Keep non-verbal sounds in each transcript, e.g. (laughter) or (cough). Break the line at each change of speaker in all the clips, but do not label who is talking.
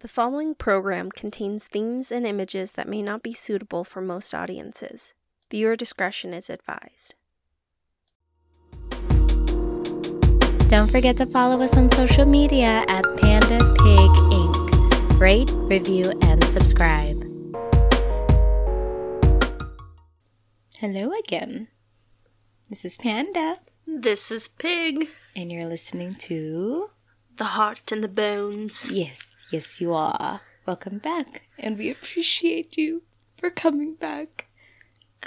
The following program contains themes and images that may not be suitable for most audiences. Viewer discretion is advised.
Don't forget to follow us on social media at Panda Pig Inc. Rate, review, and subscribe. Hello again. This is Panda,
This is Pig,
and you're listening to.
the heart and the bones.
Yes, yes, you are. Welcome back, and we appreciate you for coming back.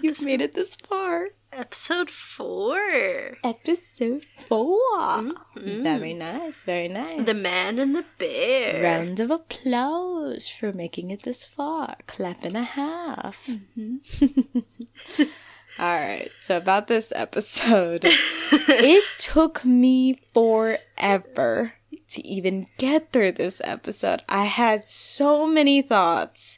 You've made it this far.
Episode 4
Episode 4 mm-hmm. Very nice, very nice.
The Man and the Bear.
Round of applause for making it this far. Clap and a half. Mm-hmm. (laughs) All right, so about this episode, (laughs) it took me forever to even get through this episode. I had so many thoughts.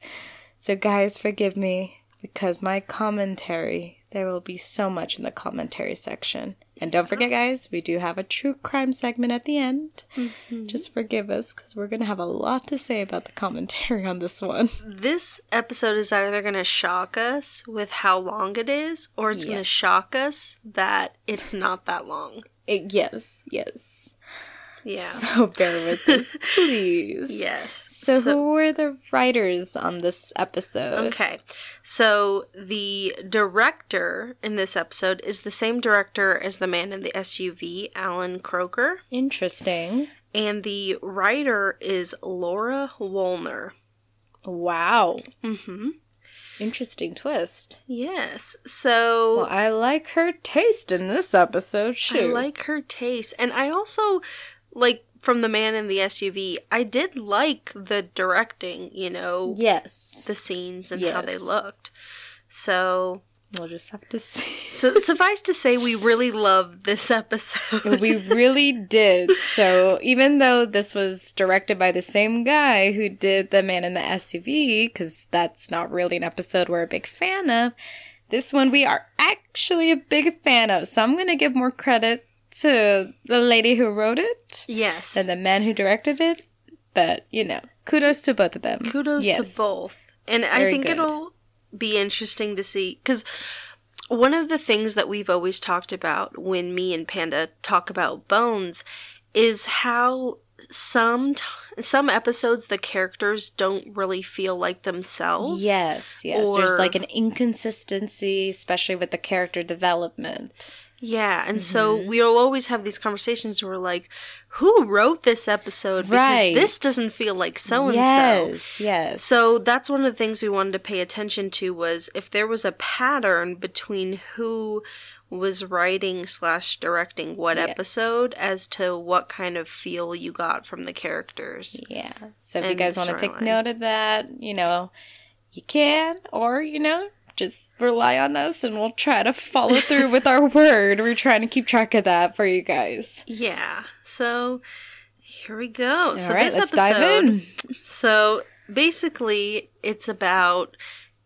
So, guys, forgive me because my commentary, there will be so much in the commentary section. And don't forget, guys, we do have a true crime segment at the end. Mm-hmm. Just forgive us because we're going to have a lot to say about the commentary on this one.
This episode is either going to shock us with how long it is, or it's going to shock us that it's not that long.
It- yes, yes.
Yeah. (laughs)
So bear with us, (laughs) please.
yes.
So, who were the writers on this episode?
Okay. So the director in this episode is the same director as the man in the SUV, Allan Kroeker.
Interesting.
And the writer is Laura Wolner.
Wow.
Mm-hmm.
Interesting twist.
Yes. So
Well, I like her taste in this episode.
Too.
I
like her taste. And I also like from the man in the SUV, I did like the directing, you know,
Yes.
the scenes and how they looked. So
We'll just have to see.
so suffice to say we really loved this episode.
we really did. So even though this was directed by the same guy who did The Man in the SUV, because that's not really an episode we're a big fan of, this one we are actually a big fan of. So I'm going to give more credit to the lady who wrote it
yes.
And the man who directed it. But, you know, kudos to both of them.
kudos
Yes.
to both and i think
good.
it'll be interesting to see because one of the things that we've always talked about when me and panda talk about bones is how some t- some episodes the characters don't really feel like themselves
Yes, yes. There's like an inconsistency, especially with the character development.
Yeah and so
Mm-hmm.
we'll always have these conversations where we're like who wrote this episode because
Right.
this doesn't feel like so and so
yes, yes.
So that's one of the things we wanted to pay attention to was if there was a pattern between who was writing slash directing what
Yes.
episode as to what kind of feel you got from the characters.
Yeah. So if you guys want to take note of that, you know, you can, or, you know, just rely on us and we'll try to follow through with our (laughs) word. We're trying to keep track of that for you guys.
Yeah. So here we go. so
All right,
this
let's
episode,
dive in. (laughs)
So basically, it's about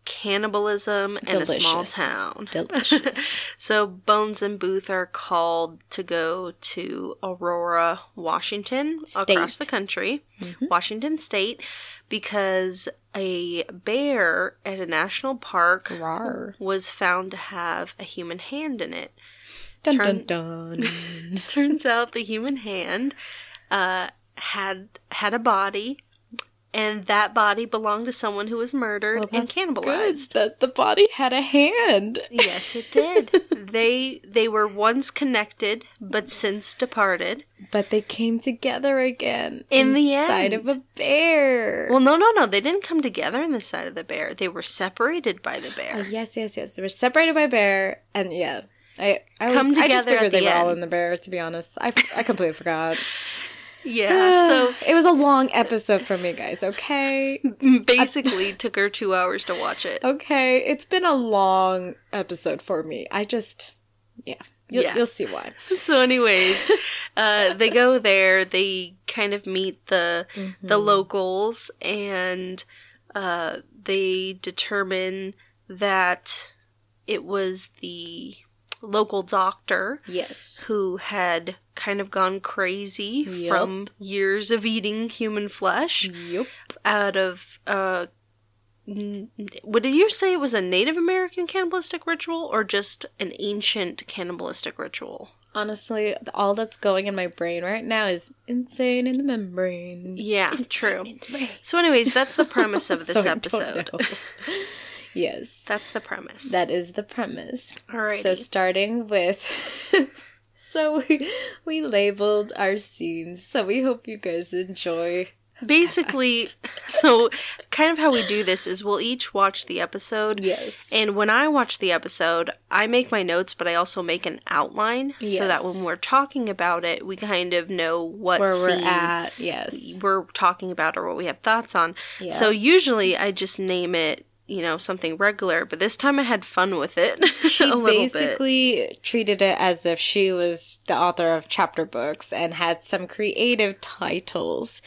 cannibalism in a small town. (laughs)
Delicious.
So Bones and Booth are called to go to Aurora, Washington, across
State. Mm-hmm.
the country, Washington State, because a bear at a national park
Rawr.
was found to have a human hand in it.
Dun
Turn-
dun dun. (laughs)
Turns out the human hand uh, had had a body, and that body belonged to someone who was murdered
Well,
and cannibalized.
that the body had a hand.
Yes, it did. (laughs) they they were once connected, but since departed.
But they came together again.
In the side
of a bear.
Well, no, no, no. They didn't come together in the side of the bear. They were separated by the
Oh,
bear.
yes, yes, yes. They were separated by bear, and yeah, I I,
Come
was, I just figured they
the
were all in the bear. To be honest, I I completely forgot. (laughs)
Yeah. (sighs) So
it was a long episode for me, guys. Okay,
basically, took her two hours to watch it.
okay, it's been a long episode for me. I just, yeah, you'll,
Yeah.
you'll see why. (laughs)
So, anyways, uh, they go there. They kind of meet the the locals, and uh, they determine that it was the local doctor
Yes.
who had kind of gone crazy
Yup.
from years of eating human flesh
Yep.
out of uh what did you say it was a Native American cannibalistic ritual or just an ancient cannibalistic ritual?
Honestly, all that's going in my brain right now is insane in the membrane.
Yeah, true. So anyways, that's the premise of (laughs) this
So
episode. (laughs)
yes.
That's the premise.
That is the premise.
Alrighty.
So starting with (laughs) So we we labeled our scenes. So we hope you guys enjoy.
Basically, (laughs) so kind of how we do this is we'll each watch the episode.
Yes.
And when I watch the episode, I make my notes, but I also make an outline so that when we're talking about it, we kind of know what
where we're at. Yes.
we're talking about or what we have thoughts on.
Yeah.
So usually I just name it, you know, something regular, but this time I had fun with it. (laughs)
She
little bit.
basically treated it as if she was the author of chapter books and had some creative titles.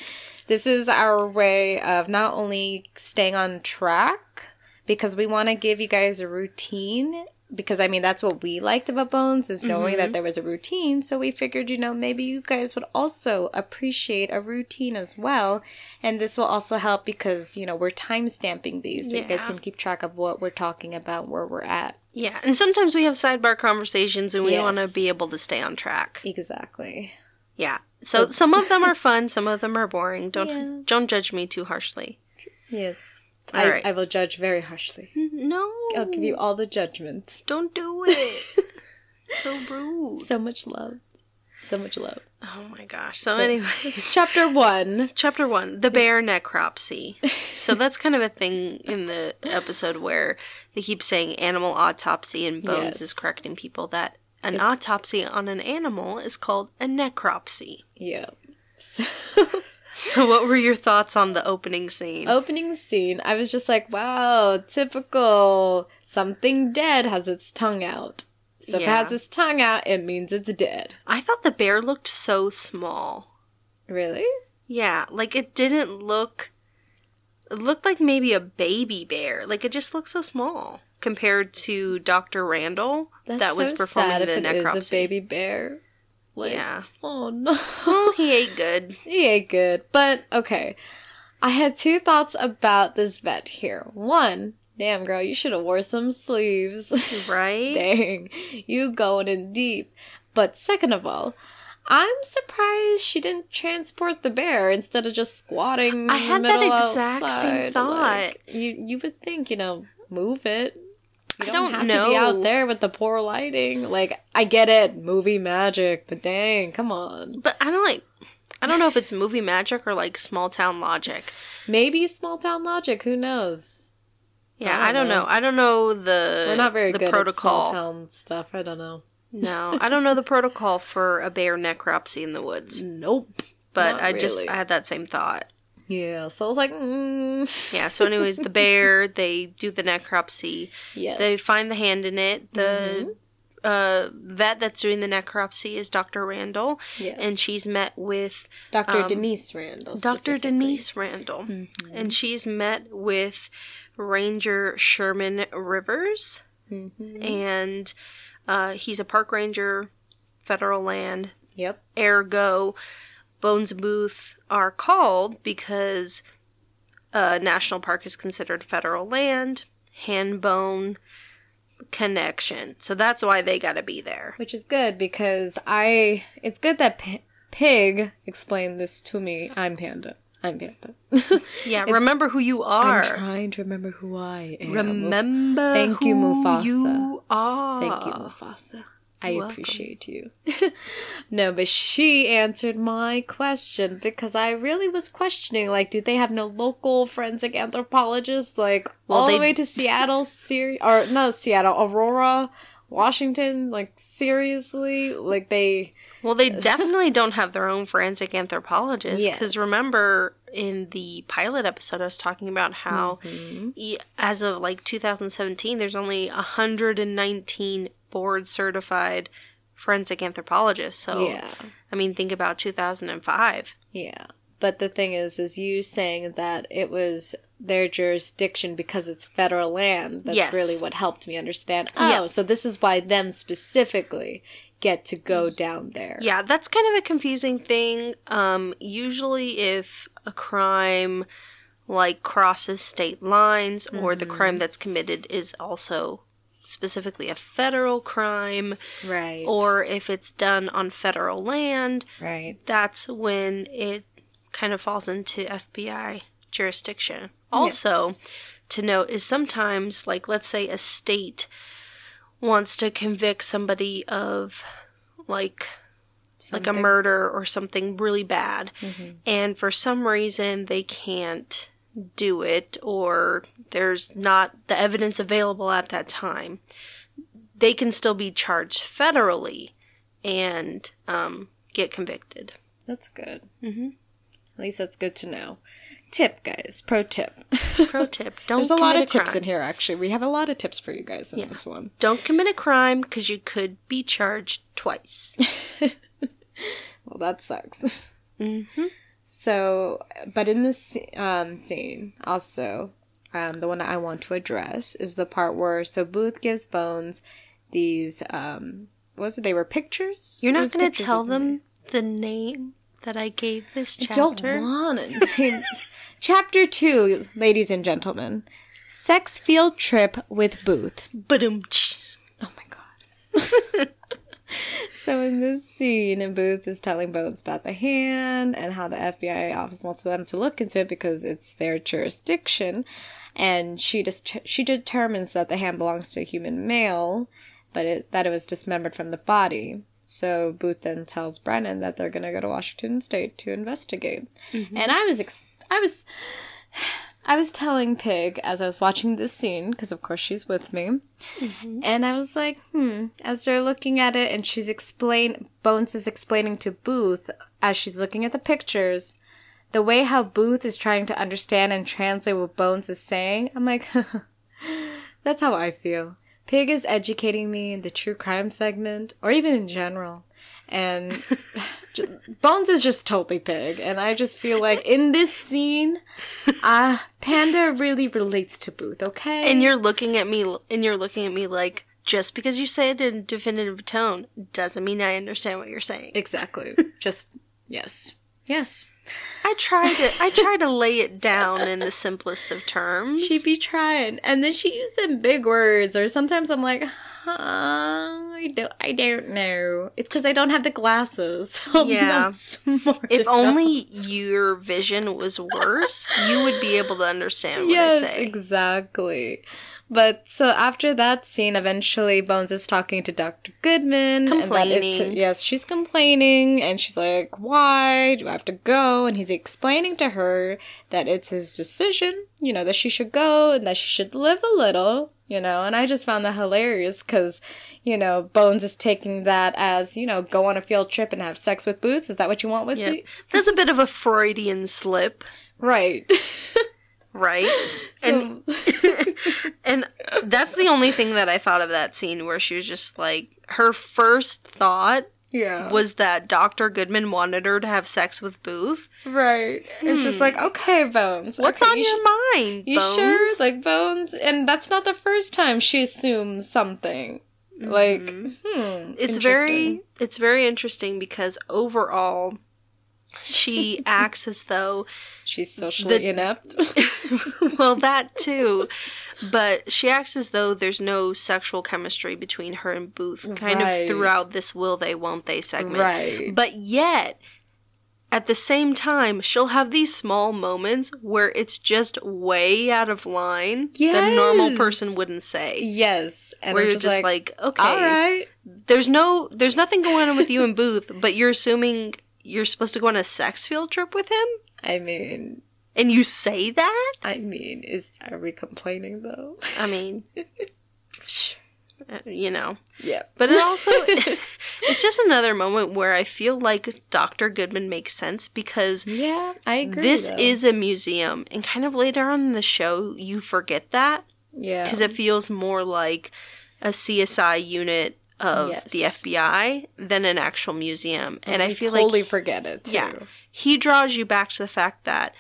This is our way of not only staying on track because we want to give you guys a routine because I mean that's what we liked about Bones is knowing that mm-hmm. there was a routine so we figured you know maybe you guys would also appreciate a routine as well and this will also help because you know we're time stamping these so you guys can keep track of what we're talking about where we're at
Yeah, and sometimes we have sidebar conversations and we
Yes.
want to be able to stay on track.
Exactly.
Yeah. So some of them are fun, some of them are boring. Don't
Yeah.
don't judge me too harshly.
Yes. I,
right.
I will judge very harshly.
No.
I'll give you all the judgment.
Don't do (laughs) it. so rude.
So much love. So much love.
Oh my gosh. So,
So-
anyways, (laughs)
Chapter one.
chapter 1, the bear necropsy. so that's kind of a thing in the episode where they keep saying animal autopsy and Bones
Yes.
is correcting people that an autopsy on an animal is called a necropsy.
Yeah. (laughs) So, (laughs)
So what were your thoughts on the opening scene?
opening scene, I was just like, wow, typical. Something dead has its tongue out. So if it has its tongue out, it means it's dead.
I thought the bear looked so small.
Really?
Yeah, like it didn't look. It looked like maybe a baby bear. Like it just looked so small compared to Dr. Randall
That's
that was
so
performing
sad
the
if it is
necropsy.
a baby bear. Like,
Yeah.
Oh no.
He ain't (laughs) good.
He ain't good. But okay. I had two thoughts about this vet here. One, damn girl, you should have wore some sleeves.
Right? (laughs)
Dang. You going in deep. But second of all, I'm surprised she didn't transport the bear instead of just squatting
I had that exact same thought.
Like, you you would think, you know, move it. You
I
don't,
don't
have to be
know.
out there with the poor lighting. Like, I get it, movie magic, but dang, come on.
But I don't like. I don't know if it's movie magic or like small town logic.
Maybe small town logic. Who knows?
Yeah,
I
I
don't
don't know.
know.
I don't know the
We're not very
the
good
protocol.
at small town stuff. I don't know.
No, (laughs) I don't know the protocol for a bear necropsy in the woods.
Nope.
But I just. I had that same thought.
Yeah. So I was like, mm.
Yeah. So, anyways, the (laughs) bear they do the necropsy.
yes.
They find the hand in it. The
Mm-hmm.
uh, vet that's doing the necropsy is Dr. Randall,
Yes.
and she's met with
Dr.
um,
Denise Randall.
Dr. Denise Randall,
Mm-hmm.
and she's met with Ranger Sherman Rivers,
Mhm.
and uh, he's a park ranger, federal land.
Yep.
Ergo, Bones Booth are called because uh, national park is considered federal land. Hand bone connection, so that's why they got to be there.
Which is good because I. It's good that P- Pig explained this to me. I'm Panda. I'm Panda. (laughs)
Yeah, remember who you are.
I'm trying to remember who I am.
Remember
Thank you, Mufasa.
You are.
Thank you, Mufasa. I
welcome.
appreciate you. (laughs) no, but she answered my question because I really was questioning like, do they have no local forensic anthropologists like
Well,
all
they-
the way to Seattle, Syria, or not Seattle, Aurora, Washington? Like, seriously? Like, they.
Well, they (laughs) definitely don't have their own forensic anthropologist because
Yes.
remember in the pilot episode I was talking about how
Mm-hmm.
e- as of like 2017 there's only 119 board certified forensic anthropologist. So
Yeah.
I mean think about 2005.
Yeah. But the thing is, is you saying that it was their jurisdiction because it's federal land. That's
Yes.
really what helped me understand. Oh,
Yeah.
so this is why them specifically get to go down there.
Yeah, that's kind of a confusing thing. Um, usually, if a crime like crosses state lines or the crime that's committed is also specifically a federal crime,
Right.
or if it's done on federal land,
right.
that's when it kind of falls into FBI jurisdiction. Also, to note is sometimes, like, let's say a state wants to convict somebody of, like, like a murder or something really bad, mm-hmm. and for some reason they can't do it, or there's not the evidence available at that time, they can still be charged federally and um, get convicted.
That's good.
Mhm.
At least that's good to know. Tip, guys. Pro tip.
Pro tip: (laughs) Don't
There's a lot of tips
crime.
in here, actually. We have a lot of tips for you guys in this one.
Don't commit a crime because you could be charged twice. (laughs)
Well, that sucks. mm-hmm. So, but in this um, scene, also, um, the one that I want to address is the part where so Booth gives Bones these um, was it? They were pictures.
You're not going to tell them the name that I gave this
I don't
chapter.
want it. (laughs) Chapter two, ladies and gentlemen, sex field trip with Booth.
But
Oh my god. (laughs) (laughs) so in this scene, and Booth is telling Bones about the hand and how the FBI office wants them to look into it because it's their jurisdiction, and she just she determines that the hand belongs to a human male, but it, that it was dismembered from the body. So Booth then tells Brennan that they're gonna go to Washington State to investigate, mm-hmm. and I was ex- I was. I was telling Pig as I was watching this scene, because of course she's with me, and I was like, hmm, as they're looking at it and she's explain Bones is explaining to Booth as she's looking at the pictures, the way how Booth is trying to understand and translate what Bones is saying, I'm like, (laughs) that's how I feel. Pig is educating me in the true crime segment, or even in general. And ju- Bones is just totally pig, and I just feel like in this scene, uh, Panda really relates to Booth. Okay,
and you're looking at me, and you're looking at me like just because you say it in a definitive tone doesn't mean I understand what you're saying.
Exactly. (laughs) Just yes. Yes.
I try to, I try to lay it down in the simplest of terms.
She be trying. And then she used them big words or sometimes I'm like, huh, Uh-huh. I don't I don't know. It's because I don't have the glasses. (laughs) So
Yeah. if
enough.
only your vision was worse, you would be able to understand what I
Yes, exactly. But so after that scene, eventually Bones is talking to Dr. Goodman. And that it's,
Complaining.
yes, she's complaining, and she's like, Why do I have to go? And he's explaining to her that it's his decision, you know, that she should go and that she should live a little, you know. And I just found that hilarious because, you know, Bones is taking that as, you know, go on a field trip and have sex with Booth. Is that what you want with
Yep.
me?
That's a bit of a Freudian slip,
Right. (laughs)
right? And (laughs) and that's the only thing that I thought of that scene where she was just like her first thought
yeah.
was that Dr. Goodman wanted her to have sex with Booth.
Right. It's just like, okay, Bones.
Hmm. What's
okay,
on
you
your
sh-
mind?
You
Bones?
sure? Like Bones, and that's not the first time she assumes something. Like, hmm.
Mm-hmm. it's very it's very interesting because overall she (laughs) acts as though
She's socially
the-
inept. (laughs)
well that too (laughs) but she acts as though there's no sexual chemistry between her and booth kind
Right.
of throughout this will they won't they segment
Right.
but yet at the same time she'll have these small moments where it's just way out of line that a normal person wouldn't say
yes. And
where
I'm
you're just like, okay
all right.
there's no there's nothing going on with you and booth but you're assuming you're supposed to go on a sex field trip with him
I mean,
and you say that
I mean, is are we complaining though?
I mean, (laughs) you know.
yeah.
But it also, (laughs) (laughs) it's just another moment where I feel like Dr. Goodman makes sense because
Yeah, I agree.
this
though.
is a museum. And kind of later on in the show, you forget that
yeah
because it feels more like a CSI unit of the FBI than an actual museum. And, I feel
totally
like
forget it too.
Yeah. he draws you back to the fact that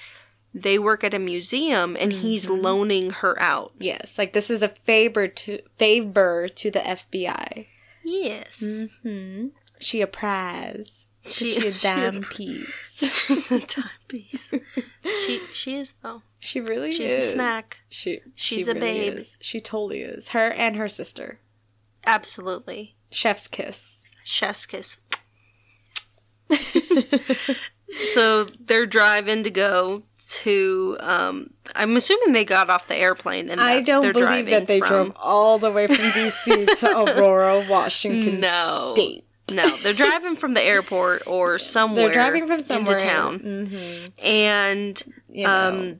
they work at a museum and he's loaning her out.
Yes, like this is a favor to favor to the FBI.
Yes.
Hmm. She a prize.
She-
She, a (laughs)
she (laughs)
piece. (laughs)
She's a timepiece. she she is though.
She really
She's
is.
a snack.
She
She's
she
a
really
babe.
is. She totally is. Her and her sister.
Absolutely.
Chef's kiss.
Chef's kiss. so they're driving to go to um I'm assuming they got off the airplane and
I don't believe that they
from-
drove all the way from DC to (laughs) Aurora, Washington
No.
State.
No, they're driving from the airport or somewhere.
They're driving from somewhere
into town,
hmm
and
You know.
um,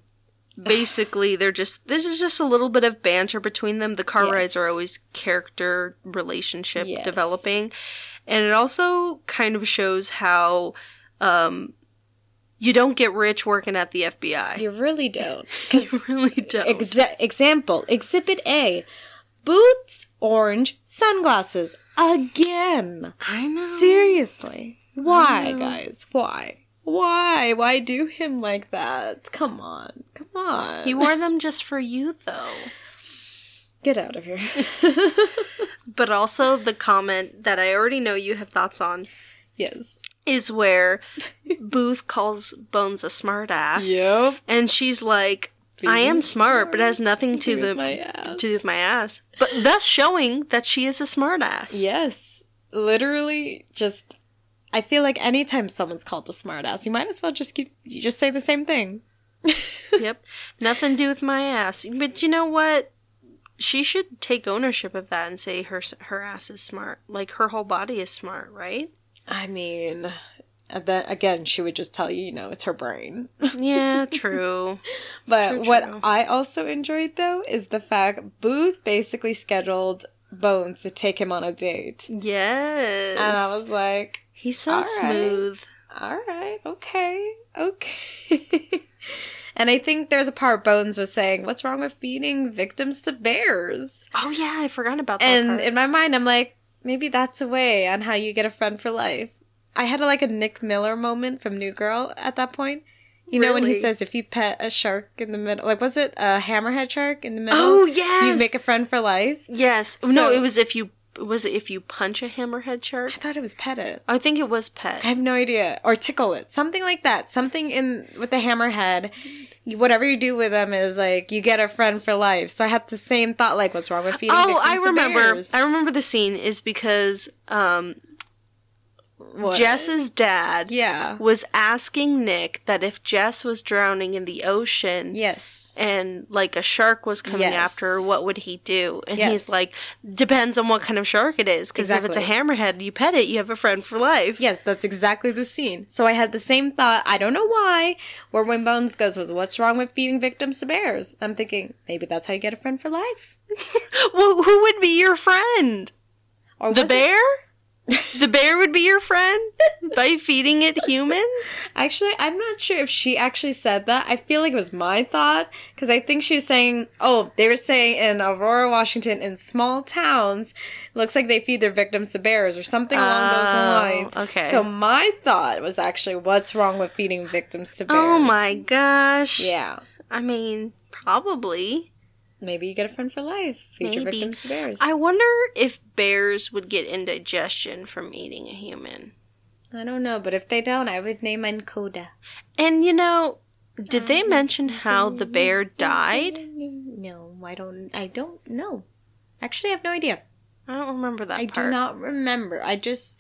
basically they're just this is just a little bit of banter between them. The car
Yes.
rides are always character relationship
Yes.
developing, and it also kind of shows how um, you don't get rich working at the FBI.
you really don't. (laughs)
You really don't.
Exa- example, Exhibit A. Boots, orange, sunglasses. Again.
I know.
Seriously. Why,
know.
guys? Why? Why? Why do him like that? Come on. Come on.
He wore them just for you, though.
Get out of here. (laughs)
But also the comment that I already know you have thoughts on
yes.
Is where Booth calls Bones a smartass.
Yep.
And she's like, I am
Being
smart, but it has nothing to the
my ass."
to do with my ass. But thus showing that she is a smartass.
Yes. Literally just I feel like anytime someone's called a smartass, you might as well just keep you just say the same thing. (laughs)
Yep. Nothing to do with my ass. But you know what? She should take ownership of that and say her her ass is smart. Like her whole body is smart, right?
I mean, uh, then again, she would just tell you, you know, it's her brain. (laughs)
Yeah, true.
But
True,
what
true.
I also enjoyed though is the fact Booth basically scheduled Bones to take him on a date.
yes.
And I was like,
He's so
All right.
smooth.
all right, okay, okay. (laughs) and I think there's a part Bones was saying, what's wrong with feeding victims to bears?
Oh yeah, I forgot about that
And
part.
in my mind, I'm like, maybe that's a way on how you get a friend for life. I had a, like a Nick Miller moment from New Girl at that point. You know when he says if you pet a shark in the middle, like was it a hammerhead shark in the middle?
Oh, yes!
you make a friend for life.
yes. no, it was if you was it if you punch a hammerhead shark?
I thought it was pet it.
I think it was pet.
I have no idea, or tickle it, something like that. Something in with the hammerhead. Whatever you do with them is like you get a friend for life. So I had the same thought, like what's wrong with feeding?
Oh, I remember. I remember the scene is because um, Jess's dad
Yeah.
was asking Nick that if Jess was drowning in the ocean
Yes.
and like a shark was coming
Yes.
after her, what would he do? And
Yes.
he's like, depends on what kind of shark it is. Because if it's a
Exactly.
hammerhead, you pet it, you have a friend for life.
Yes, that's exactly the scene. So I had the same thought. I don't know why. Where when Bones goes was, "What's wrong with feeding victims to bears?" I'm thinking maybe that's how you get a friend for life. (laughs)
Well, who would be your friend?
Or
The
was it-
bear? The bear would be your friend by feeding it humans?
Actually, I'm not sure if she actually said that. I feel like it was my thought because I think she was saying, "Oh, they were saying in Aurora, Washington, in small towns, looks like they feed their victims to bears or something along
Oh,
those lines."
okay.
So my thought was actually, "What's wrong with feeding victims to oh bears?"
Oh my gosh.
Yeah.
I mean, probably.
Maybe you get a friend for life. Future
Maybe.
victims to bears.
I wonder if bears would get indigestion from eating a human.
I don't know, but if they don't, I would name mine Coda.
And you know, did they um, mention how the bear died?
No, I don't. I don't know. Actually, I have no idea.
I don't remember that
I
part.
do not remember. I just.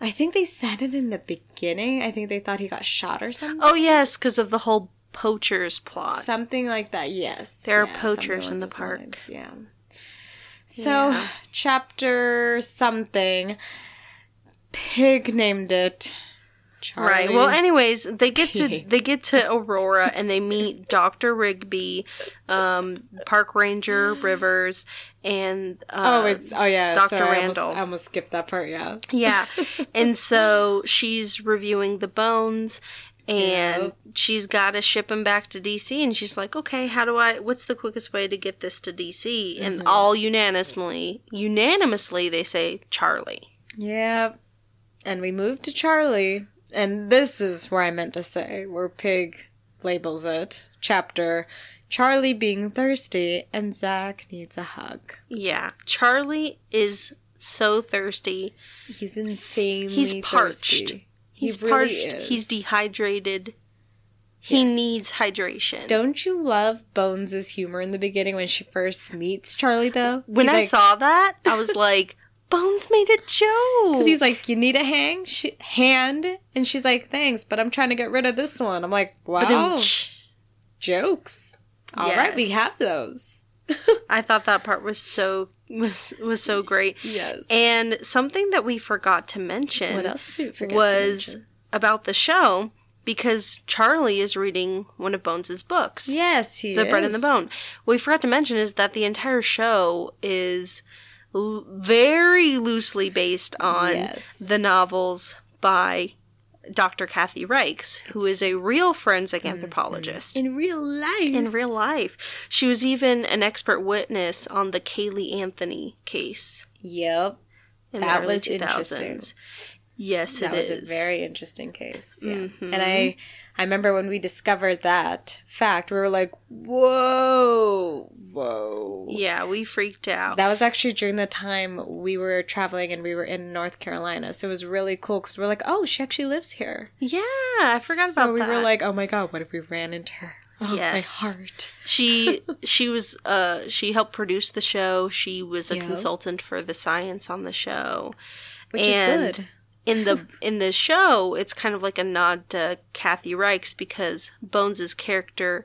I think they said it in the beginning. I think they thought he got shot or something.
Oh yes, because of the whole poachers plot.
Something like that. Yes.
There are poachers
something
in the park.
lines, Yeah. So,
Yeah.
chapter something. Pig named it. Charlie.
Right. Well, anyways, they get to they get to Aurora and they meet (laughs) Doctor Rigby, um, Park Ranger (gasps) Rivers, and uh,
Oh, it's oh yeah,
Dr.
sorry, I
Randall.
almost, I almost skipped that part. Yeah,
yeah. (laughs) and so she's reviewing the bones, and she's got to ship him back to DC. And she's like, "Okay, how do I? What's the quickest way to get this to DC?" And
Mm-hmm.
all unanimously, unanimously, they say Charlie.
yeah. And we moved to Charlie, and this is where I meant to say where Pig labels it chapter Charlie being thirsty and Zach needs a hug.
Yeah. Charlie is so thirsty.
He's insanely
He's parched.
thirsty.
He's
he really
parched.
is.
He's dehydrated. He
Yes.
needs hydration.
Don't you love Bones' humor in the beginning when she first meets Charlie though?
when
He's
I
like,
saw that, I was like, (laughs) Bones made a joke.
He's like, you need a hang she, hand, and she's like, thanks, but I'm trying to get rid of this one. I'm like, wow, jokes. All right, we have those. (laughs)
I thought that part was so was was so great.
Yes.
And something that we forgot to mention
what else did we forget
was about the show because Charlie is reading one of Bones's books.
Yes, he
the bread and the bone. What we forgot to mention is that the entire show is l- very loosely based on
Yes.
the novels by Dr. Kathy Reichs, who is a real forensic anthropologist.
in real life.
In real life, she was even an expert witness on the Caylee Anthony case.
yep,
In
That was
2000s.
interesting.
Yes,
that
it
was
is.
a very interesting case. Yeah,
Mhm.
and I, I remember when we discovered that fact, we were like, whoa, whoa.
yeah, we freaked out.
That was actually during the time we were traveling and we were in North Carolina. So it was really cool because we're like, oh, she actually lives here.
yeah, I forgot
so
about
we
that.
We were like, oh my god, what if we ran into her? Oh,
Yes.
my heart.
she (laughs) she was uh she helped produce the show. She was a
Yep.
consultant for the science on the show.
Which
And-
is good.
In the (laughs) in the show, it's kind of like a nod to Kathy Reichs because Bones's character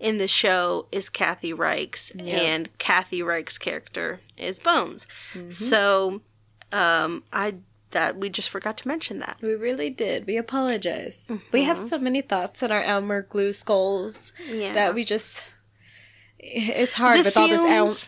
in the show is Kathy Reichs
Yep.
and Kathy Reichs' character is Bones.
Mm-hmm.
So um I that we just forgot to mention that.
We really did. We apologize. We have
Mm-hmm.
so many thoughts in our Elmer glue skulls
Yeah.
that we just. It's hard
The
with all this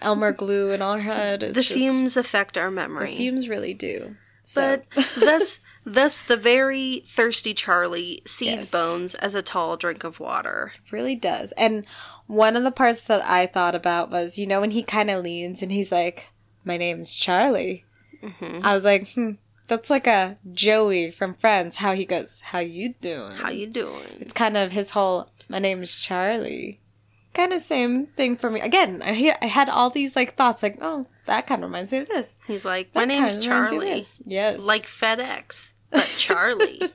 El- Elmer glue in our head.
The
just-
fumes affect our memory.
The fumes really do. So.
But thus, thus, the very thirsty Charlie sees
Yes.
Bones as a tall drink of water.
really does. And one of the parts that I thought about was, you know, when he kind of leans and he's like, "My name's Charlie."
hmm
I was like, hmm, that's like a Joey from Friends. How he goes, "How you doing?"
How you doing?
It's kind of his whole, "My name's Charlie." Kind of same thing for me. Again, I hear, I had all these like thoughts, like, "Oh, that kind of reminds me of this."
He's like, my name's
kinda reminds me of
Charlie,
this." Yes,
like FedEx, but Charlie.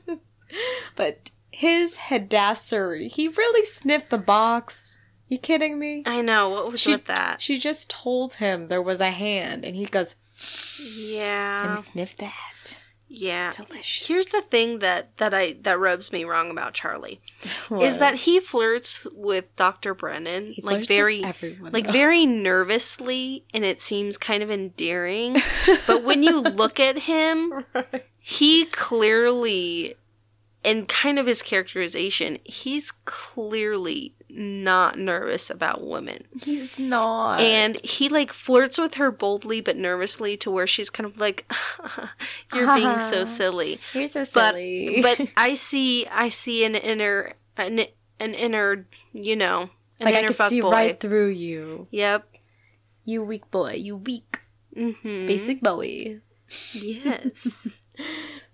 (laughs)
but his hedassery. He really sniffed the box. You kidding me?
I know what was
She-
with that.
She just told him there was a hand, and he goes,
Yeah,
"Let me sniff that."
Yeah.
Delicious.
Here's the thing that that I that rubs me wrong about Charlie
What?
is that he flirts with Dr. Brennan
He
like very
everyone,
like
though.
very nervously and it seems kind of endearing. (laughs) but when you look at him, he clearly and kind of his characterization, he's clearly not nervous about women.
he's not.
And he like flirts with her boldly but nervously to where she's kind of like (laughs) you're being so (laughs) silly.
you're so silly.
but but (laughs) I see I see an inner an, an inner, you know, an
like I
inner
could
fuck
see
boy.
right through you.
Yep.
You weak boy. You weak.
Mhm.
Basic Bowie.
Yes.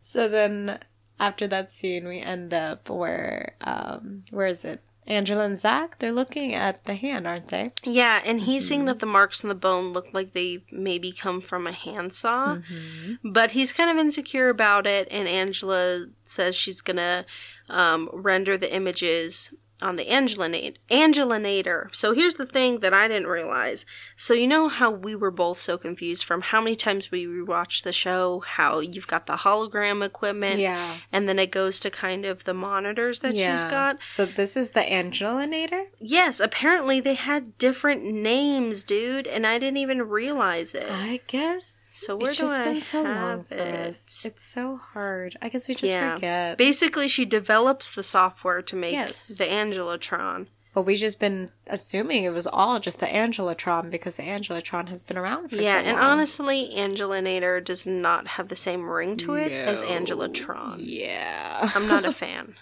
So then after that scene, we end up where um where is it? Angela and Zach. They're looking at the hand, aren't they?
Yeah, and he's
Mm-hmm.
seeing that the marks on the bone look like they maybe come from a handsaw,
Mm-hmm.
but he's kind of insecure about it. And Angela says she's gonna um, render the images on the Angelinator. Angelinator. So here's the thing that I didn't realize. So you know how we were both so confused from how many times we rewatched the show, how you've got the hologram equipment,
Yeah.
and then it goes to kind of the monitors that she's got.
So this is the Angelinator.
Yes, apparently they had different names, dude, and I didn't even realize it.
I guess.
So where
it's
do
just
I
been so long
have
for
it?
us. It's so hard. I guess we just
Yeah.
forget.
Basically, she develops the software to make
Yes.
the Angelotron.
But we've just been assuming it was all just the Angelotron because the Angelotron has been around for
yeah,
so
and honestly, Angelinator does not have the same ring to it as
No.
Angelotron.
Yeah.
I'm not a (laughs) fan.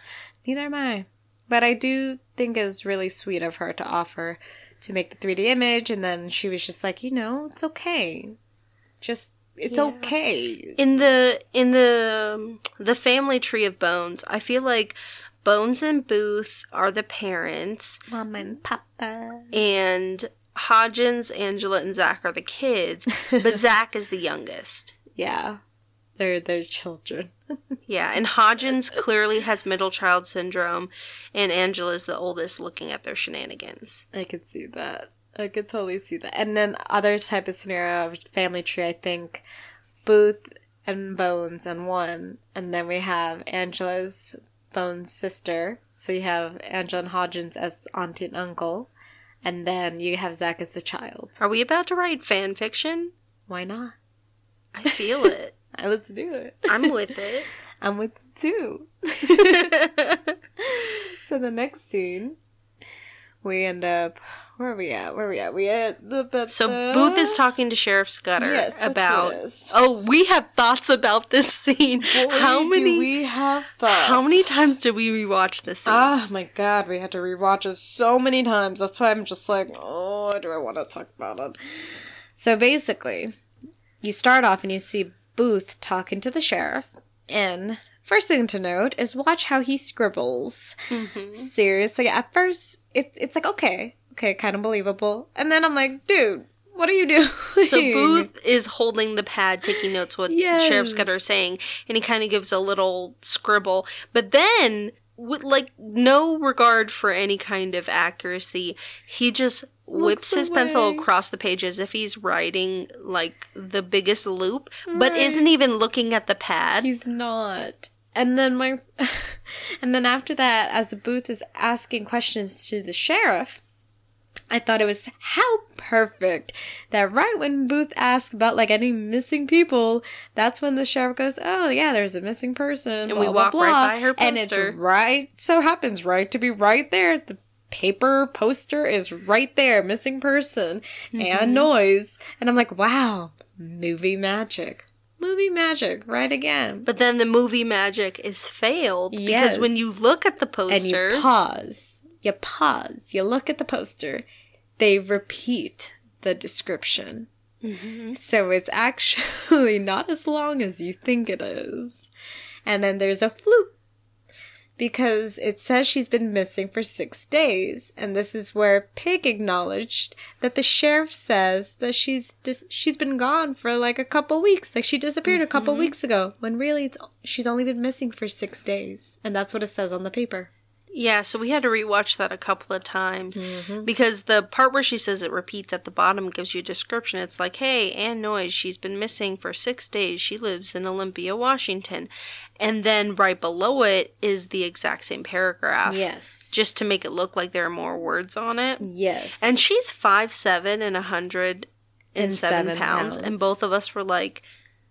Neither am I. But I do think it was really sweet of her to offer to make the 3D image, and then she was just like, you know, it's okay. Just, it's
Yeah.
okay.
in the in the um, the family tree of bones i feel like Bones and Booth are the parents,
Mom and Papa.
and Hodgins, Angela, and Zach are the kids, but (laughs) Zach is the youngest.
Yeah. They're their children. (laughs)
Yeah, and Hodgins clearly has middle child syndrome, and Angela's the oldest looking at their shenanigans.
I could see that. I could totally see that. And then other type of scenario of family tree, I think Booth and Bones and one, and then we have Angela's Bones sister. So you have Angela and Hodgins as auntie and uncle, and then you have Zach as the child.
Are we about to write fan fiction?
Why not?
I feel it. (laughs)
Let's do it.
I'm with it. (laughs)
I'm with two. (laughs) so the next scene, we end up. Where are we at? Where are we at? We at the. the
So Booth is talking to Sheriff Scudder
Yes,
about.
what it is.
Oh, we have thoughts about this scene. how many?
Do we have thoughts?
how many times did we rewatch this scene?
Ah, my God, we had to rewatch it so many times. That's why I'm just like, oh, do I want to talk about it? So basically, you start off and you see Booth talking to the sheriff, and first thing to note is watch how he scribbles. Mm-hmm. Seriously, at first, it's it's like okay, okay, kind of believable, and then I'm like, dude, what are you doing?
So Booth is holding the pad, taking notes what
Yes.
Sheriff Scudder is saying, and he kind of gives a little scribble. But then, with like no regard for any kind of accuracy, he just whips
Looks
his pencil across the page as if he's writing like the biggest loop, but isn't even looking at the pad.
He's not. And then my (laughs) and then after that, as Booth is asking questions to the sheriff, I thought it was how perfect that right when Booth asks about like any missing people, that's when the sheriff goes, "Oh yeah, there's a missing person."
And we walk right by her poster.
and it's right so happens right to be right there. The paper poster is right there, missing person
Mm-hmm.
Ann Noyes, and I'm like, "Wow, movie magic." Movie magic, right again.
But then the movie magic is failed because when you look at the poster and
you pause. You pause. You look at the poster. They repeat the description. Mm-hmm. So it's (laughs) actually not as long as you think it is. And then there's a floop. Because it says she's been missing for six days, and this is where Pig acknowledged that the sheriff says that she's dis- she's been gone for like a couple weeks, like she disappeared a couple mm-hmm. weeks ago, when really it's she's only been missing for six days, and that's what it says on the paper.
Yeah, so we had to rewatch that a couple of times
Mm-hmm.
because the part where she says it repeats at the bottom gives you a description. It's like, "Hey, Ann Noyes, she's been missing for six days. She lives in Olympia, Washington," and then right below it is the exact same paragraph.
Yes.
just to make it look like there are more words on it.
Yes.
And she's five seven and a hundred and seven pounds. and both of us were like,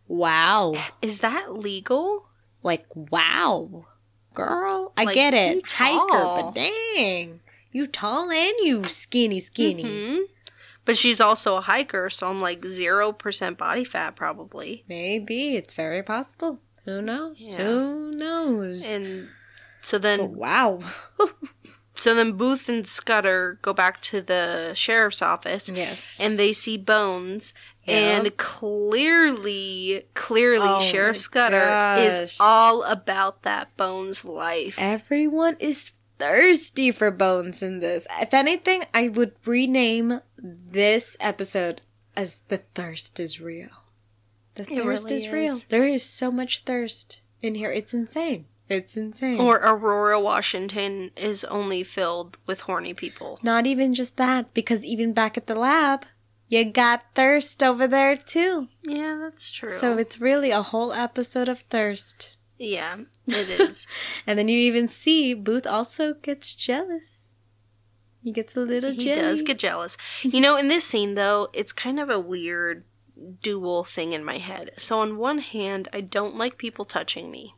wow.
"Is that legal?"
Like, wow. Girl, I
Like,
get it. Hiker,
tall.
but dang. You tall and you skinny, skinny.
hmm But she's also a hiker, so I'm like zero percent body fat probably.
Maybe. It's very possible. Who knows?
Yeah.
Who knows?
And so then,
but wow. (laughs)
so then Booth and Scudder go back to the sheriff's office,
yes.
and they see Bones.
Yep.
And clearly, clearly,
Oh
Sheriff Scudder is all about that Bones life.
Everyone is thirsty for bones in this. If anything, I would rename this episode as The Thirst is Real. The
It
thirst
really
is real. There is so much thirst in here. It's insane. It's insane.
Or Aurora, Washington is only filled with horny people.
Not even just that, because even back at the lab, you got thirst over there too.
Yeah, that's true.
So it's really a whole episode of thirst.
yeah, it is. (laughs)
And then you even see Booth also gets jealous. He gets a little
he
jelly.
does get jealous. You know, in this scene though, it's kind of a weird dual thing in my head. So on one hand, I don't like people touching me.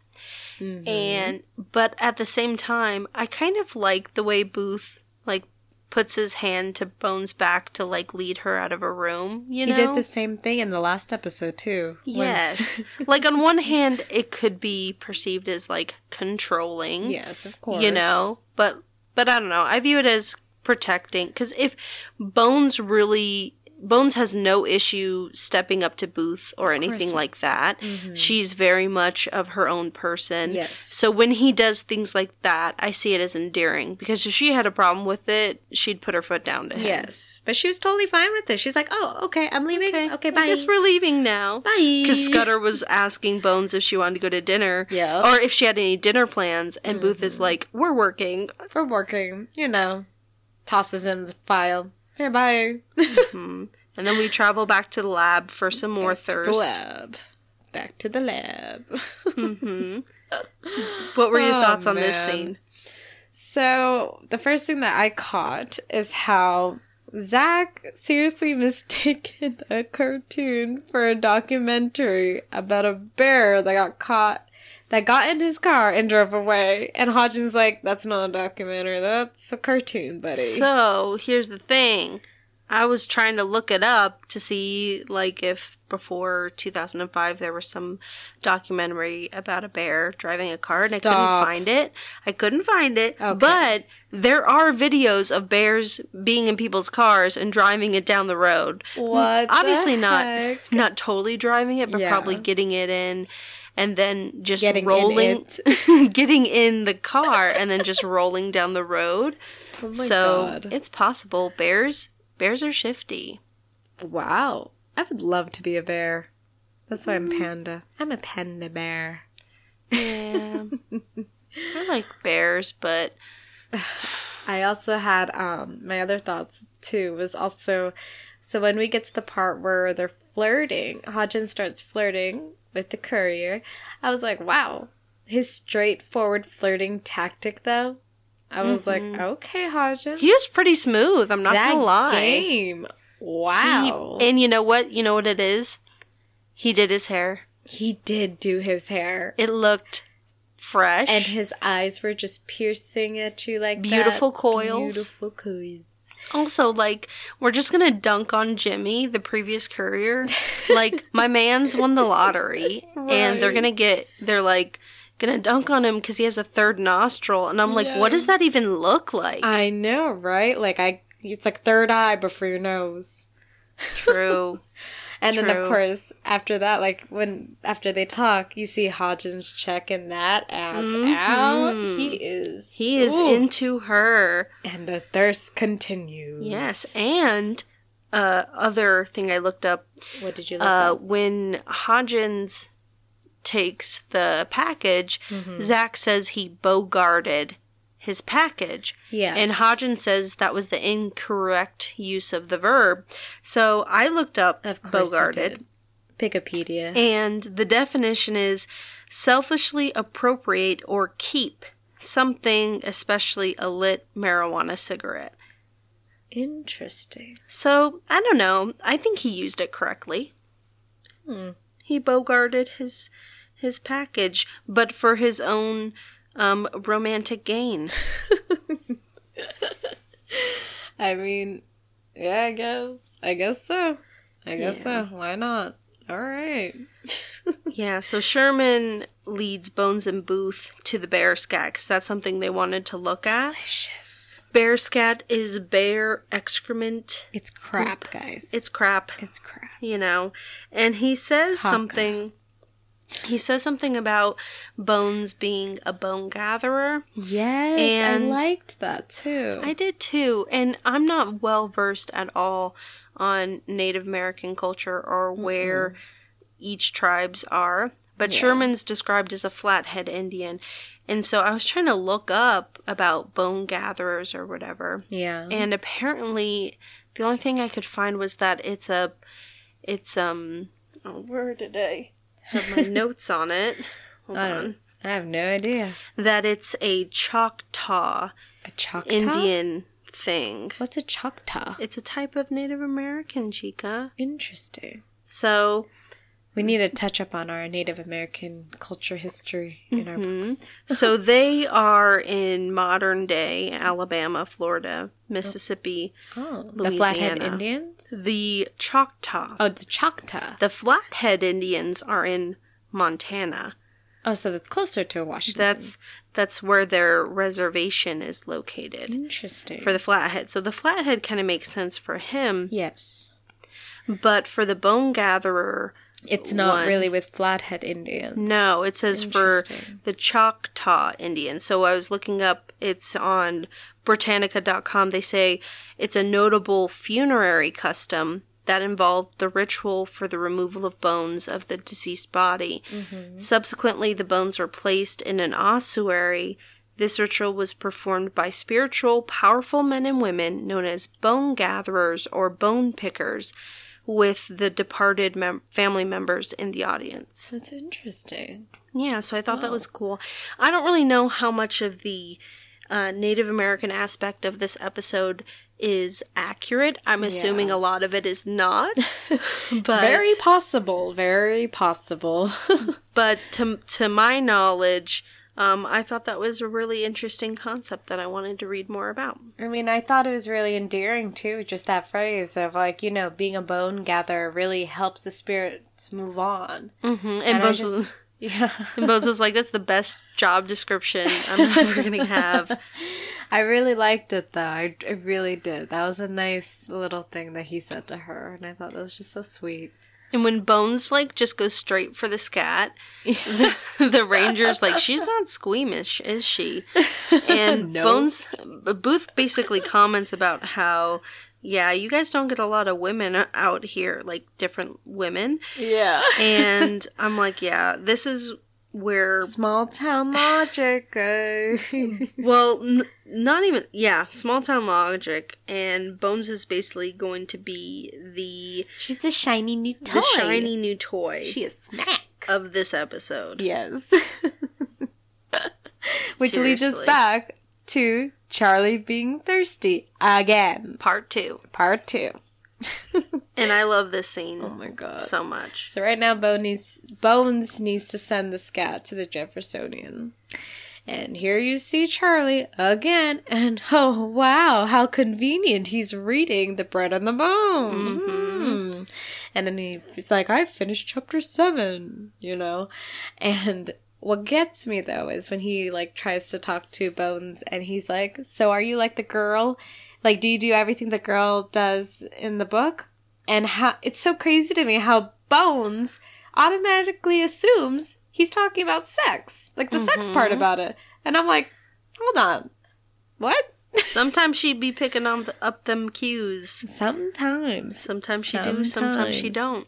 Mm-hmm.
And but at the same time, I kind of like the way Booth like puts his hand to Bones' back to like lead her out of a room, you know, He
did the same thing in the last episode too.
Yes. (laughs) like on one hand, it could be perceived as like controlling.
yes, of course.
You know, but but I don't know. I view it as protecting cuz if Bones really Bones has no issue stepping up to Booth or anything like that. Mm-hmm. She's very much of her own person.
Yes.
So when he does things like that, I see it as endearing because if she had a problem with it, she'd put her foot down to him.
Yes, but she was totally fine with it. She's like, "Oh, okay, I'm leaving. Okay, bye."
I guess we're leaving now.
Bye.
Because Scudder was asking Bones if she wanted to go to dinner.
Yeah.
Or if she had any dinner plans, and Booth is mm-hmm. like, "We're working."
We're working, you know, tosses him the file. Hey, bye. Mm-hmm.
And then we travel back to the lab for some more
To the lab. Back to the lab. Mm-hmm. (laughs)
What were your
Oh,
thoughts on this scene?
so the first thing that I caught is how Zach seriously mistaken a cartoon for a documentary about a bear that got caught that got in his car and drove away. And Hodgins like, that's not a documentary, that's a cartoon, buddy.
So here's the thing. I was trying to look it up to see, like, if before 2005 there was some documentary about a bear driving a car, and I couldn't find it. I couldn't find it.
Okay.
But there are videos of bears being in people's cars and driving it down the road.
what?
Obviously not not totally driving it, but
Yeah.
probably getting it in and then just
Getting in
rolling (laughs) getting in the car and then just rolling down the road. (laughs)
Oh my
so
God.
it's possible. Bears bears are shifty.
Wow. I would love to be a bear. That's why I'm panda. I'm a panda bear.
Yeah. (laughs) I like bears, but (sighs)
I also had um my other thoughts too was also so when we get to the part where they're flirting, Hodgins starts flirting with the courier. I was like, wow, his straightforward flirting tactic though. I was like, mm-hmm. okay, Hodgins,
he was pretty smooth, I'm not
that
gonna lie.
game.
He-
Wow,
and you know what? You know what it is? He did his hair.
he did do his hair.
It looked fresh.
and his eyes were just piercing at you like that.
Beautiful coils.
Beautiful coils.
Also, like, we're just gonna dunk on Jimmy, the previous courier. like, my man's won the lottery, and they're gonna get, they're like, gonna dunk on him because he has a third nostril. And I'm like, what does that even look like?
I know, right? Like I, it's like third eye before your nose.
True. (laughs)
And then of course after that, like when after they talk, you see Hodgins checking that ass out. He is.
Mm-hmm. He is
Ooh.
into her.
and the thirst continues.
Yes. And, uh, other thing I looked up,
What did you look
uh,
up?
when Hodgins takes the package,
Mm-hmm.
Zach says he bogarted his package.
Yes.
And Hodgins says that was the incorrect use of the verb. So I looked up
Of
bogarted.
Wikipedia.
and the definition is selfishly appropriate or keep something, especially a lit marijuana cigarette.
Interesting.
So I don't know. I think he used it correctly.
Hmm.
He bogarted his his package, but for his own um, romantic gain. (laughs)
I mean, yeah, I guess. I guess so. I guess so. Why not? All right. (laughs)
yeah. So Sherman leads Bones and Booth to the bear scat because that's something they wanted to look at.
Delicious.
Bear scat is bear excrement.
It's crap, guys.
It's crap.
it's crap.
you know and he says something he says something about bones being a bone gatherer
Yes,
And-
I liked that too.
i did too and i'm not well versed at all on native american culture or where each tribes are but
Yeah.
sherman's described as a flathead indian and so i was trying to look up about bone gatherers or whatever
yeah.
and apparently the only thing I could find was that it's a it's um oh, where did I have my (laughs) notes on it? Hold
I
on.
I have no idea.
That it's a Choctaw
A Choctaw.
Indian thing.
What's a Choctaw?
It's a type of Native American, chica.
Interesting.
So
We need to touch up on our Native American culture history in our mm-hmm. books.
so they are in modern day Alabama, Florida, Mississippi,
Oh, oh. the Flathead Indians.
the Choctaw.
Oh, the Choctaw.
The Flathead Indians are in Montana.
Oh, so that's closer to Washington.
That's that's where their reservation is located
interesting.
for the Flathead. So the Flathead kind of makes sense for him.
yes.
But for the bone gatherer,
It's not
One.
really with Flathead Indians.
no, it says for the Choctaw Indian. So I was looking up, it's on Britannica.com. They say it's a notable funerary custom that involved the ritual for the removal of bones of the deceased body. Mm-hmm. Subsequently, the bones were placed in an ossuary. This ritual was performed by spiritual, powerful men and women known as bone gatherers or bone pickers, with the departed mem- family members in the audience.
That's interesting.
Yeah, so I thought that was cool. I don't really know how much of the uh, Native American aspect of this episode is accurate. I'm assuming
Yeah.
a lot of it is not. (laughs) (laughs) but
Very possible. Very possible. (laughs)
but to to my knowledge, um, I thought that was a really interesting concept that I wanted to read more about.
I mean, I thought it was really endearing too, just that phrase of like, you know, being a bone gatherer really helps the spirits move on.
Mm-hmm. And,
And
Bones
just-
was, (laughs)
Yeah.
and Bones was like, "That's the best job description I'm ever gonna (laughs) have."
I really liked it though. I, I really did. That was a nice little thing that he said to her, and I thought that was just so sweet.
And when Bones like just goes straight for the scat, (laughs) the, the Ranger's like, she's not squeamish, is she? (laughs) And
No.
Bones uh, Booth basically comments about how, yeah, you guys don't get a lot of women out here, like different women.
Yeah.
And I'm like, yeah, this is where,
Small town logic, goes.
well, n- not even, yeah, small town logic. And Bones is basically going to be the
She's the shiny new toy.
the shiny new toy
She is snack.
of this episode.
Yes. (laughs) Which leads us back to Charlie being thirsty again.
Part two.
Part two. (laughs)
And I love this scene
Oh my god.
so much.
So right now, Bo needs, Bones needs to send the scat to the Jeffersonian. And here you see Charlie again, and (laughs) oh wow, how convenient! He's reading the bread and the bones. Hmm. And then he's like, "I finished chapter seven, you know. And what gets me though is when he like tries to talk to Bones, and he's like, "So are you like the girl? Like, do you do everything the girl does in the book?" and how it's so crazy to me how Bones automatically assumes he's talking about sex, like the sex part mm-hmm. about it, and I'm like, hold on, what? (laughs)
Sometimes she'd be picking on the, up them cues.
Sometimes,
Sometimes she do, sometimes she don't.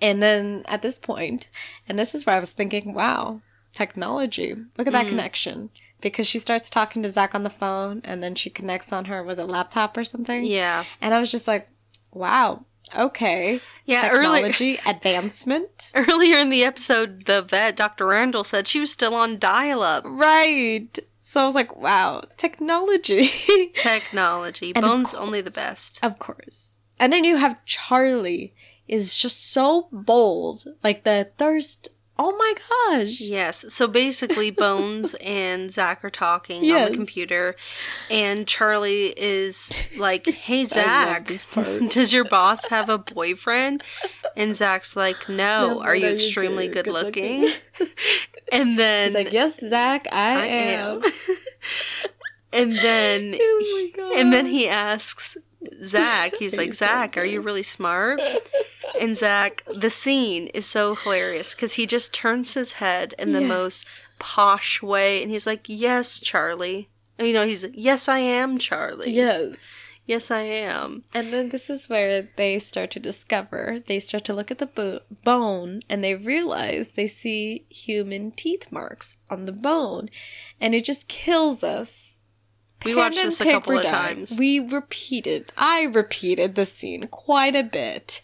And then at this point, and this is where I was thinking, wow, technology. Look at that mm. connection. Because she starts talking to Zach on the phone, and then she connects on her was it laptop or something.
Yeah.
And I was just like, wow, okay,
Yeah, early-
technology advancement. (laughs)
Earlier in the episode, the vet, Dr. Randall, said she was still on dial up.
Right. So I was like, wow, technology. (laughs)
Technology.
And
Bones only the best.
of course. And then you have Charlie is just so bold. Like the thirst. Oh my gosh.
Yes. So basically, Bones (laughs) and Zach are talking on the computer, and Charlie is like, "Hey, (laughs) Zach, (laughs) does your boss have a boyfriend?" And Zach's like, "No.
No,
are you extremely
good-
good looking?"
looking?
and then
He's like, yes, Zach, I,
I
am.
am. and then
Oh
and then he asks Zach, he's like, Zach, are you really smart? And Zach, the scene is so hilarious because he just turns his head in the
Yes.
most posh way and he's like, Yes, Charlie. And, you know, he's like, Yes, I am, Charlie.
Yes.
Yes, I am.
And then this is where they start to discover, they start to look at the bo- bone and they realize they see human teeth marks on the bone. And it just kills us.
We
Pen
watched this a couple of times.
We repeated, I repeated the scene quite a bit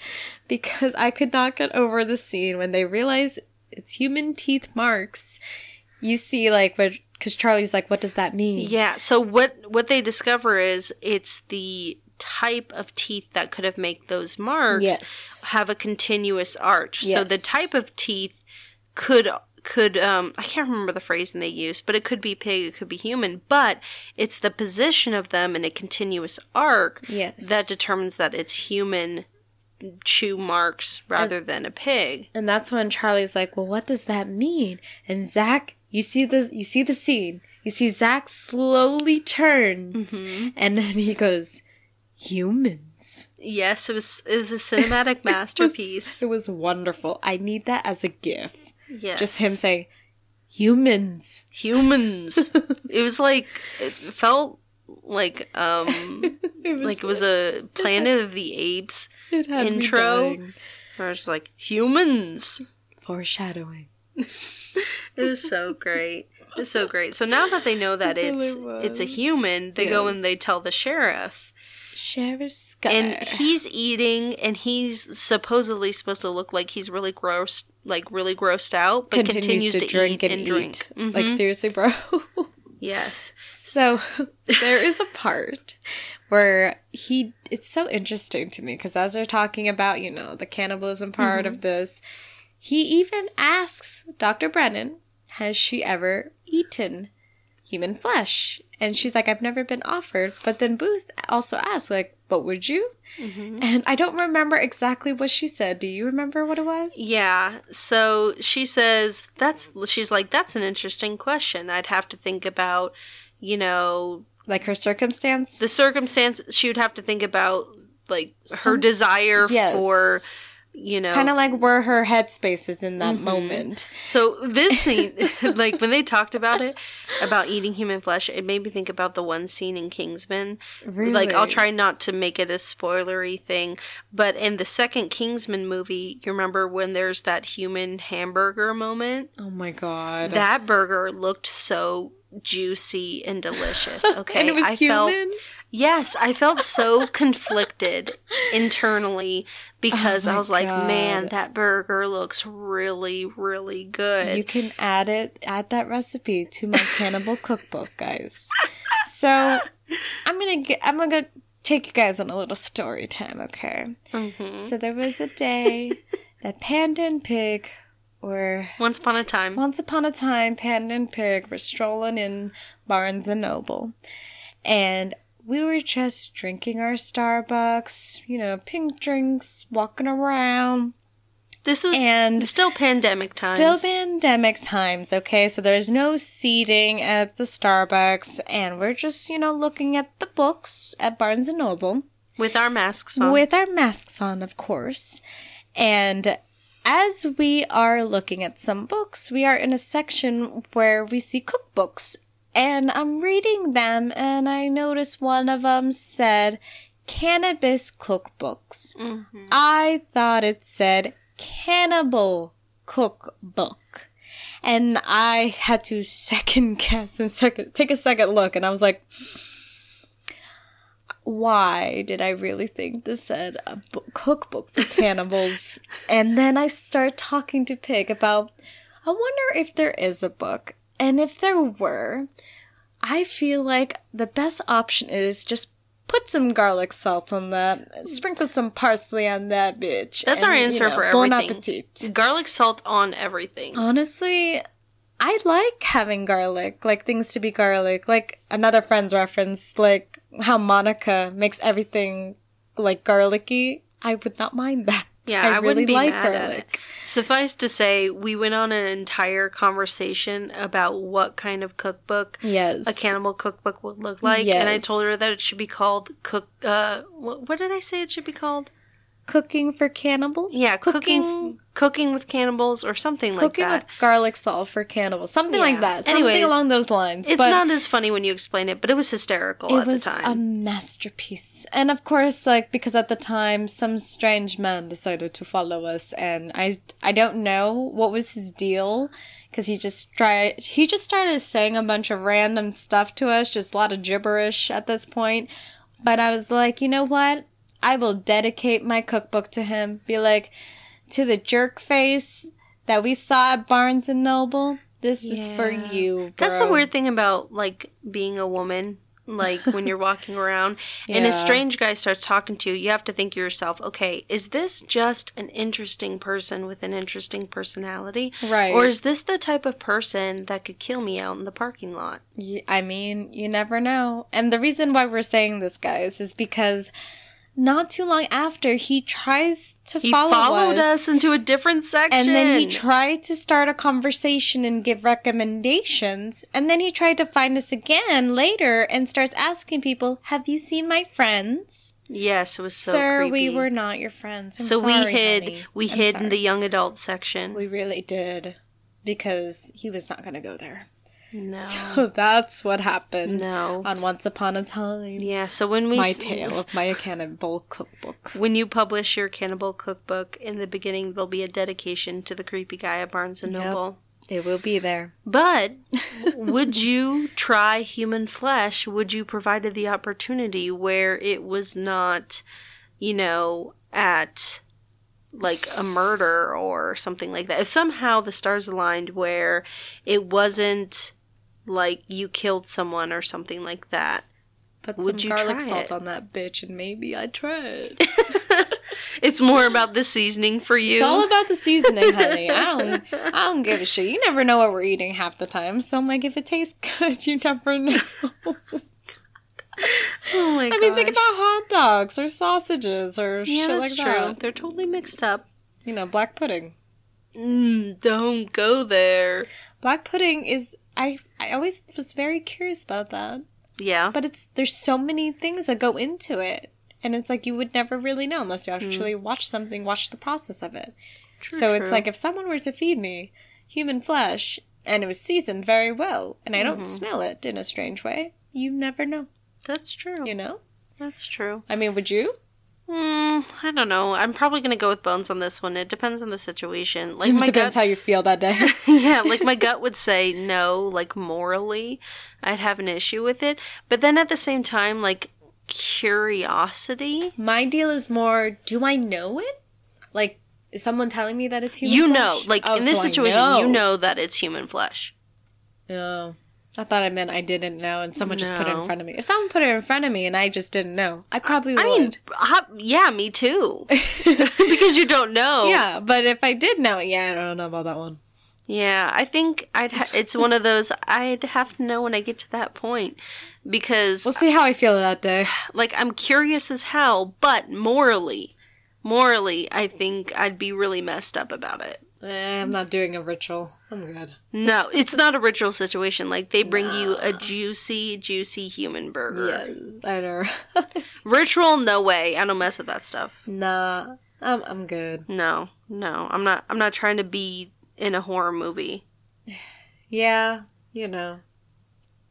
because I could not get over the scene when they realize it's human teeth marks. You see, like, what, because Charlie's like, what does that mean?
Yeah. So what what they discover is it's the type of teeth that could have made those marks
Yes.
have a continuous arch. Yes. So the type of teeth could could um I can't remember the phrasing they used, but it could be pig, it could be human, but it's the position of them in a continuous arc
Yes.
that determines that it's human chew marks rather than a pig.
And that's when Charlie's like, "Well, what does that mean?" And Zach, you see the you see the scene. You see Zach slowly turns,
Mm-hmm.
and then he goes, "Humans." humans.
Yes, it was it was a cinematic (laughs) masterpiece.
It was wonderful. I need that as a gif.
Yes.
Just him saying, humans.
humans. (laughs) it was like it felt like um (laughs)
It
like it was a (laughs) Planet of the Apes intro. where it's like humans.
Foreshadowing.
It was so great. It was so great. So now that they know that it's
really
it's a human, they go and they tell the sheriff.
Sheriff Scott.
And he's eating and he's supposedly supposed to look like he's really gross like really grossed out, but
continues,
continues,
to, drink
eat
and,
and drink.
eat.
Mhm.
Like seriously, bro. (laughs)
yes.
so there is a part where he. It's so interesting to me because as they're talking about, you know, the cannibalism part
Mm-hmm.
of this, he even asks Dr. Brennan, "Has she ever eaten human flesh?" And she's like, "I've never been offered." But then Booth also asks, like, "But would you?"
Mhm.
And I don't remember exactly what she said. Do you remember what it was?
Yeah. So she says that's she's like that's an interesting question. I'd have to think about, you know,
Like her circumstance?
the circumstance she would have to think about like her
Some-
desire
Yes.
for you know
kind of like where her headspace is in that mm-hmm. moment.
so this (laughs) scene (laughs) like when they talked about it about eating human flesh it made me think about the one scene in kingsman
Really?
like i'll try not to make it a spoilery thing but in the second kingsman movie you remember when there's that human hamburger moment
Oh my god.
that burger looked so juicy and delicious (laughs) okay
and it was
I
human?
felt Yes, I felt so (laughs) conflicted internally because
Oh
I was like, man, that burger looks really, really good.
You can add it, add that recipe to my cannibal (laughs) cookbook, guys. So I'm gonna get, I'm gonna take you guys on a little story time, okay?
Mhm.
So there was a day that Panda and Pig were
Once upon a time.
Once upon a time, Panda and Pig were strolling in Barnes and Noble, and we were just drinking our Starbucks, you know, pink drinks, walking around,
This was
and
still pandemic times.
still pandemic times. Okay, so there's no seating at the Starbucks, and we're just, you know, looking at the books at Barnes and Noble
with our masks on.
with our masks on, of course. And as we are looking at some books, we are in a section where we see cookbooks. And I'm reading them, and I notice one of them said cannabis cookbooks.
Mhm.
I thought it said cannibal cookbook. And I had to (laughs) second guess and second take a second look and I was like why did I really think this said a book, cookbook for cannibals? (laughs) and then I start talking to Pig about I wonder if there is a book. And if there were, I feel like the best option is just put some garlic salt on that, sprinkle some parsley on that bitch.
That's our
and, you
answer
know,
for
Bon appetit.
Garlic salt on everything.
Honestly, I like having garlic, like things to be garlic. Like another friend's reference, like how Monica makes everything like garlicky. I would not mind that.
Yeah,
I,
I
really
wouldn't be
like garlic.
Suffice to say, we went on an entire conversation about what kind of cookbook
Yes.
a cannibal cookbook would look like, and I told her that it should be called cook. Uh, what, what did I say it should be called?
Cooking for cannibals?
Yeah, cooking,
Cooking-
cooking with cannibals or something like that.
Cooking with garlic salt for cannibals. Something like
Yeah.
that. Something
Anyways,
along those lines.
It's
but
not as funny when you explain it, but it was hysterical
it
at
was
the time.
a masterpiece. And of course, like because at the time some strange man decided to follow us and I I don't know what was his deal because he just tried he just started saying a bunch of random stuff to us, just a lot of gibberish at this point. But I was like, you know what? I will dedicate my cookbook to him. Be like, to the jerk face that we saw at Barnes and Noble. This is for
Yeah.
you.
That's the weird thing about like being a woman. Like when you're walking around (laughs) and a strange guy starts talking to you, you have to think to yourself, okay, is this just an interesting person with an interesting personality?
Right.
Or is this the type of person that could kill me out in the parking lot?
I mean, you never know. And the reason why we're saying this, guys, is because not too long after, he tries to
He
follow
followed
us.
us into a different section.
And then he tried to start a conversation and give recommendations. And then he tried to find us again later and starts asking people, Have you seen my friends?
Yes, it was so
Sir,
creepy.
we were not your friends. I'm
so we hid.
honey.
We
I'm
hid in the young adult section.
We really did. Because he was not going to go there.
No,
So (laughs) that's what happened
no.
on Once Upon a Time.
Yeah. So when we
My
s-
tale of my cannibal cookbook.
when you publish your cannibal cookbook in the beginning, there'll be a dedication to the creepy guy at Barnes and Noble. Yep.
They will be there.
But (laughs) would you try human flesh? Would you provided the opportunity where it was not, you know, at like a murder or something like that? If somehow the stars aligned where it wasn't like you killed someone or something like that.
Put
Would
some
you
garlic salt
it?
on that bitch and maybe I'd try it. (laughs)
It's more about the seasoning for you.
It's all about the seasoning, honey. I don't (laughs) I don't give a shit. You never know what we're eating half the time. So I'm like, if it tastes (laughs) good, you never know.
oh my god.
I mean, think about hot dogs or sausages or
yeah,
shit
that's
like
true.
that.
They're totally mixed up.
You know, black pudding.
Mm, don't go there.
Black pudding is I I always was very curious about that.
Yeah.
But it's there's so many things that go into it. And it's like you would never really know unless you actually watch something, watch the process of it.
True,
so it's like if someone were to feed me human flesh and it was seasoned very well and I don't
Mm-hmm.
smell it in a strange way, you never know,
that's true.
you know?
That's true.
I mean, would you?
Mm, I don't know. I'm probably gonna go with bones on this one. It depends on the situation. (laughs) Like my
Depends
gut,
how you feel that day. (laughs)
yeah, (laughs) like my gut would say no. Like morally, I'd have an issue with it. But then at the same time, like curiosity,
My deal is more, do I know it? Like, is someone telling me that it's human
you
flesh?
know, like
Oh,
in this
so
situation, you know that it's human flesh.
Oh. I thought I meant I didn't know and someone just put it in front of me. If someone put it in front of me and I just didn't know, I probably
I
would.
mean, ha- yeah, me too. (laughs) because you don't know.
yeah, but if I did know, yeah, I don't know about that one.
Yeah, I think I'd. Ha- it's one of those I'd have to know when I get to that point because,
We'll see how I feel that day.
like, I'm curious as hell, but morally, morally, I think I'd be really messed up about it.
Eh, I'm not doing a ritual. I'm good.
No, it's not a ritual situation. Like they bring you a juicy, juicy human burger.
I know. (laughs)
Ritual, no way. I don't mess with that stuff.
nah, I'm I'm good.
No, no, I'm not. I'm not trying to be in a horror movie.
Yeah, you know.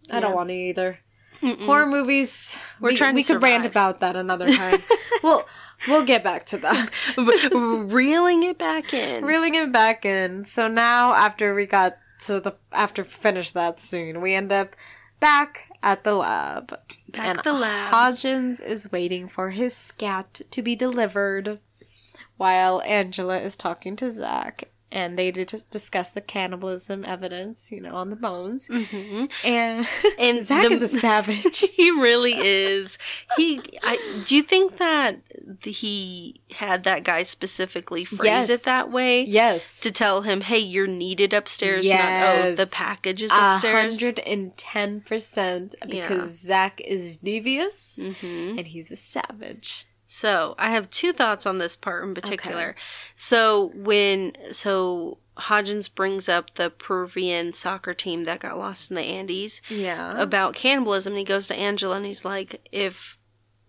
I don't want to either. Horror movies.
We're
we,
trying to
We could rant about that another time. (laughs) well, we'll get back to that. (laughs)
Reeling it back in.
Reeling it back in. So now, after we got to the after finish that scene, we end up back at the lab.
Back
and
at the lab.
Hodgins is waiting for his scat to be delivered, while Angela is talking to Zach. And they did discuss the cannibalism evidence, you know, on the bones.
Mhm.
And, (laughs)
And
Zach
the-
is a savage. (laughs)
he really is. He. I, do you think that he had that guy specifically phrase
Yes.
it that way?
yes.
To tell him, hey, you're needed upstairs. Not, oh,
Yes.
the package is upstairs.
hundred and ten percent because Zach is devious
Mhm.
and he's a savage.
So I have two thoughts on this part in particular. So when so Hodgins brings up the Peruvian soccer team that got lost in the Andes
Yeah.
about cannibalism, and he goes to Angela and he's like, "If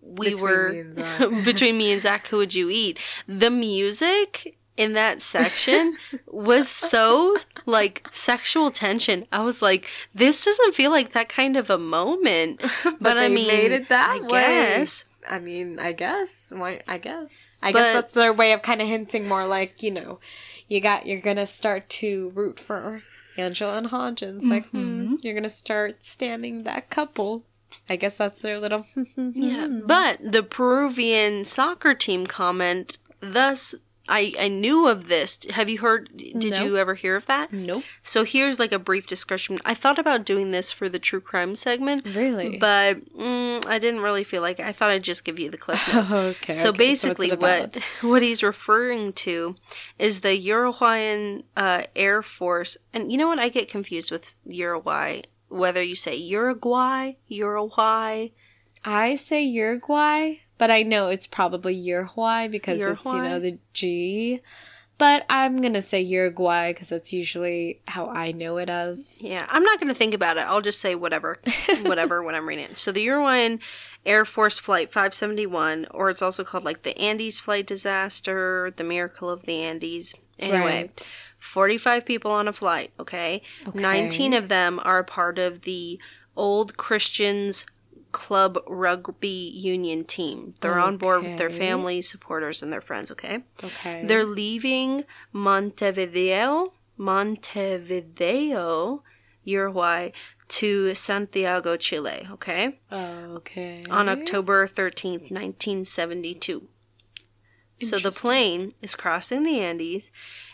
we
Between
were
me and Zach." (laughs)
between me and Zach, who would you eat?" The music in that section was so like sexual tension. I was like, "This doesn't feel like that kind of a moment." (laughs) But, I
they
mean,
made it that
I
way.
guess.
I mean, I guess. Why? I guess. I
But-
guess that's their way of kind of hinting more like you know, you got you're gonna start to root for Angela and Hodgins. Like, hmm, mm-hmm. you're gonna start standing that couple. I guess that's their little. (laughs) Hmm, hmm, hmm.
Yeah. But the Peruvian soccer team comment, thus, I, I knew of this. Have you heard, did
No.
you ever hear of that?
Nope.
So here's like a brief description. I thought about doing this for the true crime segment,
Really?
but mm, I didn't really feel like I thought I'd just give you the clip (laughs) notes.
okay.
So
okay,
basically,
it
what (laughs) what he's referring to is the Uruguayan uh, Air Force, and you know what? I get confused with Uruguay. Whether you say Uruguay, Uruguay,
I say Uruguay, but I know it's probably Uruguay because it's you know the G. But I'm gonna say Uruguay because that's usually how I know it as.
Yeah, I'm not going to think about it. I'll just say whatever, (laughs) whatever when I'm reading it. So the Uruguayan Air Force Flight 571, or it's also called like the Andes Flight Disaster, the Miracle of the Andes. Anyway,
Right.
45 people on a flight, okay?
Okay.
19 of them are part of the Old Christians Club Rugby Union team. They're on board with their
Okay.
families, supporters, and their friends, okay?
Okay.
They're leaving Montevideo, Montevideo, Uruguay, to Santiago, Chile, okay?
okay.
On October 13th, 1972. So the plane is crossing the Andes,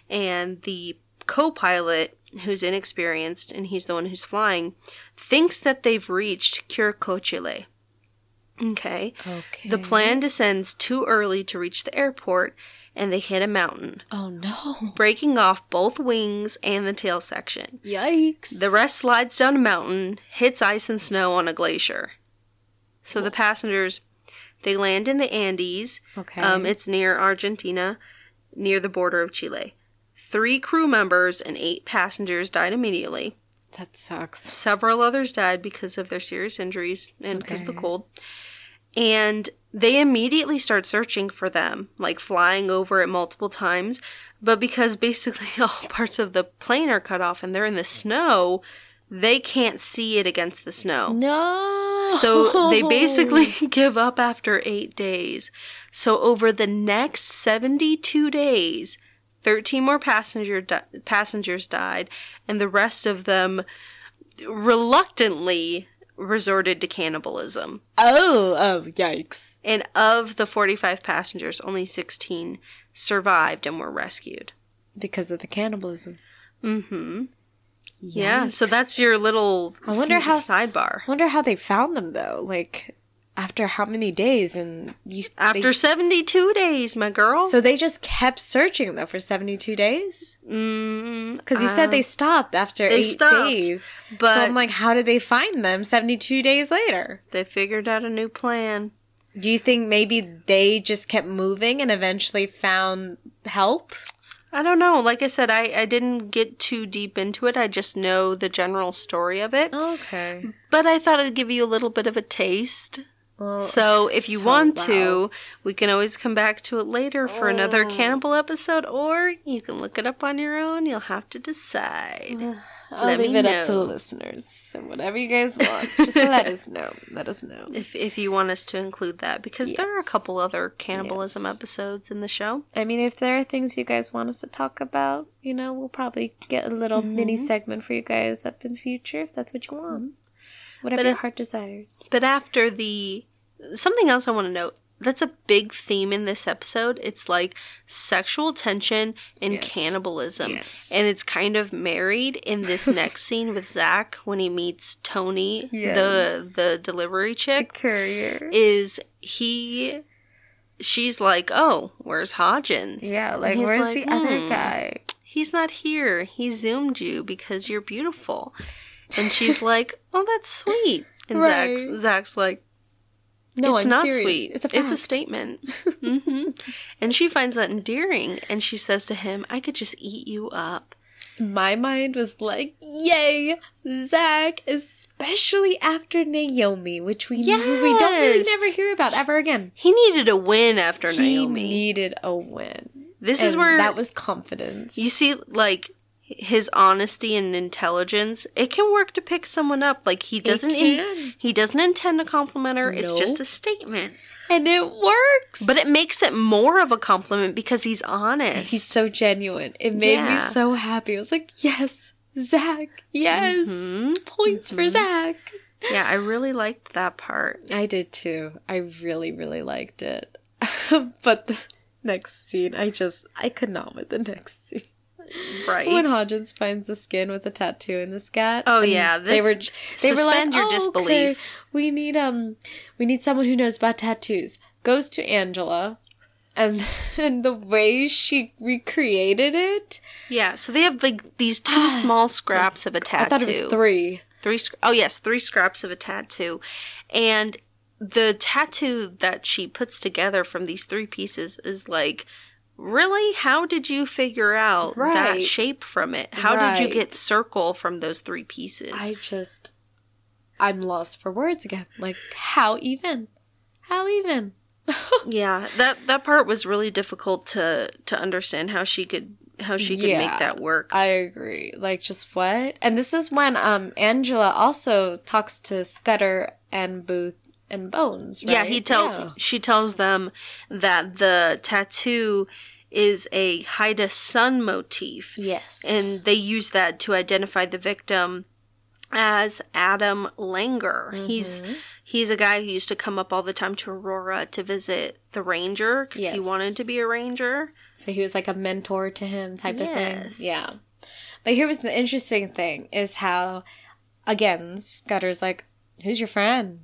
and the co pilot, who's inexperienced, and he's the one who's flying, thinks that they've reached Curicó, Chile. Okay.
Okay.
The plane descends too early to reach the airport, and they hit a mountain
Oh no!
breaking off both wings and the tail section.
Yikes!
The rest slides down a mountain, hits ice and snow on a glacier. So the passengers, they land in the Andes.
okay.
Um, it's near Argentina, near the border of Chile. Three crew members and eight passengers died immediately.
that sucks.
Several others died because of their serious injuries and because of the cold. And they immediately start searching for them, like flying over it multiple times. But because basically (laughs) all parts of the plane are cut off and they're in the snow, they can't see it against the snow.
No.
So they (laughs) basically (laughs) give up after eight days. So over the next 72 days, 13 more passenger di- passengers died, and the rest of them reluctantly resorted to cannibalism.
Oh, oh, yikes!
And of the 45 passengers, only 16 survived and were rescued.
Because of the cannibalism.
Mm-hmm. Yeah, so that's your little
I wonder
s-
how-
sidebar.
I wonder how they found them though. Like after how many days? And you
After
they-
72 days, my girl.
so they just kept searching though for seventy two days.
mm,
Because you said they stopped after
they
eight
stopped,
days.
but
so I'm like, how did they find them seventy two days later?
they figured out a new plan.
Do you think maybe they just kept moving and eventually found help?
I don't know. Like I said, I, I didn't get too deep into it. I just know the general story of it.
Okay.
But I thought I'd give you a little bit of a taste.
Well,
So if you
so
want to, we can always come back to it later for another
Oh.
cannibal episode, or you can look it up on your own. You'll have to decide.
I'll
let
leave it up to the listeners. So whatever you guys want, (laughs) just let us know. Let us know.
If if you want us to include that, because there are a couple other cannibalism
Yes.
episodes in the show.
I mean, if there are things you guys want us to talk about, you know, we'll probably get a little mini
Mm-hmm.
segment for you guys up in the future if that's what you want. Whatever
But
your heart desires.
But after the something else I want to note that's a big theme in this episode. It's like sexual tension and
Yes.
cannibalism.
Yes.
And it's kind of married in this (laughs) next scene with Zach when he meets Tony,
Yes.
the the delivery chick.
The Courier.
Is he she's like, Oh, where's Hodgins?
Yeah, like where's
like,
the other
"Hmm,
guy?
He's not here. He zoomed you because you're beautiful. And she's (laughs) like, Oh, that's sweet. And
Right.
Zach's Zach's like,
No,
it's
I'm
not
serious.
sweet.
It's a fact.
statement. (laughs) hmm And she finds that endearing, and she says to him, "I could just eat you up."
My mind was like, yay, Zach, especially after Naomi, which we we don't really never hear about ever again.
He needed a win after Naomi.
He
Naomi.
needed a win.
this is where
that was confidence.
you see, like his honesty and intelligence. It can work to pick someone up. Like he doesn't. in- he doesn't intend to compliment her. It's just a statement.
and it works.
But it makes it more of a compliment because he's honest.
He's so genuine. It made
Yeah.
me so happy. I was like, yes, Zach, yes.
Mhm.
Points for Zach.
Yeah, I really liked that part.
I did too. I really, really liked it. (laughs) but the next scene, I just, I could not with the next scene.
Right.
When Hodgins finds the skin with the tattoo in the scat.
Oh, yeah,
they
this-
were they were like,
your
"Oh,
disbelief."
okay, We need um, we need someone who knows about tattoos. Goes to Angela, and (laughs) and the way she recreated it,
Yeah, so they have like these two small scraps of a tattoo.
I thought it was three.
Three. sc- Oh yes, three scraps of a tattoo, and the tattoo that she puts together from these three pieces is like really how did you figure out that shape from it how did you get circle from those three pieces
I just, I'm lost for words again. Like, how even? How even? (laughs)
yeah that that part was really difficult to to understand how she could how she could
Yeah.
make that work
I agree. Like, just what? And this is when um Angela also talks to Scudder and Booth and Bones. Right?
Yeah, he tell
Yeah.
she tells them that the tattoo is a Haida sun motif,
Yes.
and they use that to identify the victim as Adam Langer. He's
Mm-hmm.
he's a guy who used to come up all the time to Aurora to visit the ranger because he wanted to be a ranger.
so he was like a mentor to him, type of
Yes.
thing. Yeah. But here was the interesting thing: is how, again, Scudder's like, "Who's your friend?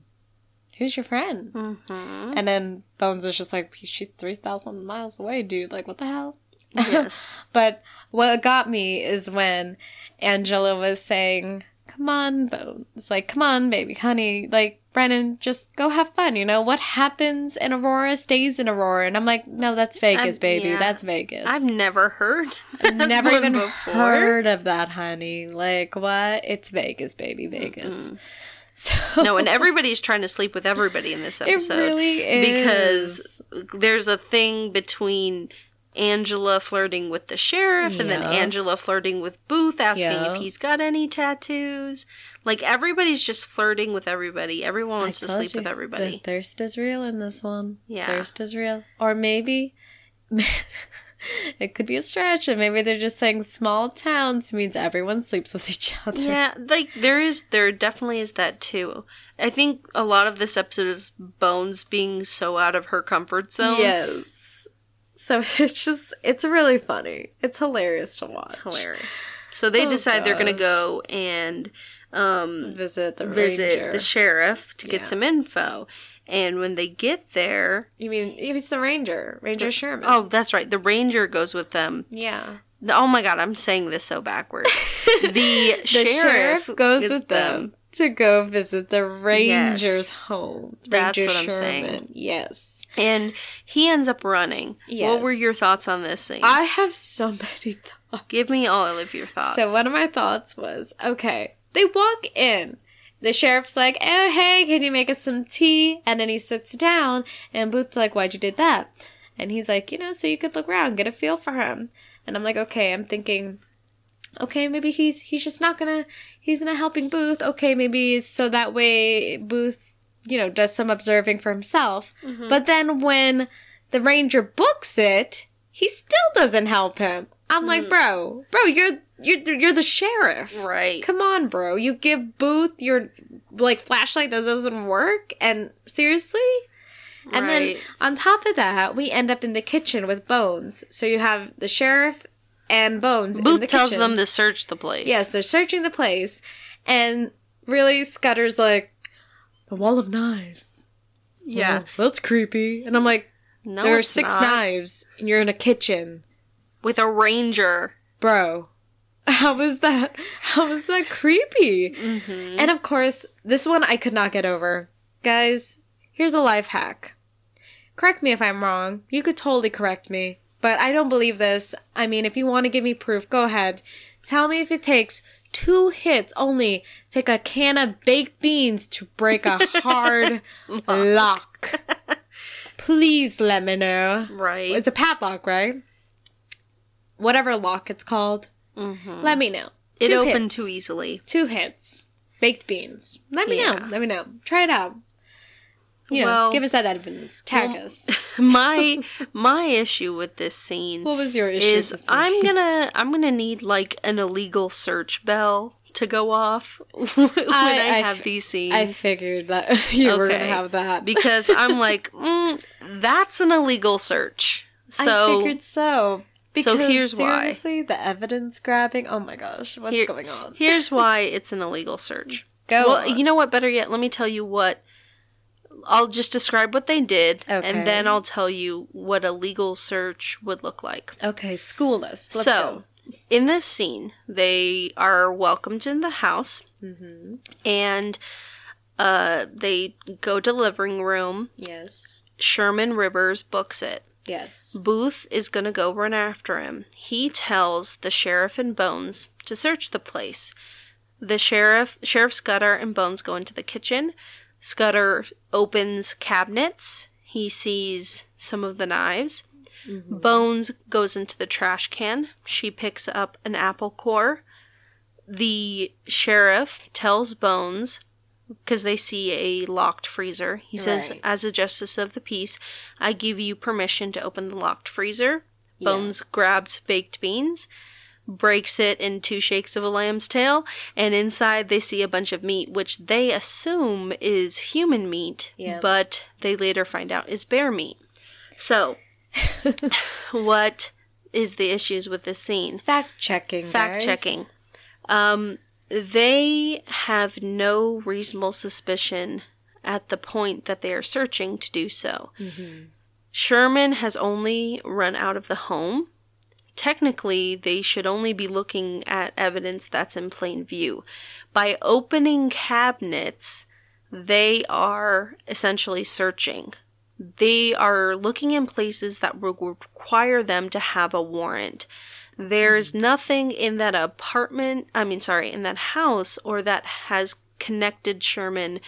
Who's your friend?"
Mm-hmm.
And then Bones is just like, "She's three thousand miles away, dude. Like, what the hell?"
Yes. (laughs)
But what got me is when Angela was saying, Come on, Bones. Like, come on, baby, honey. Like, Brennan, just go have fun. You know, what happens in Aurora stays in Aurora. And I'm like, No, that's Vegas,
I've-
baby.
yeah.
That's Vegas.
I've never heard. (laughs)
Never even
before.
heard of that, honey. Like, what? It's Vegas, baby, Vegas. So,
No, and everybody's trying to sleep with everybody in this (laughs)
it
episode.
really is.
because there's a thing between Angela flirting with the sheriff and then Angela flirting with Booth asking
Yeah.
if he's got any tattoos. Like everybody's just flirting with everybody. Everyone wants to sleep
you,
with everybody.
The thirst is real in this one.
Yeah.
Thirst is real. Or maybe (laughs) (laughs) it could be a stretch, and maybe they're just saying small towns means everyone sleeps with each other.
yeah, like there is there definitely is that too. I think a lot of this episode is Bones being so out of her comfort zone.
Yes. So (laughs) it's just, it's really funny. It's hilarious to watch.
It's hilarious. So they
Oh,
decide they're going to go and um,
Visit the
visit
ranger.
the sheriff to get
Yeah.
some info. And when they get there,
you mean, it's the ranger, Ranger Sherman.
oh, that's right, the ranger goes with them.
yeah.
Oh my god, I'm saying this so backwards. (laughs) The,
The
sheriff,
sheriff, goes with them. to go visit the ranger's
Yes.
home.
That's
Ranger
what I'm saying.
Yes.
and he ends up running. What were your thoughts on this scene?
I have so (laughs) many thoughts.
Give me all of your thoughts.
So one of my thoughts was, okay, they walk in. The sheriff's like, oh, hey, can you make us some tea? And then he sits down, and Booth's like, why'd you do that? And he's like, you know, so you could look around, get a feel for him. And I'm like, okay, I'm thinking, okay, maybe he's he's just not gonna he's not helping Booth. Okay, maybe so that way Booth, you know, does some observing for himself. Mm-hmm. But then when the ranger books it, he still doesn't help him. I'm like, mm. bro, bro, you're you're you're the sheriff.
right.
Come on, bro. You give Booth your like flashlight that doesn't work, and seriously. And then on top of that, we end up in the kitchen with Bones. So you have the sheriff and Bones in the
Booth tells
kitchen.
them to search the place.
Yes, they're searching the place, and really, Scudder's like, the wall of knives.
Yeah.
Well, that's creepy. And I'm like,
No,
there are six
not.
knives, and you're in a kitchen,
with a ranger.
bro. How was that? How was that creepy?
Mm-hmm.
And of course, this one I could not get over. Guys, here's a life hack. Correct me if I'm wrong. You could totally correct me. But I don't believe this. I mean, if you want to give me proof, go ahead. Tell me if it takes two hits only. Take a can of baked beans to break a hard (laughs) lock. Please let me know.
Right.
It's a padlock, right? Whatever lock it's called. Let me know.
it
Two
opened
hits.
too easily.
Two hits. Baked beans. Let me
Yeah.
know. Let me know. Try it out. You know,
Well-
give us that evidence. Tag
Well,
us. (laughs)
my my issue with this scene
What was your issue?
is I'm (laughs) gonna I'm gonna need like an illegal search bell to go off (laughs) when I,
I
have
f-
these scenes.
I figured that you were gonna have that
because I'm like, mm, that's an illegal search. So
I figured so. Because
here's why.
seriously, the evidence grabbing. Oh my gosh, what's
Here-
going on?
here's (laughs) why it's an illegal search.
Go
well,
on.
you know what? Better yet, let me tell you what. I'll just describe what they did,
Okay.
and then I'll tell you what a legal search would look like.
Okay, school us. Let's
so, in this scene, they are welcomed in the house,
Mm-hmm.
and Uh, they go to the living room.
Yes.
Sherman Rivers books it.
Yes.
Booth is going to go run after him. He tells the sheriff and Bones to search the place. The sheriff, Sheriff Scudder and Bones go into the kitchen. Scudder opens cabinets. He sees some of the knives. Mm-hmm. Bones goes into the trash can. She picks up an apple core. The sheriff tells Bones because they see a locked freezer. He says,
Right.
As a justice of the peace, I give you permission to open the locked freezer. Bones grabs baked beans, breaks it in two shakes of a lamb's tail, and inside they see a bunch of meat, which they assume is human meat,
Yeah.
but they later find out is bear meat. So, (laughs) what is the issues with this scene?
Fact checking.
fact checking. Um, they have no reasonable suspicion at the point that they are searching to do so. Mm-hmm. Sherman has only run out of the home. Technically, they should only be looking at evidence that's in plain view. By opening cabinets, they are essentially searching. They are looking in places that would require them to have a warrant. There's nothing in that apartment, I mean, sorry, in that house or that has connected Sherman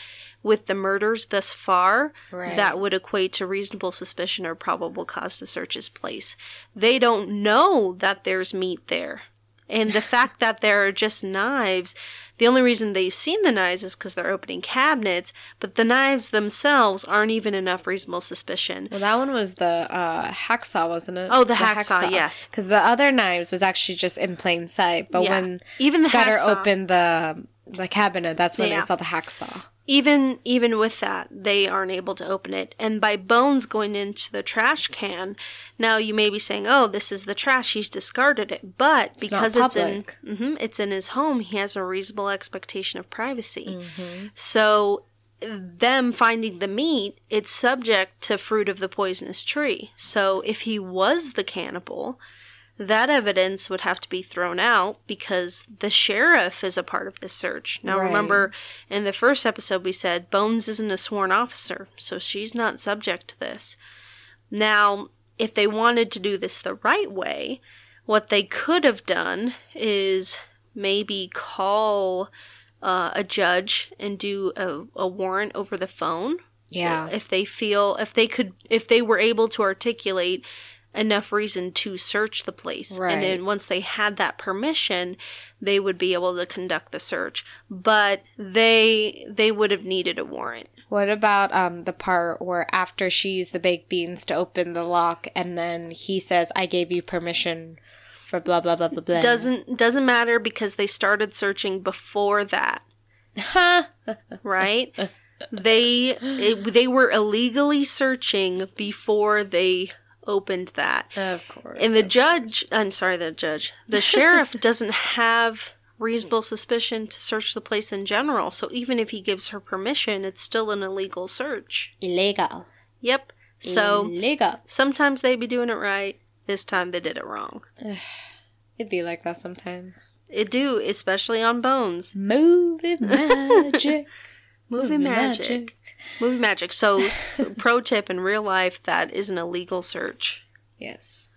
with the murders thus far
Right.
that would equate to reasonable suspicion or probable cause to search his place. They don't know that there's meat there. And the fact that there are just knives, the only reason they've seen the knives is because they're opening cabinets, but the knives themselves aren't even enough reasonable suspicion.
Well, that one was the uh, hacksaw, wasn't it?
Oh, the hacksaw, yes.
Because the other knives was actually just in plain sight. But
Yeah.
when
Even the
Scudder
hacksaw.
opened the the cabinet, that's when
Yeah.
they saw the hacksaw.
Even even with that they aren't able to open it and by bones going into the trash can now you may be saying oh this is the trash he's discarded it but
not
because it's in
public.
hmm it's in his home he has a reasonable expectation of privacy
Mm-hmm.
so them finding the meat it's subject to fruit of the poisonous tree so if he was the cannibal that evidence would have to be thrown out because the sheriff is a part of this search. Now,
Right.
remember, in the first episode, we said Bones isn't a sworn officer, so she's not subject to this. Now, if they wanted to do this the right way, what they could have done is maybe call uh, a judge and do a, a warrant over the phone
Yeah.
if they feel if they could if they were able to articulate enough reason to search the place.
Right.
and then once they had that permission they would be able to conduct the search. But they they would have needed a warrant.
What about um the part where after she used the baked beans to open the lock, and then he says, "I gave you permission for blah blah blah blah blah."
doesn't doesn't matter because they started searching before that. (laughs) Right? They it, they were illegally searching before they opened that
Of course.
And the judge, I'm sorry, the judge, the (laughs) sheriff doesn't have reasonable suspicion to search the place in general. So even if he gives her permission, it's still an illegal search.
illegal.
Yep. So
illegal.
sometimes they'd be doing it right. This time they did it wrong. (sighs)
It'd be like that sometimes.
It do, especially on Bones.
Movie magic. (laughs)
Movie magic. Movie magic. So, (laughs) pro tip in real life, that is an illegal search.
Yes.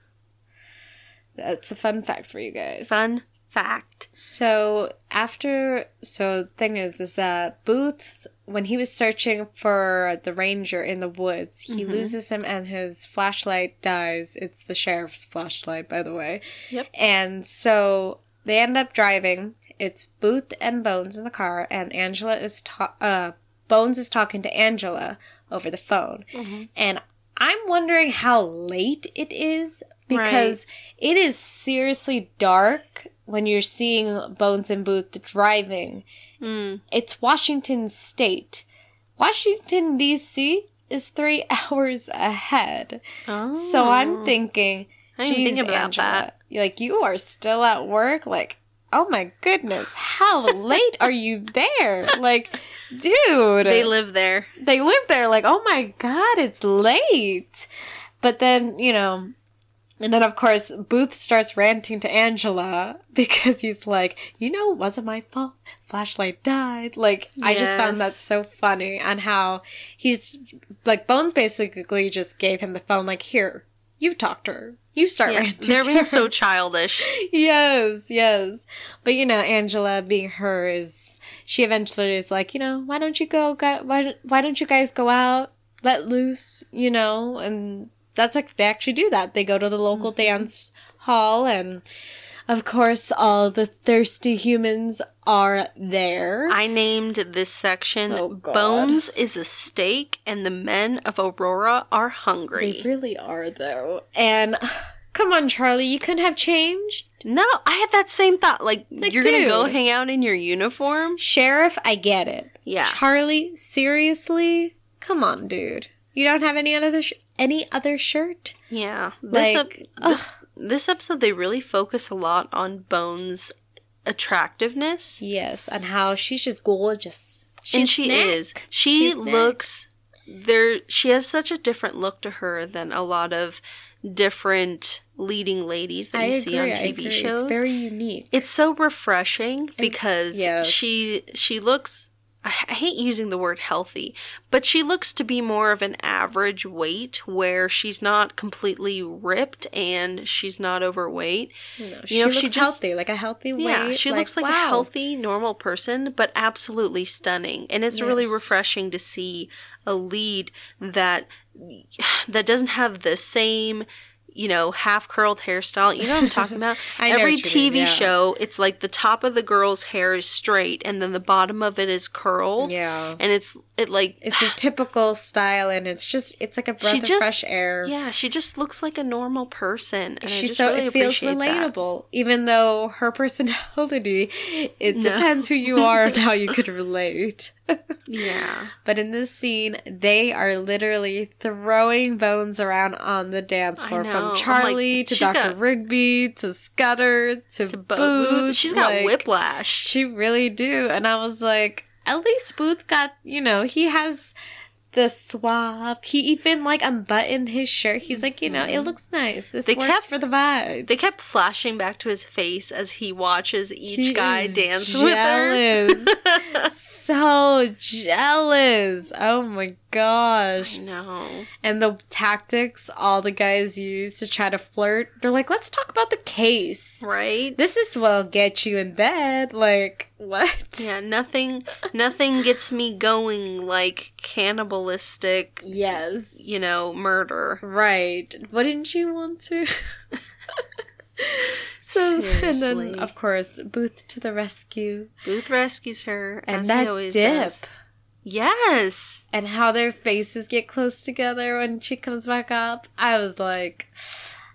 That's a fun fact for you guys.
Fun fact.
So after, so the thing is, is that Booth's when he was searching for the ranger in the woods, he mm-hmm. loses him and his flashlight dies. It's the sheriff's flashlight, by the way.
Yep.
And so they end up driving. It's Booth and Bones in the car, and Angela is ta- uh Bones is talking to Angela over the phone, and I'm wondering how late it is because it is seriously dark when you're seeing Bones and Booth driving.
Mm.
It's Washington State. Washington, D.C. is three (laughs) hours ahead.
Oh.
So I'm thinking,
I didn't think about
Angela,
that.
Like, you are still at work? Like, oh my goodness, how late are you there? Like, dude.
They live there.
they live there like oh my god it's late but then you know And then, of course, Booth starts ranting to Angela (laughs) because he's like, you know, it wasn't my fault. Flashlight died. Like, I just found that so funny and how he's like, Bones basically just gave him the phone, like, here, you talk to her. You start
Yeah,
ranting.
they're being so (laughs) childish.
yes, yes. But you know, Angela being her is she eventually is like, you know, why don't you go gu- why why don't you guys go out, let loose, you know, and that's like they actually do that. They go to the local mm-hmm. dance hall and of course all the thirsty humans are there.
I named this section
Oh,
Bones is a steak and the men of Aurora are hungry.
they really are though. And (sighs) come on, Charlie, you couldn't have changed.
no, I had that same thought. Like,
Like,
you're going to go hang out in your uniform?
Sheriff, I get it.
Yeah.
Charlie, seriously? Come on, dude. You don't have any other sh- any other shirt?
Yeah. This,
Like,
this, this episode, they really focus a lot on Bones' attractiveness.
Yes, and how she's just gorgeous. She's
and she
snack.
is. She
She's snack.
looks there she has such a different look to her than a lot of different leading ladies that
I
you
agree.
see on TV shows.
It's very unique.
It's so refreshing because
yes.
she she looks I hate using the word healthy, but she looks to be more of an average weight where she's not completely ripped and she's not overweight.
You know,
you
she
know,
looks
she just-
healthy, like a healthy weight.
Yeah, she looks like
wow.
a healthy, normal person, but absolutely stunning. And it's really refreshing to see a lead that that doesn't have the same, you know, half curled hairstyle. You know what I'm talking about? (laughs)
I
Every
you mean,
TV
yeah.
show, it's like the top of the girl's hair is straight and then the bottom of it is curled.
Yeah.
And it's it like
It's the (sighs) typical style, and it's just it's like a breath of
just-
fresh air.
yeah, she just looks like a normal person. And I
She's
just
so
really
it feels
appreciate that.
relatable, even though her (laughs) personality. It
No.
depends who you are and how you could relate.
Yeah.
But in this scene, they are literally throwing bones around on the dance floor from
I'm like,
Charlie to Dr.
got-
Rigby to Scudder to,
Bo-
Booth.
She's got
like,
whiplash.
She really do. And I was like, at least Booth got, you know, he has the swap. He even like unbuttoned his shirt. He's like, you know, it mm-hmm. looks nice. This
They
works
kept-
for the vibes.
They kept flashing back to his face as he watches each
He
guy dance with her. (laughs)
so jealous. Oh my gosh.
no.
And the tactics all the guys use to try to flirt, they're like, let's talk about the case.
Right?
This is what'll get you in bed. Like, (laughs) what?
Yeah, nothing nothing gets me going like cannibalistic,
Yes.
you know, murder.
Right. Wouldn't you want to? (laughs) so, and
Seriously.
then, of course, Booth to the rescue.
Booth rescues her
And that
he
dip.
does. Yes.
And how their faces get close together when she comes back up. I was like,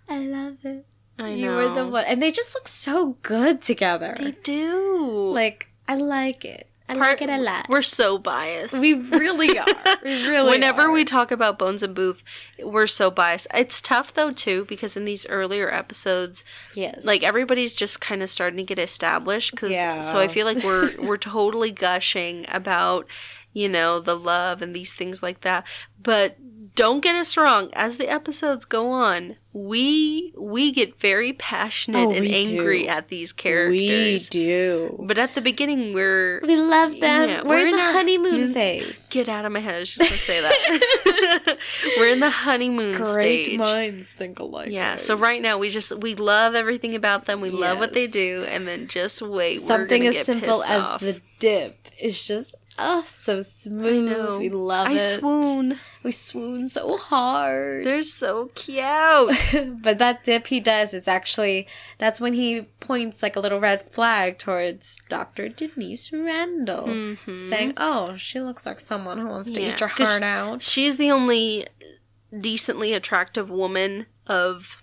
I love it.
I know.
You were the one. And they just look so good together.
They do.
Like, I like it. I
Part-
like it a lot.
We're so biased.
We really are. (laughs) We really
Whenever
are.
we talk about Bones and Booth, we're so biased. It's tough though too because in these earlier episodes,
Yes.
like everybody's just kind of starting to get established cuz
Yeah.
so I feel like we're (laughs) we're totally gushing about, you know, the love and these things like that. But don't get us wrong, as the episodes go on, we we get very passionate
Oh,
and angry
do.
at these characters.
we do.
But at the beginning we're
We love them.
Yeah,
we're,
we're
in the honeymoon phase.
Get out of my head. I was just to say that. (laughs) We're in the honeymoon
Great
stage.
minds think alike.
Yeah, so right now we just we love everything about them. We love what they do and then just wait.
something
gonna
as
get
simple as
off.
the dip is just oh so smooth. We love
I
it.
swoon.
We swoon so hard.
They're so cute. (laughs)
but that dip he does is actually that's when he points like a little red flag towards Dr. Denise Randall,
Mhm.
saying, "Oh, she looks like someone who wants to
Yeah,
eat your heart out."
She's the only decently attractive woman of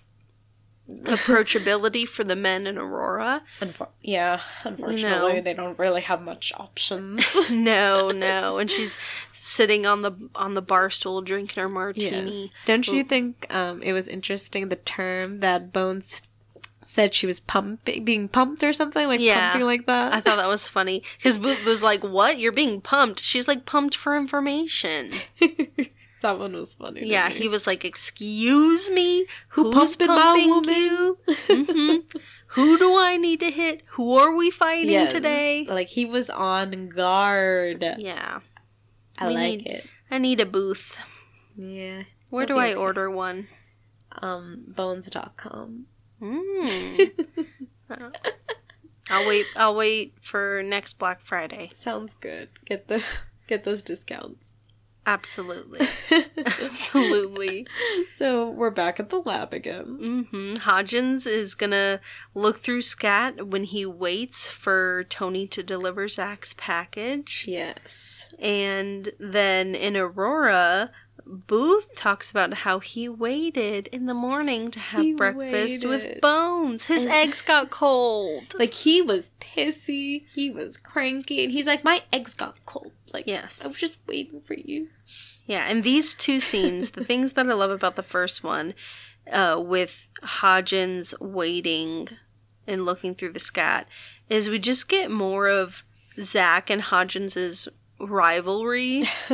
approachability for the men in Aurora.
Unfor- yeah, unfortunately, they don't really have much options. (laughs)
No, (laughs) no, and she's sitting on the on the bar stool drinking her martini.
Yes. Don't you think um, it was interesting the term that Bones said she was pumping, being pumped or something like
Yeah.
pumping like that?
I thought that was funny because Booth was like, "What? You're being pumped?" She's like, "Pumped for information." (laughs)
That one was funny.
Yeah, he was like, "Excuse me,
Who
who's
pumping my woman?"
you? (laughs) hmm Who do I need to hit? Who are we fighting
Yes.
today?"
Like he was on guard.
Yeah,
I
We
like
need-
it.
I need a booth.
Yeah.
Where do I
okay.
order one?
Um, bones.com.
Mm. (laughs) I'll wait. I'll wait for next Black Friday.
Sounds good. Get the (laughs) get those discounts.
Absolutely, (laughs) absolutely.
so we're back at the lab again.
hmm Hodgins is gonna look through Scat when he waits for Tony to deliver Zach's package.
Yes.
And then in Aurora, Booth talks about how he waited in the morning to have
He
breakfast with. Bones. His eggs got cold. (laughs)
Like he was pissy, he was cranky, and he's like, My eggs got cold. Like
Yes.
I was just waiting for you.
Yeah, and these two scenes, the things that I love about the first one, uh, with Hodgins waiting and looking through the scat, is we just get more of Zach and Hodgins's rivalry. (laughs) (laughs)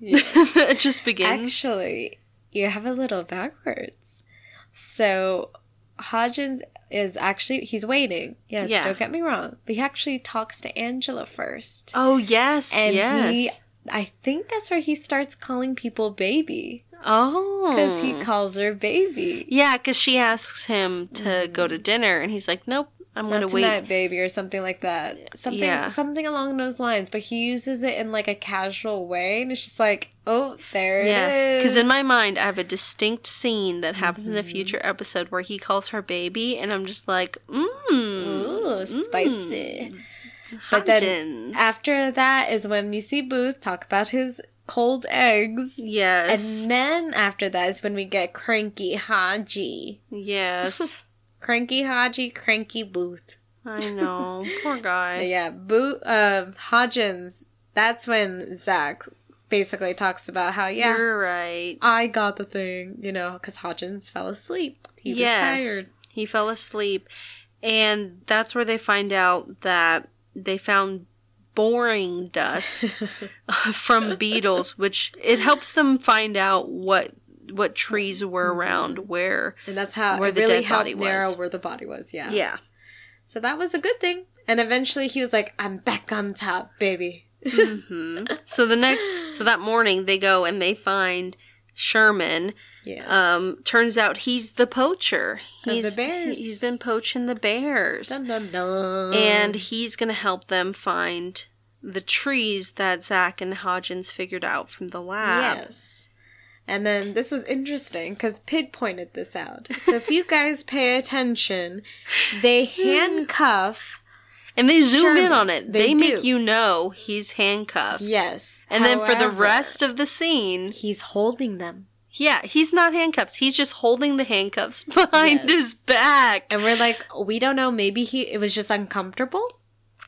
it just begins.
Actually, you have a little backwards. So Hodgins is actually he's waiting. Yes,
Yeah.
don't get me wrong. But he actually talks to Angela first.
oh yes,
and
yes.
he I think that's where he starts calling people baby.
oh,
Because he calls her baby.
yeah, because she asks him to go to dinner, and he's like, "Nope, I'm
Not
gonna wait."
tonight, baby, or something like that. Something
Yeah.
something along those lines. But he uses it in like a casual way, and it's just like, oh, there it
Yes,
is.
because in my mind, I have a distinct scene that happens
Mm-hmm.
in a future episode where he calls her baby, and I'm just like, mmm,
Ooh, spicy. But then after that is when you see Booth talk about his cold eggs.
yes,
And then after that is when we get Cranky Haji.
yes, (laughs)
Cranky Haji, Cranky Booth.
I know, poor guy. (laughs)
Yeah, Booth, uh, Hodgins, that's when Zach basically talks about how, yeah,
You're right.
I got the thing, you know, because Hodgins fell asleep. He was tired.
he fell asleep, and that's where they find out that they found boring dust (laughs) (laughs) from beetles, which it helps them find out what what trees were around where.
And that's how
Where
it
the
really
dead body
narrow
was.
where the body was. Yeah.
Yeah.
So that was a good thing. And eventually he was like, I'm back on top, baby.
hmm So the next, so that morning they go and they find Sherman.
Yes.
Um, turns out he's the poacher.
the
He's
bears.
he's been poaching the bears,
dun, dun, dun.
and he's gonna help them find the trees that Zach and Hodgins figured out from the lab.
Yes. And then this was interesting because Pig pointed this out. So if you guys pay attention, they (laughs) handcuff.
And they zoom in on it.
They
They, make you know he's handcuffed.
Yes.
And then for the rest of the scene,
he's holding them.
yeah, he's not handcuffed. He's just holding the handcuffs (laughs) behind
Yes.
his back.
And we're like, we don't know. Maybe he it was just uncomfortable.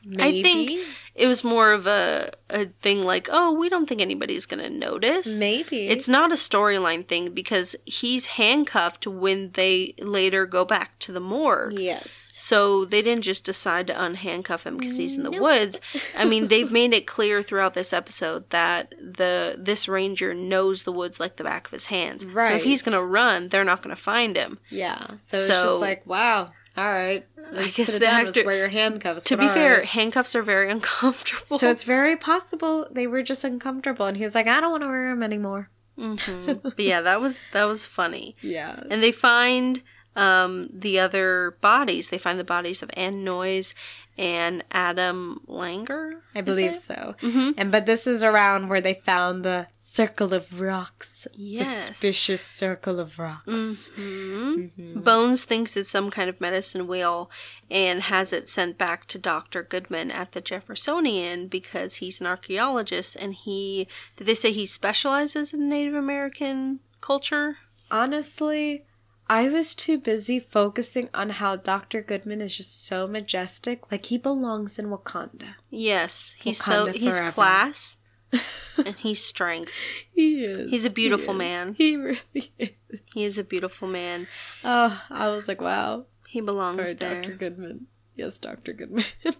Maybe.
I think it was more of a, a thing like, oh, we don't think anybody's going to notice.
Maybe.
It's not a storyline thing because he's handcuffed when they later go back to the morgue.
Yes.
So they didn't just decide to unhandcuff him because he's in the
Nope.
woods. I mean, (laughs) they've made it clear throughout this episode that the this ranger knows the woods like the back of his hands. Right. So if he's gonna run, they're not gonna find him.
Yeah. So, it's just like, wow. All right.
I guess the actor-
wear your handcuffs.
To be fair,
right.
handcuffs are very (laughs) uncomfortable.
so it's very possible they were just uncomfortable, and he was like, "I don't want to wear them anymore."
Mhm. (laughs) But yeah, that was that was funny.
Yeah.
And they find um, the other bodies. They find the bodies of Ann Noyes and Adam Langer.
I believe so.
Mm-hmm.
And but this is around where they found the circle of rocks.
Yes.
Suspicious circle of rocks.
hmm Bones thinks it's some kind of medicine wheel and has it sent back to Dr. Goodman at the Jeffersonian because he's an archaeologist and he did they say he specializes in Native American culture?
Honestly, I was too busy focusing on how Dr. Goodman is just so majestic. Like he belongs in Wakanda.
Yes, he's so he's
forever.
class (laughs) and he's strength.
He is.
He's a beautiful
he
man.
He really is.
He is a beautiful man.
Oh, I was like, wow.
He belongs
Or
there.
Dr. Goodman. Yes, Dr. Goodman. (laughs)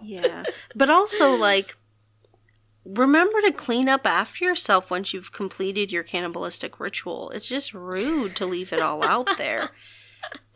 Yeah. But also like remember to clean up after yourself once you've completed your cannibalistic ritual. It's just rude to leave it all out there.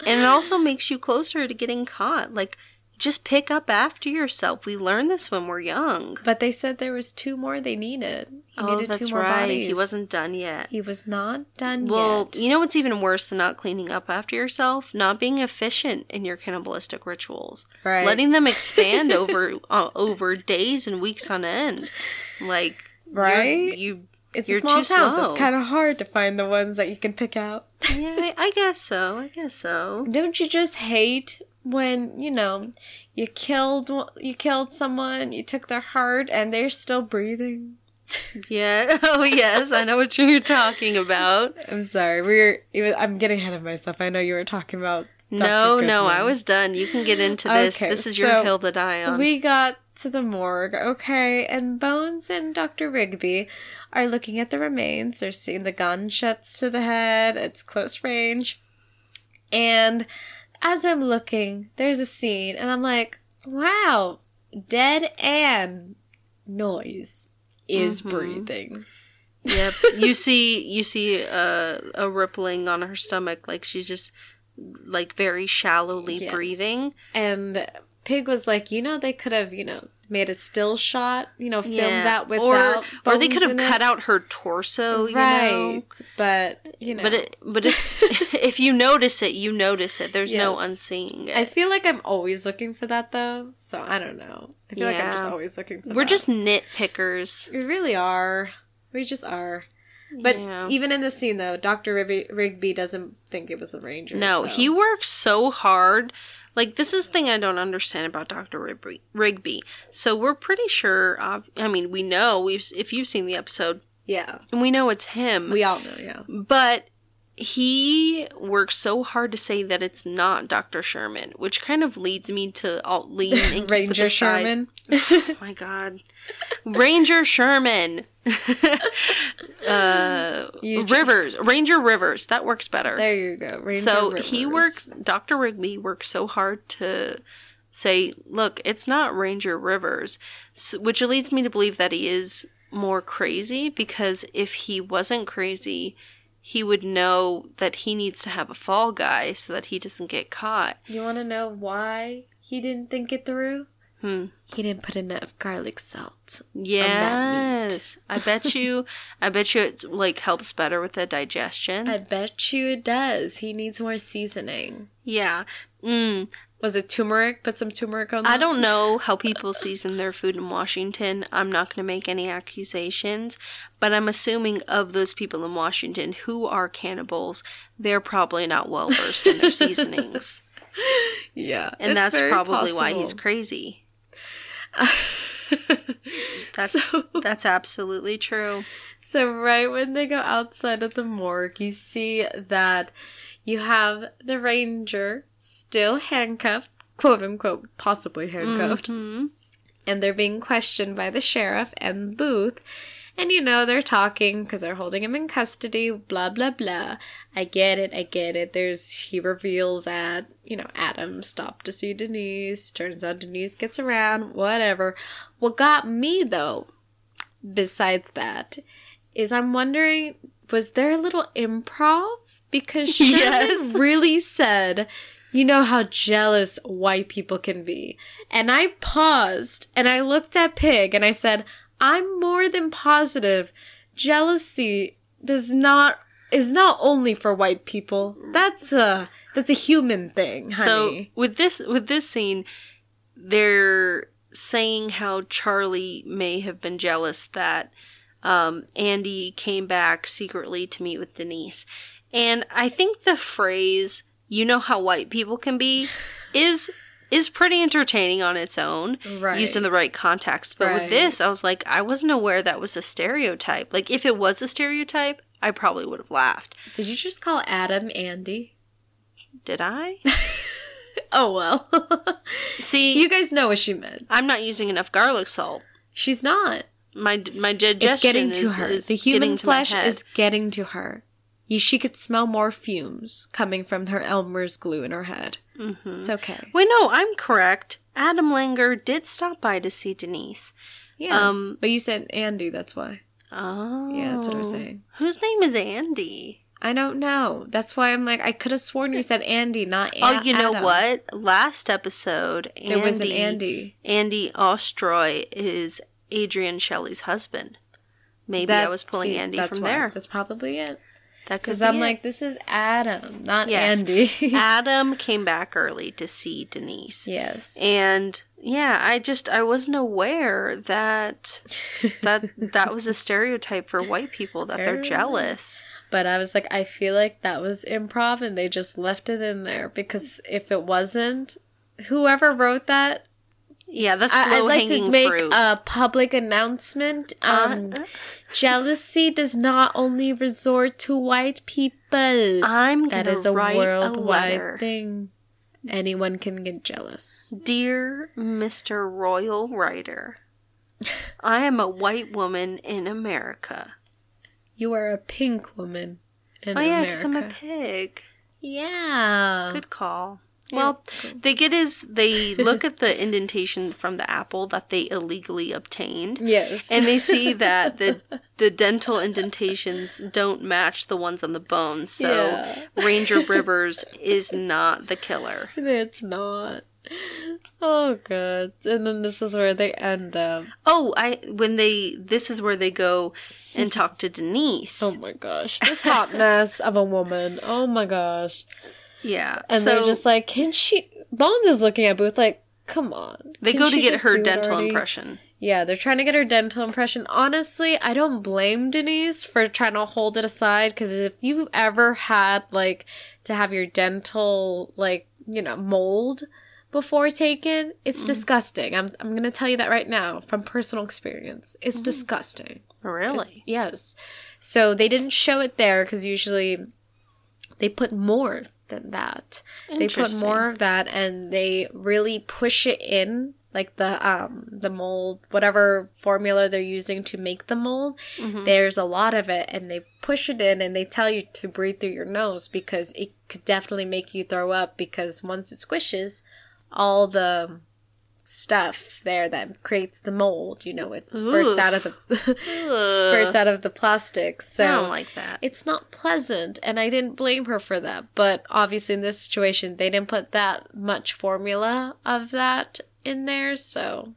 And it also makes you closer to getting caught. Like, just pick up after yourself. We learn this when we're young.
But they said there was two more they needed. He
oh,
needed
that's
two more
right.
bodies.
He wasn't done yet.
He was not done yet.
Well,
yet.
you know what's even worse than not cleaning up after yourself? Not being efficient in your cannibalistic rituals.
Right.
Letting them expand (laughs) over uh, over days and weeks on end. Like
Right?
You
it's
you're
small towns.
slow.
It's kind of hard to find the ones that you can pick out.
yeah, I, I guess so. I guess so.
Don't you just hate when you know you killed you killed someone, you took their heart, and they're still breathing?
Yeah. (laughs) Oh yes, I know what you're talking about.
I'm sorry, we're. it was- I'm getting ahead of myself. I know you were talking about. Dr.
No, no, I was done. You can get into this.
Okay,
this is your
so
hill to die on.
We got to the morgue, okay, and Bones and Dr. Rigby are looking at the remains. They're seeing the gunshots to the head, it's close range. And as I'm looking, there's a scene, and I'm like, wow, dead Ann Noyes is
Mhm.
breathing.
Yep. (laughs) you see you see a a rippling on her stomach like she's just like very shallowly
Yes.
breathing.
And Pig was like, you know, they could have, you know, made a still shot, you know, filmed
Yeah.
that
or
without.
or they could have cut
it.
out her torso, you
right.
know.
But you know,
But it, but if (laughs) if you notice it, you notice it. There's no
Yes.
unseeing it.
I feel like I'm always looking for that though. So I don't know. I feel like I'm just always looking for.
We're
that.
just nitpickers.
We really are. We just are. But
Yeah.
even in this scene though, Doctor Rigby, Rigby doesn't think it was the Ranger.
No,
so-
he works so hard. Like this is the thing I don't understand about Doctor Rigby. Rigby. So we're pretty sure. I mean, we know we've if you've seen the episode,
Yeah,
and we know it's him.
we all know. Yeah.
but he works so hard to say that it's not Doctor Sherman, which kind of leads me to all lean and keep
Ranger Sherman.
Oh my god, Ranger Sherman. (laughs) uh, Rivers, Ranger Rivers. That works better.
There you go. Ranger
so he works dr rigby works so hard to say look it's not ranger rivers s which leads me to believe that he is more crazy because if he wasn't crazy he would know that he needs to have a fall guy so that he doesn't get caught
You want to know why he didn't think it through?
hmm.
He didn't put enough garlic salt.
yes i bet (laughs) you i bet you it like helps better with the digestion
I bet you it does. He needs more seasoning.
yeah mm.
Was it turmeric? Put some turmeric on that?
I don't know how people season their food in Washington. I'm not going to make any accusations, but I'm assuming of those people in Washington who are cannibals, they're probably not well versed in their seasonings. (laughs)
Yeah.
And that's probably why he's crazy. (laughs) That's
So-
that's absolutely true.
So right when they go outside of the morgue, you see that you have the ranger still handcuffed, quote unquote, possibly handcuffed,
Mhm.
and they're being questioned by the sheriff and Booth. And you know, they're talking because they're holding him in custody, blah, blah, blah. I get it, I get it. There's, he reveals that, you know, Adam stopped to see Denise. Turns out Denise gets around, whatever. What got me though, besides that, is I'm wondering, was there a little improv? Because (laughs) Sherman
Yes.
really said, you know how jealous white people can be. And I paused and I looked at Pig and I said, I'm more than positive jealousy does not is not only for white people. That's a that's a human thing, honey.
So with this with this scene, they're saying how Charlie may have been jealous that um, Andy came back secretly to meet with Denise, and I think the phrase "you know how white people can be" is is pretty entertaining on its own,
Right.
used in the right context. But
Right.
with this, I was like, I wasn't aware that was a stereotype. Like, if it was a stereotype, I probably would have laughed.
Did you just call Adam Andy?
Did I? (laughs)
Oh well. (laughs)
See,
you guys know what she meant.
I'm not using enough garlic salt.
She's not.
My my digestion
It's getting to
is,
her.
is
the human flesh is getting to her. She could smell more fumes coming from her Elmer's glue in her head.
Mm-hmm.
It's okay.
Wait, no, I'm correct. Adam Langer did stop by to see Denise.
Yeah.
Um,
but you said Andy, that's why.
Oh.
Yeah, that's what I was saying.
Whose name is Andy?
I don't know. That's why I'm like, I could have sworn you said Andy, not
Oh, you know
Adam.
what? Last episode, Andy,
There was an Andy.
Andy Ostroy is Adrienne Shelly's husband. Maybe
That-
I was pulling
see,
Andy from
why.
there.
That's probably it.
That
Because I'm
it.
like, this is Adam, not
Yes.
Andy. (laughs)
Adam came back early to see Denise.
yes.
And yeah, I just I wasn't aware that that (laughs) that was a stereotype for white people that they're jealous.
But I was like, I feel like that was improv and they just left it in there because if it wasn't, whoever wrote that,
Yeah, that's
I, I'd like to make
fruit.
a public announcement. Um,
Uh,
jealousy does not only resort to white people.
I'm
that is a
a
worldwide
letter.
thing. Anyone can get jealous.
Dear Mr. Royal Writer, I am a white woman in America.
You are a pink woman in
oh yeah,
America.
because I'm a pig.
yeah.
Good call. Well,
cool.
they get is They (laughs) look at the indentation from the apple that they illegally obtained,
Yes.
and they see (laughs) that the the dental indentations don't match the ones on the bones. So
Yeah.
Ranger (laughs) Rivers is not the killer.
It's not. Oh god. And then this is where they end up.
Oh, I when they this is where they go and talk to Denise.
Oh my gosh. This hot mess of a woman. Oh my gosh.
Yeah,
And
so
they're just like, can she Bones is looking at Booth like, come on.
they go to get her dental impression.
Yeah, they're trying to get her dental impression. Honestly, I don't blame Denise for trying to hold it aside because if you've ever had like to have your dental like you know mold before taken, it's mm-hmm. disgusting. I'm I'm gonna tell you that right now from personal experience. It's mm-hmm. disgusting.
Really?
Yes. So they didn't show it there because usually they put more than that. They put more of that and they really push it in like the um the mold whatever formula they're using to make the mold
Mm-hmm.
there's a lot of it and they push it in and they tell you to breathe through your nose because it could definitely make you throw up because once it squishes all the stuff there that creates the mold you know it spurts
Oof.
out of the (laughs) spurts out of the plastic so
I don't like that.
it's not pleasant and i didn't blame her for that but obviously in this situation they didn't put that much formula of that in there so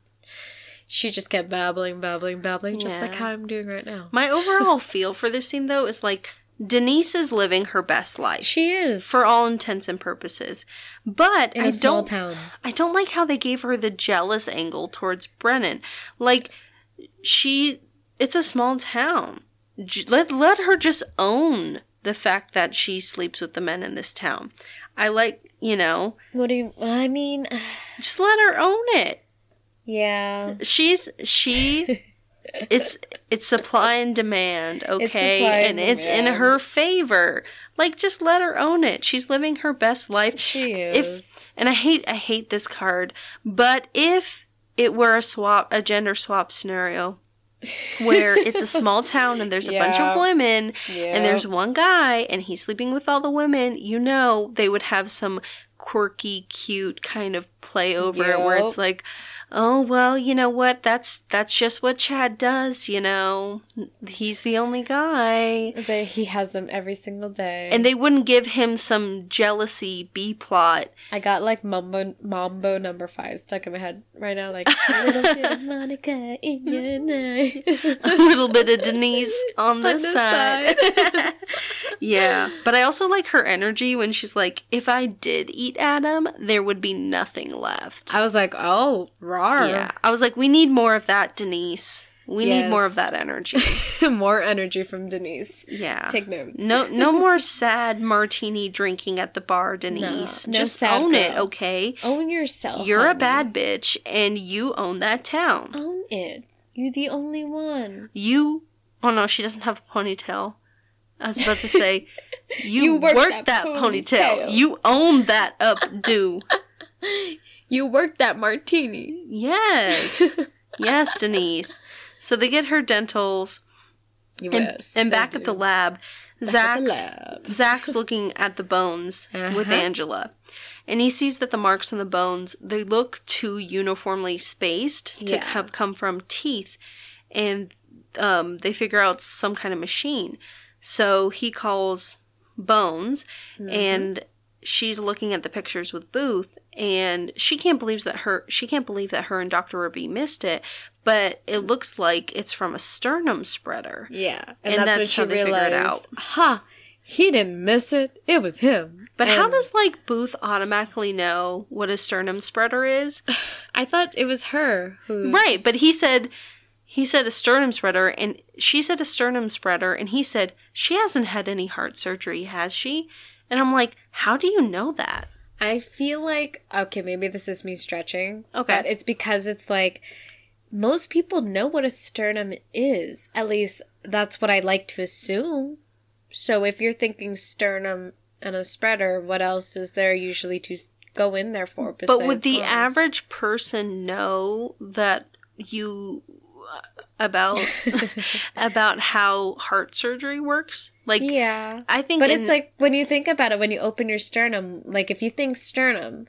she just kept babbling babbling babbling just like how i'm doing right now
My (laughs) overall feel for this scene though is like Denise is living her best life
she is
for all intents and purposes. But
in
I
a
don't
town
I don't like how they gave her the jealous angle towards Brennan. Like she it's a small town. Let let her just own the fact that she sleeps with the men in this town. I like, you know,
what do you i mean (sighs)
just let her own it.
yeah
She's she (laughs) it's it's supply and demand, okay?
supply
and
and
it's in her favor. Like just let her own it. She's living her best life.
she
If
is
and I hate I hate this card, but if it were a swap a gender swap scenario where it's a small (laughs) town and there's a bunch of women
Yeah.
and there's one guy and he's sleeping with all the women, you know they would have some quirky, cute kind of play over it where it's like, oh well, you know what? That's that's just what Chad does. You know, he's the only guy.
They, he has them every single day.
And they wouldn't give him some jealousy B plot.
I got like Mambo, Mambo number five stuck in my head right now. Like, a (laughs) little bit of Monica in your (laughs) night.
A little bit of Denise on (laughs) this
the
side. yeah. But I also like her energy when she's like, if I did eat Adam, there would be nothing left.
I was like, oh, rar.
yeah. I was like, we need more of that, Denise. We need more of that energy. (laughs)
More energy from Denise.
Yeah.
Take notes.
No, no more sad martini drinking at the bar, Denise.
no
Just
sad
own it, okay?
Own yourself.
You're a bad bitch, and you own that town.
Own it. You're the only one.
You. Oh no, she doesn't have a ponytail. I was about to say, (laughs) you,
You
worked,
worked
that,
that
ponytail.
ponytail.
You own that up, updo. (laughs)
You worked that martini.
yes, (laughs) yes, Denise. So they get her dentals, and,
Yes.
and
they
back at the
do.
lab, Zach's,
lab. (laughs)
Zach's looking at the bones with
Uh-huh.
Angela. And he sees that the marks on the bones, they look too uniformly spaced to
Yeah.
have come from teeth. And um, they figure out some kind of machine. So he calls Bones,
Mm-hmm.
and she's looking at the pictures with Booth, and she can't believe that her she can't believe that her and Doctor Ruby missed it, but it looks like it's from a sternum spreader.
Yeah,
And that's how they figure it out.
Ha! He didn't miss it. It was him.
But how does like Booth automatically know what a sternum spreader is? (sighs)
I thought it was her who?
right, but he said he said a sternum spreader and she said a sternum spreader and he said she hasn't had any heart surgery, has she? And I'm like, how do you know that?
I feel like okay, maybe this is me stretching.
Okay.
but it's because it's like most people know what a sternum is. At least that's what I like to assume. So if you're thinking sternum and a spreader, what else is there usually to go in there for?
But would the average person know that you about (laughs) about how heart surgery works? Like
Yeah.
I think
But
in-
it's like when you think about it, when you open your sternum, like if you think sternum,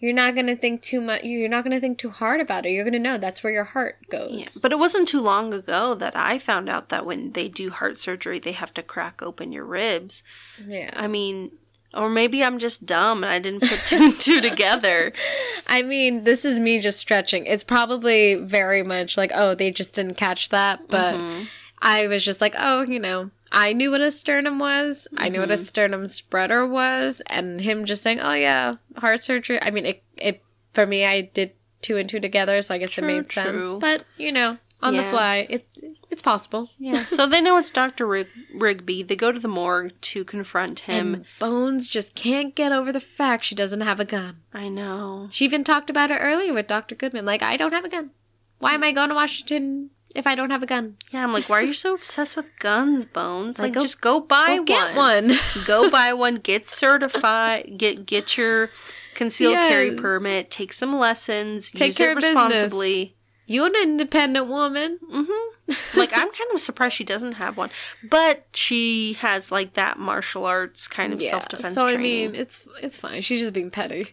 you're not gonna think too much. You're not gonna think too hard about it. You're gonna know that's where your heart goes.
Yeah, but it wasn't too long ago that I found out that when they do heart surgery, they have to crack open your ribs.
yeah,
I mean, or maybe I'm just dumb and I didn't put two and two together. (laughs)
I mean, this is me just stretching. It's probably very much like, oh, they just didn't catch that, but
Mm-hmm.
I was just like, oh, you know, I knew what a sternum was. I knew what a
Mm-hmm.
sternum spreader was, and him just saying, oh yeah, heart surgery. I mean, it it for me, I did two and two together, so I guess
True,
it made sense. But you know, on the fly, it it's possible.
Yeah. So they know it's Dr. Rig- Rigby. They go to the morgue to confront him.
And Bones just can't get over the fact she doesn't have a gun.
I know.
She even talked about it earlier with Dr. Goodman. Like, I don't have a gun. Why am I going to Washington if I don't have a gun?
Yeah, I'm like, why are you so obsessed with guns, Bones? Like,
Like, go-
just go buy
Go get one. (laughs)
go buy one, get certified, get get your concealed carry permit, take some lessons,
Take
use
care
it
of business.
responsibly.
you an independent woman.
Mm-hmm. Like I'm kind of surprised she doesn't have one, but she has like that martial arts kind of self defense.
So I mean, it's it's fine. She's just being petty.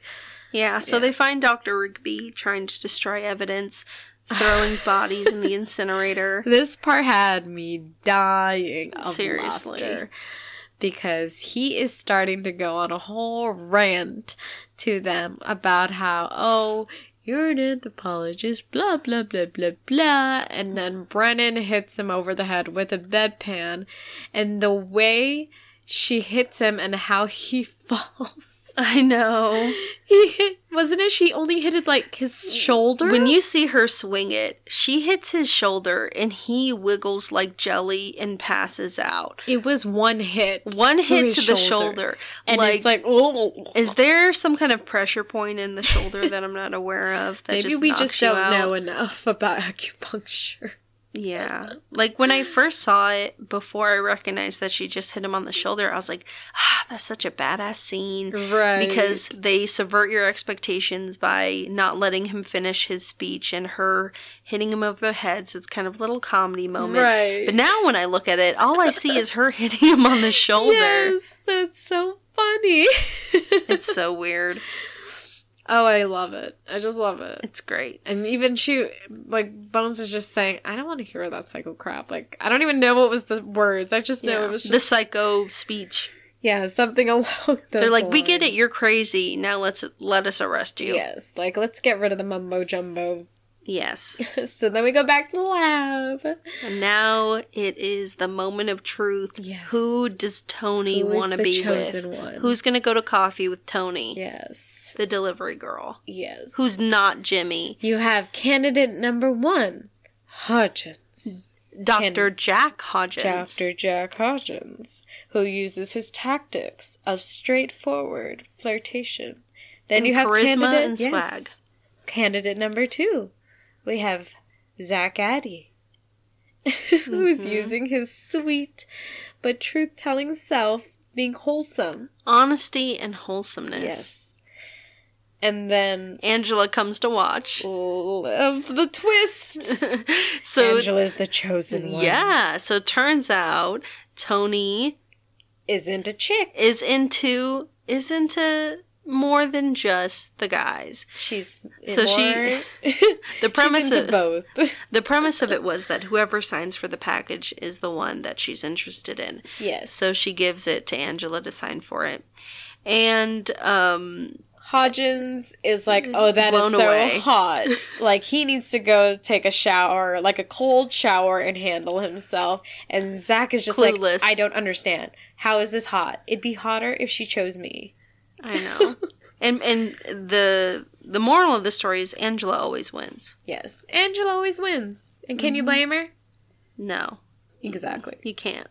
yeah. So they find Doctor Rigby trying to destroy evidence, throwing bodies in the (laughs) incinerator.
This part had me dying of
Seriously.
laughter because he is starting to go on a whole rant to them about how oh you're an anthropologist blah blah blah blah blah. And then Brennan hits him over the head with a bedpan. And the way she hits him and how he (laughs) falls
I know. (laughs)
he hit wasn't it she only hit it like his shoulder
When you see her swing it, she hits his shoulder and he wiggles like jelly and passes out.
it was one hit
One hit
his
to the shoulder.
and
like,
it's like oh
is there some kind of pressure point in the shoulder that I'm not aware of? That
Maybe we just don't
out?
know enough about acupuncture.
Yeah. (laughs) Like when I first saw it, before I recognized that she just hit him on the shoulder, I was like, ah, that's such a badass scene.
Right.
Because they subvert your expectations by not letting him finish his speech and her hitting him over the head. So it's kind of a little comedy moment.
Right.
But now when I look at it, all I see is her (laughs) hitting him on the shoulder.
Yes, that's so funny. (laughs)
It's so weird.
Oh, I love it. I just love it.
It's great.
And even she, like, Bones was just saying, I don't want to hear that psycho crap. Like, I don't even know what was the words. I just know
Yeah.
it was just,
the psycho speech.
yeah, something along (laughs) those
They're like, we get it, you're crazy. Now let's let us arrest you.
Yes, like, let's get rid of the mumbo jumbo.
Yes. (laughs)
so then we go back to the lab.
And now it is the moment of truth.
Yes.
Who does Tony want to be
chosen
with?
one?
Who's going to go to coffee with Tony?
Yes.
The delivery girl.
Yes.
Who's not Jimmy?
You have candidate number one, Hodgins.
Dr. Jack Hodgins.
Dr. Jack Hodgins, who uses his tactics of straightforward flirtation. Then
And
you have
charisma
candidate,
and swag.
Candidate number two, we have Zach Addy, (laughs) who's
Mm-hmm.
using his sweet but truth-telling self, being wholesome.
Honesty and wholesomeness.
Yes. And then
Angela comes to watch.
of the twist. (laughs)
so
Angela's the chosen one.
yeah, so it turns out Tony
is into chick.
is into is into more than just the guys.
she's
So she- (laughs) The premise of,
both. (laughs)
the premise of it was that whoever signs for the package is the one that she's interested in.
yes.
So she gives it to Angela to sign for it. And um
Hodgins is like, oh, that is so
away.
hot. (laughs) like he needs to go take a shower, like a cold shower, and handle himself. And Zach is just
Clueless.
like, I don't understand. How is this hot? It'd be hotter if she chose me.
I know. and and the the moral of the story is Angela always wins.
Yes, Angela always wins. And can you blame her?
No.
Exactly.
You can't.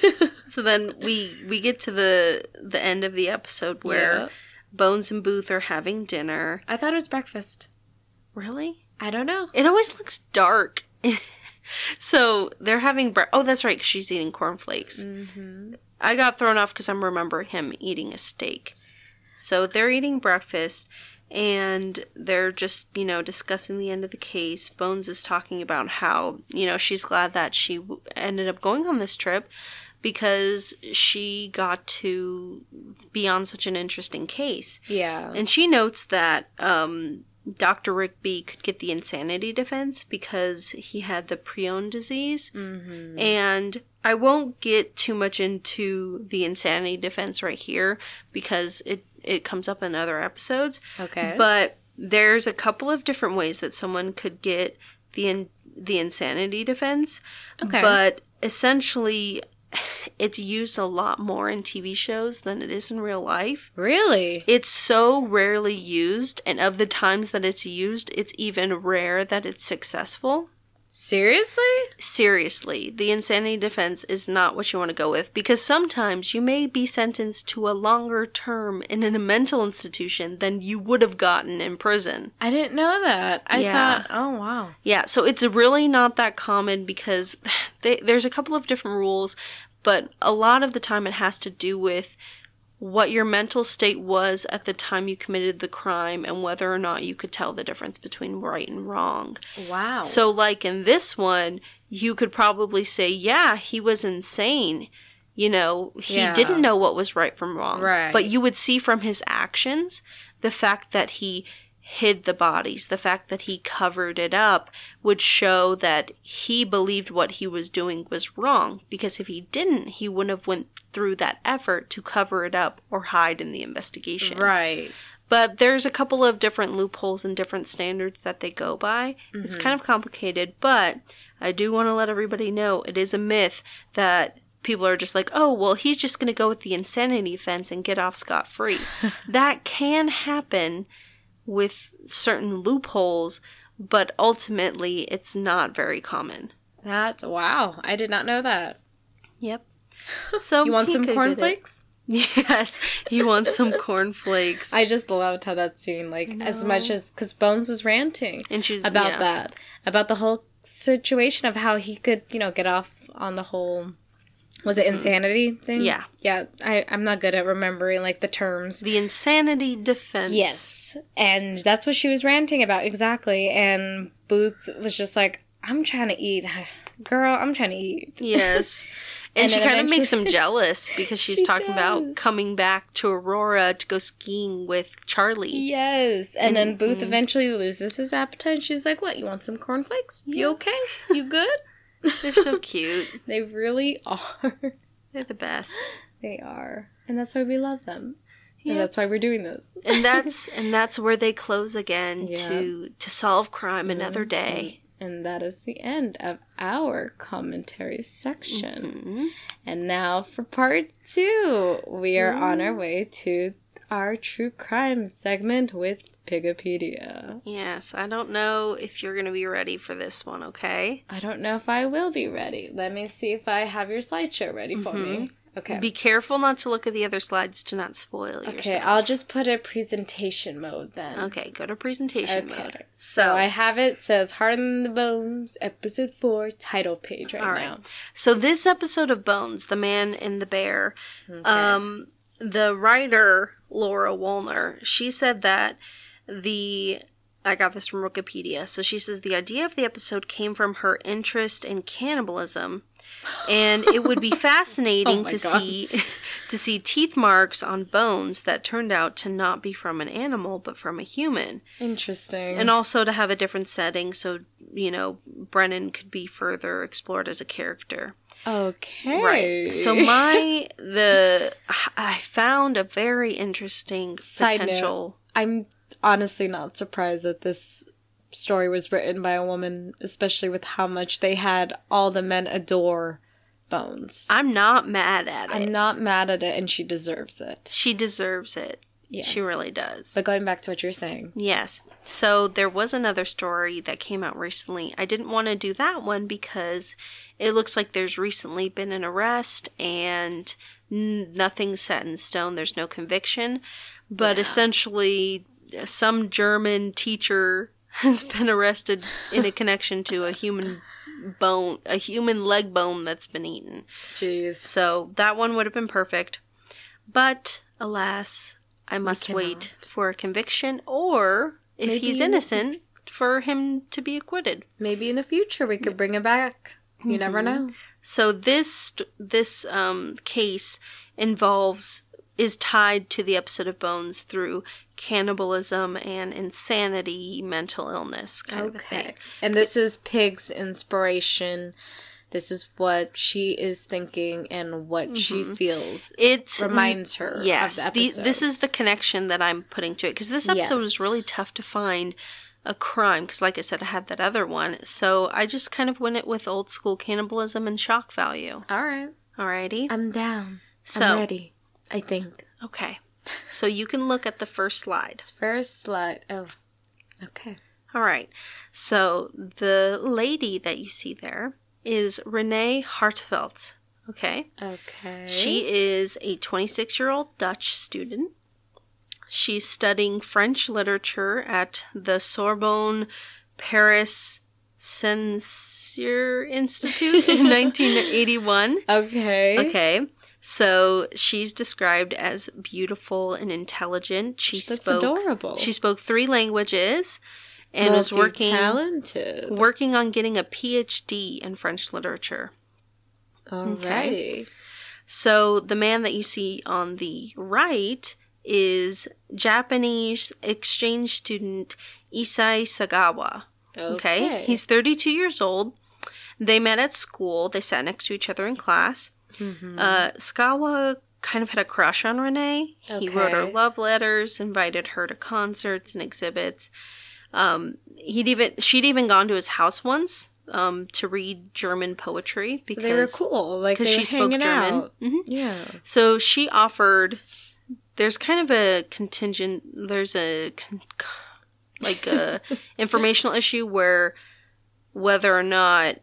(laughs) so then we we get to the the end of the episode where
Yeah.
Bones and Booth are having dinner.
I thought it was breakfast.
Really?
I don't know.
It always looks dark. (laughs) so they're having bre- oh that's right 'cause she's eating cornflakes.
Mm-hmm.
I got thrown off because I'm remembering him eating a steak. So they're eating breakfast and they're just, you know, discussing the end of the case. Bones is talking about how, you know, she's glad that she ended up going on this trip because she got to be on such an interesting case.
Yeah.
And she notes that um, Dr. Rigby could get the insanity defense because he had the prion disease.
mm-hmm.
And I won't get too much into the insanity defense right here because it, it comes up in other episodes.
Okay.
But there's a couple of different ways that someone could get the in, the insanity defense.
Okay.
But essentially, (sighs) it's used a lot more in TV shows than it is in real life.
really?
It's so rarely used, and of the times that it's used, it's even rare that it's successful.
Seriously?
Seriously, the insanity defense is not what you want to go with because sometimes you may be sentenced to a longer term in a mental institution than you would have gotten in prison.
I didn't know that. I
Yeah.
thought, oh wow.
Yeah, so it's really not that common because (sighs) they, there's a couple of different rules, but a lot of the time it has to do with what your mental state was at the time you committed the crime and whether or not you could tell the difference between right and wrong.
Wow.
So, like in this one, you could probably say, yeah, he was insane. You know, he
Yeah.
didn't know what was right from wrong.
Right.
But you would see from his actions the fact that he hid the bodies, the fact that he covered it up would show that he believed what he was doing was wrong because if he didn't, he wouldn't have went through that effort to cover it up or hide in the investigation.
right.
But there's a couple of different loopholes and different standards that they go by. It's
Mm-hmm.
kind of complicated, but I do want to let everybody know it is a myth that people are just like, oh, well, he's just going to go with the insanity fence and get off scot free. (laughs) that can happen with certain loopholes, but ultimately it's not very common.
That's wow. I did not know that.
Yep. (laughs) So
You want some cornflakes? (laughs)
Yes, you want some (laughs) cornflakes.
I just loved how that scene, like, as much as because Bones was ranting
and she's
about
yeah.
that, about the whole situation of how he could, you know, get off on the whole. Was it insanity thing?
Yeah.
yeah. I I'm not good at remembering like the terms.
The insanity defense.
Yes, and that's what she was ranting about exactly. And Booth was just like, "I'm trying to eat, girl. I'm trying to eat." (laughs)
Yes. And,
And
she kind of makes him (laughs) jealous because she's
She
talking about coming back to Aurora to go skiing with Charlie.
Yes, and then Booth
Mhm.
eventually loses his appetite. And she's like, "What? You want some cornflakes? You okay? You good?" (laughs)
They're so cute. (laughs)
they really are.
They're the best.
they are, and that's why we love them.
Yeah.
And that's why we're doing this.
And that's (laughs) and that's where they close again
Yeah.
to to solve crime another day.
And that is the end of our commentary section.
Mhm.
And now for part two, we are on our way to our true crime segment with Pigopedia.
Yes, I don't know if you're going to be ready for this one, okay?
I don't know if I will be ready. Let me see if I have your slideshow ready for me. Okay.
Be careful not to look at the other slides to not spoil
okay,
yourself.
I'll just put a presentation mode then.
Okay, go to presentation
Okay.
mode.
So I have it says Harden the Bones, episode four, title page right,
All right.
now.
So this episode of Bones, the man and the bear, um, the writer Laura Wolner, she said that the I got this from Wikipedia. So she says the idea of the episode came from her interest in cannibalism and it would be (laughs) fascinating
Oh
to
God.
see to see teeth marks on bones that turned out to not be from an animal but from a human
Interesting.
and also to have a different setting so you know brennan could be further explored as a character
okay.
right so my the i found a very interesting
Side note.
potential
I'm honestly not surprised that this story was written by a woman, especially with how much they had all the men adore Bones.
i'm not mad at it
I'm not mad at it, and she deserves it.
she deserves it
Yes.
she really does
But going back to what you're saying,
Yes. So there was another story that came out recently. I didn't want to do that one because it looks like there's recently been an arrest and n- nothing's set in stone. There's no conviction. But
Yeah.
essentially, some German teacher (laughs) has been arrested in a connection to a human bone, a human leg bone that's been eaten.
jeez,
So that one would have been perfect. But alas, I must wait for a conviction or if
Maybe
he's innocent for him to be acquitted.
maybe in the future we could bring him back. You never know.
So this this um, case involves is tied to the episode of Bones through cannibalism and insanity, mental illness kind of thing.
Okay. And this is Pig's inspiration. This is what she is thinking and what she mm-hmm. feels.
It
Reminds her of
Yes,
the
the- this is the connection that I'm putting to it because this episode was
Yes.
really tough to find a crime because, like I said, I had that other one. So I just kind of went it with old school cannibalism and shock value.
All right.
Alrighty.
I'm down.
So-
I'm ready. I think.
Okay. So you can look at the first slide.
First slide. Oh. Okay.
All right. So the lady that you see there is Renee Hartevelt. Okay.
Okay.
She is a 26 year old Dutch student. She's studying French literature at the Sorbonne Paris Censier Institute in (laughs) 1981.
Okay.
Okay. So she's described as beautiful and intelligent. She
That's
spoke
adorable.
she spoke three languages and was working
talented.
working on getting a PhD in French literature.
Alrighty.
So the man that you see on the right is Japanese exchange student Issei Sagawa. Okay. He's 32 years old. They met at school. They sat next to each other in class.
Mm-hmm.
Uh, Sagawa kind of had a crush on Renee. He wrote her love letters, invited her to concerts and exhibits. Um, he'd even she'd even gone to his house once um, to read German poetry
so
because
they were cool. Like they
because
were
she spoke German. Mhm.
Yeah.
So she offered. There's kind of a contingent. There's a like a (laughs) informational issue where whether or not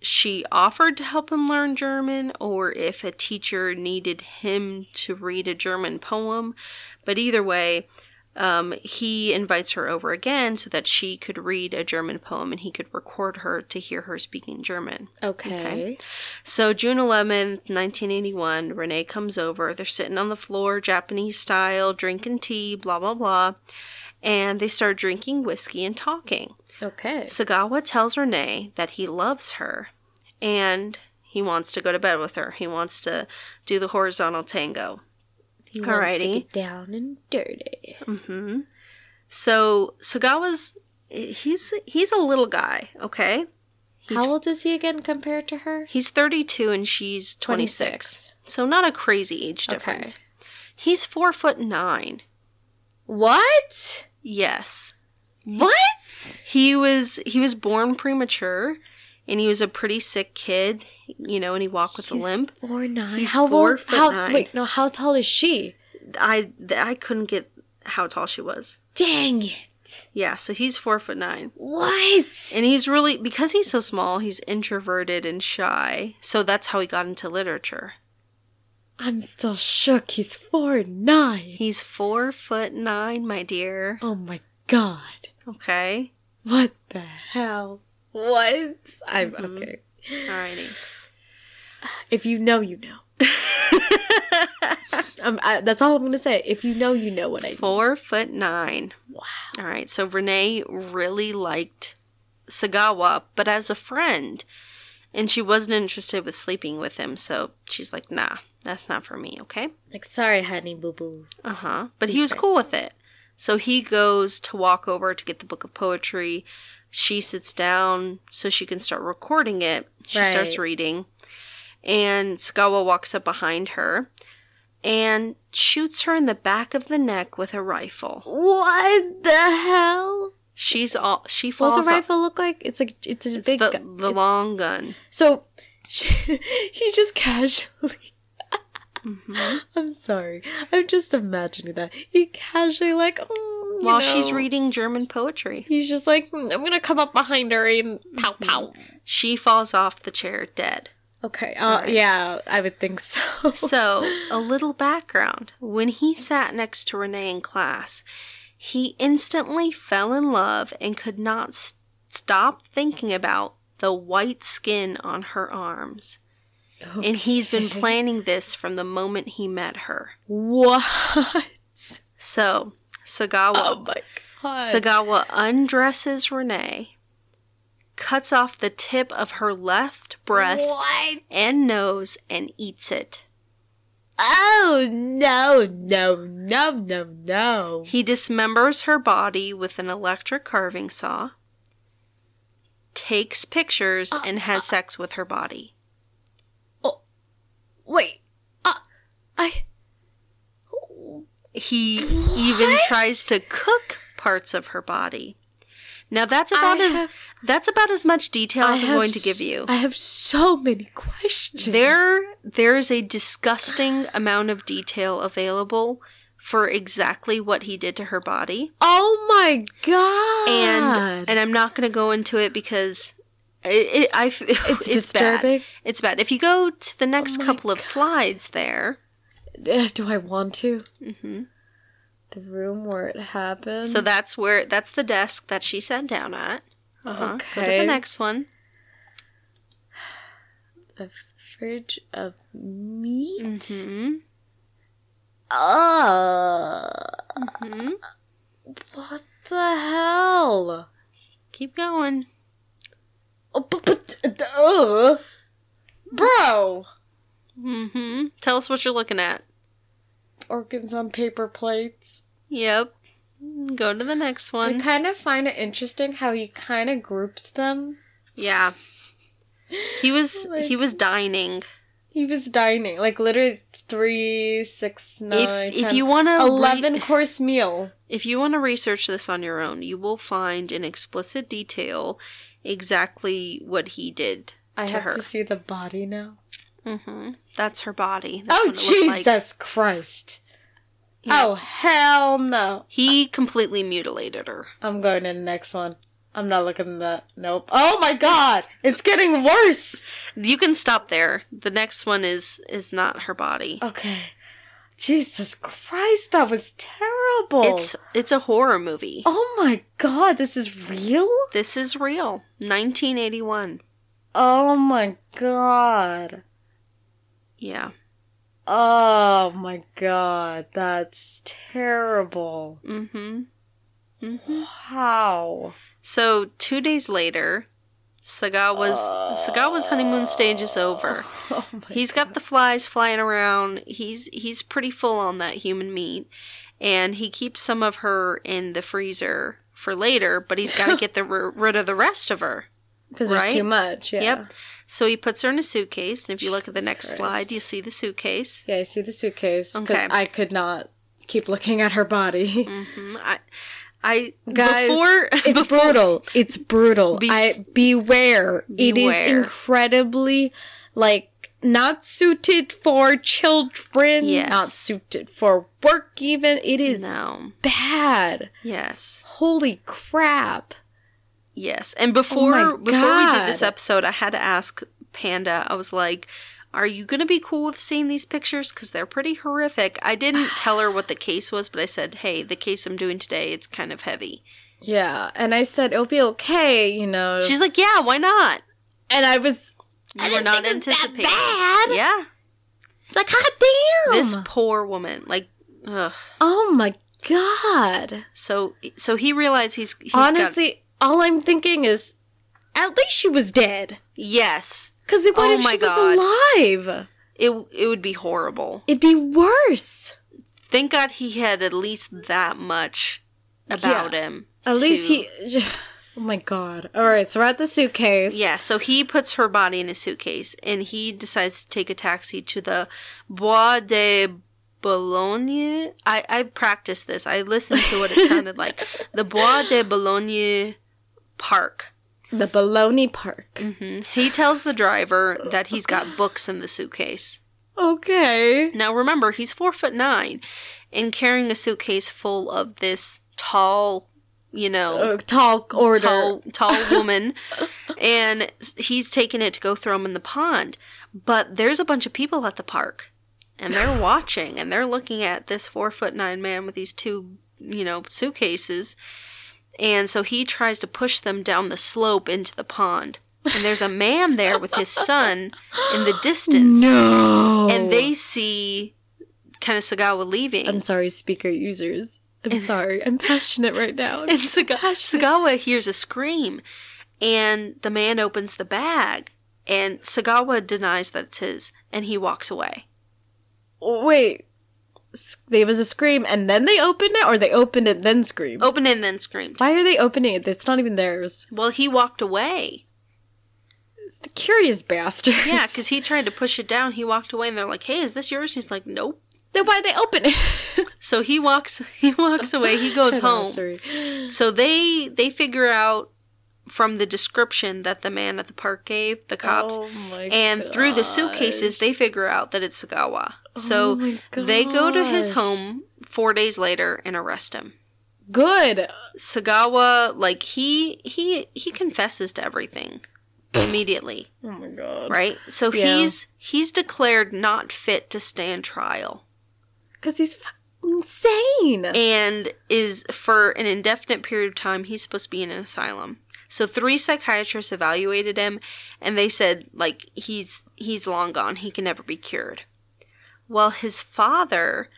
she offered to help him learn German or if a teacher needed him to read a German poem. But either way, um, he invites her over again so that she could read a German poem and he could record her to hear her speaking German.
Okay.
So June 11th, 1981, Renee comes over. They're sitting on the floor, Japanese style, drinking tea, blah, blah, blah. And they start drinking whiskey and talking.
Okay.
Sagawa tells Renee that he loves her and he wants to go to bed with her. He wants to do the horizontal tango.
He wants to get down and dirty.
hmm So Sagawa's he's he's a little guy, okay? He's
How old is he again compared to her?
He's 32 and she's 26. So not a crazy age
Okay.
difference. He's four foot nine.
What?
Yes.
What?
He was he was born premature and he was a pretty sick kid, you know, and he walked with a limp.
Four nine.
He's
how
four
old?
foot
how,
nine.
Wait, no. How tall is she?
I I couldn't get how tall she was.
Dang it!
Yeah, so he's four foot nine.
What?
And he's really because he's so small, he's introverted and shy. So that's how he got into literature.
I'm still shook. He's four nine.
He's four foot nine, my dear.
Oh my god!
Okay.
What the hell? What? I'm okay.
Alrighty.
If you know, you know. (laughs) um, I, that's all I'm gonna say. If you know, you know what I mean.
Four foot nine.
Wow.
All right. So Renee really liked Sagawa, but as a friend. And she wasn't interested with sleeping with him, so she's like, nah, that's not for me, okay?
Like, sorry, honey, boo boo.
Uh huh. But he was cool with it. So he goes to walk over to get the book of poetry. She sits down so she can start recording it. She
Right.
starts reading. And Sagawa walks up behind her and shoots her in the back of the neck with a rifle.
What the hell?
She's all she
What
falls
does a
off-
rifle look like? It's like it's a
It's
big.
the,
gu-
the long gun.
so (laughs) he just casually.
Mm-hmm.
I'm sorry. I'm just imagining that he casually like. mm,
While she's reading German poetry,
He's just like, "Hmm, I'm gonna come up behind her and pow pow.
she falls off the chair dead.
Okay. Uh,
Right.
Yeah, I would think so.
So, (laughs) a little background. When he sat next to Renee in class, he instantly fell in love and could not s- stop thinking about the white skin on her arms. And he's been planning this from the moment he met her.
What?
So, Sagawa
Oh my god.
Sagawa undresses Renee, cuts off the tip of her left breast
What?
and nose, and eats it.
Oh no no no no no.
He dismembers her body with an electric carving saw, takes pictures, and has sex with her body.
Wait. Uh, I.
He even tries to cook parts of her body. Now that's about
I
as
have-
that's about as much detail
I
as I'm going to give you.
I have so many questions.
There there's a disgusting amount of detail available for exactly what he did to her body.
Oh my god.
And and I'm not going to go into it because it, it I (laughs)
it's,
bad.
disturbing.
It's bad. If you go to the next
my
couple of slides there.
Uh, do I want to?
hmm
The room where it happened.
So that's where that's the desk that she sat down at. Uh-huh. Go to the next one.
A fridge of meat.
hmm
Uh,
hmm
what the hell?
Keep going.
Oh, but, but uh, bro,
hmm Tell us what you're looking at.
organs on paper plates.
Yep. Go to the next
I
one.
kind of find it interesting how he kind of grouped them.
Yeah. He was (laughs) he was dining.
He was dining, like literally three, six, nine,
if if you want to
eleven course meal.
if you want to research this on your own, you will find in explicit detail exactly what he did
I
to
have
her.
to see the body now.
hmm That's her body. That's
oh
what it looked
Jesus
like.
Christ!
Yeah.
Oh hell no!
He completely mutilated her.
I'm going to the next one. I'm not looking at that. Nope. Oh my god! It's getting worse!
You can stop there. The next one is is not her body.
Okay. Jesus Christ, that was terrible!
It's it's a horror movie.
Oh my god, this is real?
This is real. 1981.
Oh my god.
Yeah.
Oh my god, that's terrible.
Mhm. Mhm.
Wow.
So, 2 days later, Sagawa's Sagawa's honeymoon stage is over. (laughs)
Oh
He's got the flies flying around. He's he's pretty full on that human meat, and he keeps some of her in the freezer for later. But he's got to (laughs) get the rid of the rest of her.
Because
right?
there's too much, yeah.
Yep. So he puts her in a suitcase, and if you look at the next
Christ.
slide, you see the suitcase.
Yeah, I see the suitcase. Because
Okay.
I could not keep looking at her body.
hmm I, I
Guys,
before (laughs)
It's
before-
brutal. It's brutal.
Bef-
I beware. beware. It is incredibly like not suited for children.
Yes.
Not suited for work even. It is
No.
bad.
Yes.
Holy crap.
Yes. And before
Oh
before we did this episode, I had to ask Panda. I was like, "Are you going to be cool with seeing these pictures cuz they're pretty horrific?" I didn't (sighs) tell her what the case was, but I said, "Hey, the case I'm doing today, it's kind of heavy."
Yeah. And I said it'll be okay, you know.
She's like, "Yeah, why not?"
and I was
You
I
were
didn't think it that
anticipating.
bad.
Yeah.
like, God damn.
This poor woman, like ugh.
oh my god.
So so he realized he's, he's got
Honestly, all I'm thinking is at least she was dead.
Yes.
Because what
Oh
if she
God.
was alive?
It it would be horrible.
It'd be worse.
Thank God he had at least that much about him.
At least he. (sighs) Oh my god. All right, so we're at the suitcase.
Yeah, so he puts her body in a suitcase and he decides to take a taxi to the Bois de Boulogne. I, I practiced this. I listened to what it sounded like. (laughs) The Bois de Boulogne Park.
The Baloney Park.
hmm He tells the driver that he's got books in the suitcase.
Okay.
Now remember, he's four foot nine and carrying a suitcase full of this tall, you know,
Uh, tall order.
tall, tall (laughs) woman, and he's taking it to go throw him in the pond. But there's a bunch of people at the park, and they're (laughs) watching, and they're looking at this four foot nine man with these two, you know, suitcases. And so he tries to push them down the slope into the pond. And there's a man there with his son in the distance.
No.
And they see kind of Sagawa leaving.
I'm sorry, speaker users. I'm (laughs) sorry. I'm passionate right now.
And Saga- Sagawa hears a scream, and the man opens the bag, and Sagawa denies that it's his, and he walks away.
Wait. There was a scream and then they opened it, or they opened it then screamed?
Opened and then screamed.
Why are they opening it? It's not even theirs.
Well, he walked away.
It's the curious bastard.
Yeah, (laughs) because he tried to push it down. He walked away, and they're like, "Hey, is this yours?" He's like, "Nope."
then why they open it? (laughs)
So he walks. (laughs) He walks away. He goes oh, home.
Sorry.
So they they figure out from the description that the man at the park gave the cops,
Oh
and through the suitcases they figure out that it's Sagawa. So
Oh
they go to his home four days later and arrest him.
Good.
Sagawa, like he he he confesses to everything immediately,
Oh my god.
right? So
Yeah.
he's he's declared not fit to stand trial
Because he's fucking insane.
and is for an indefinite period of time he's supposed to be in an asylum. So three psychiatrists evaluated him and they said like he's he's long gone. He can never be cured. Well, his father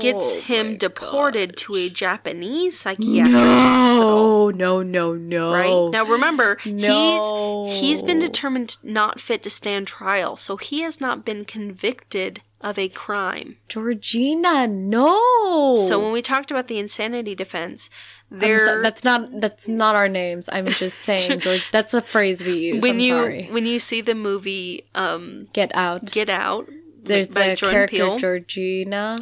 gets
Oh
him
my
deported to a Japanese psychiatric hospital.
no, no, no, no.
Right? Now remember,
No.
he's he's been determined not fit to stand trial, so he has not been convicted of a crime.
Georgina, no.
So when we talked about the insanity defense, there
so- that's not that's not our names. I'm just (laughs) saying, George. That's a phrase we use.
when
I'm
you
sorry.
when you see the movie um,
Get out.
Get Out,
there's
by
the
Jordan
character
Peele.
Georgina,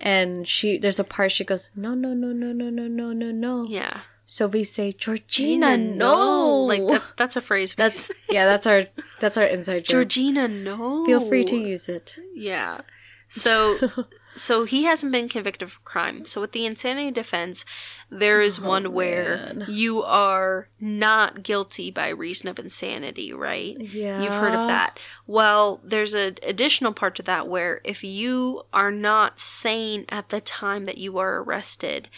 and she there's a part she goes no no no no no no no no no.
Yeah,
So we say Georgina, no.
like that's that's a phrase. we
that's yeah. That's our that's our inside joke.
Georgina. No,
Feel free to use it.
Yeah. So (laughs) so he hasn't been convicted of crime. So with the insanity defense, there is oh, one where
Oh, man.
you are not guilty by reason of insanity, right?
Yeah.
You've heard of that. Well, there's an additional part to that where if you are not sane at the time that you are arrested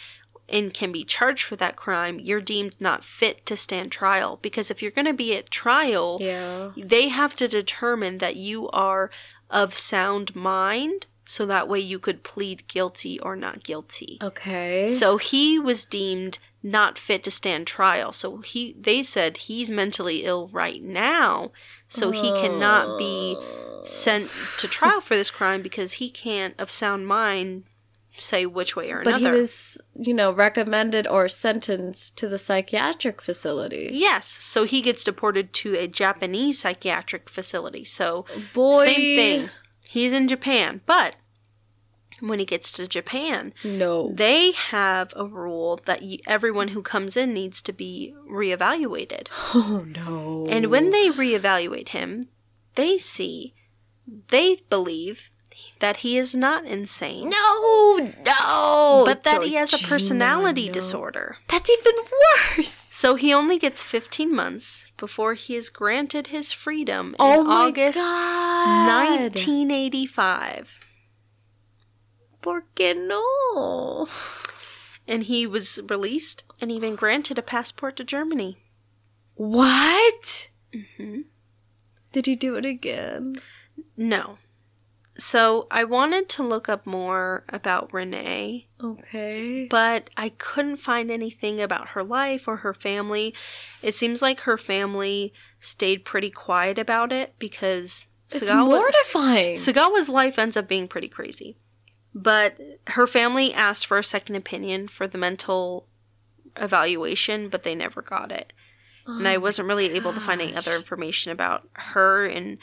and can be charged for that crime, you're deemed not fit to stand trial. Because if you're going to be at trial,
Yeah.
they have to determine that you are of sound mind so that way you could plead guilty or not guilty.
Okay.
So he was deemed not fit to stand trial. So he they said he's mentally ill right now, so he cannot be sent to trial for this crime because he can't of sound mind say which way or
but
another.
he was, you know, recommended or sentenced to the psychiatric facility.
Yes, so he gets deported to a Japanese psychiatric facility. So
Boy.
Same thing. He's in Japan, but when he gets to Japan,
No.
they have a rule that everyone who comes in needs to be reevaluated. (laughs)
Oh no.
And when they reevaluate him, they see, they believe that he is not insane,
no, no.
but that he has a personality
no.
disorder.
That's even worse.
So he only gets 15 months before he is granted his freedom in
Oh
August
God.
1985.
¿Por qué no?
and he was released and even granted a passport to Germany.
What?
hmm
Did he do it again?
No. So I wanted to look up more about Renee,
Okay.
but I couldn't find anything about her life or her family. It seems like her family stayed pretty quiet about it because
It's
Sagawa,
mortifying.
Sagawa's life ends up being pretty crazy. But her family asked for a second opinion for the mental evaluation, but they never got it. and I oh wasn't really able to find any other information about her and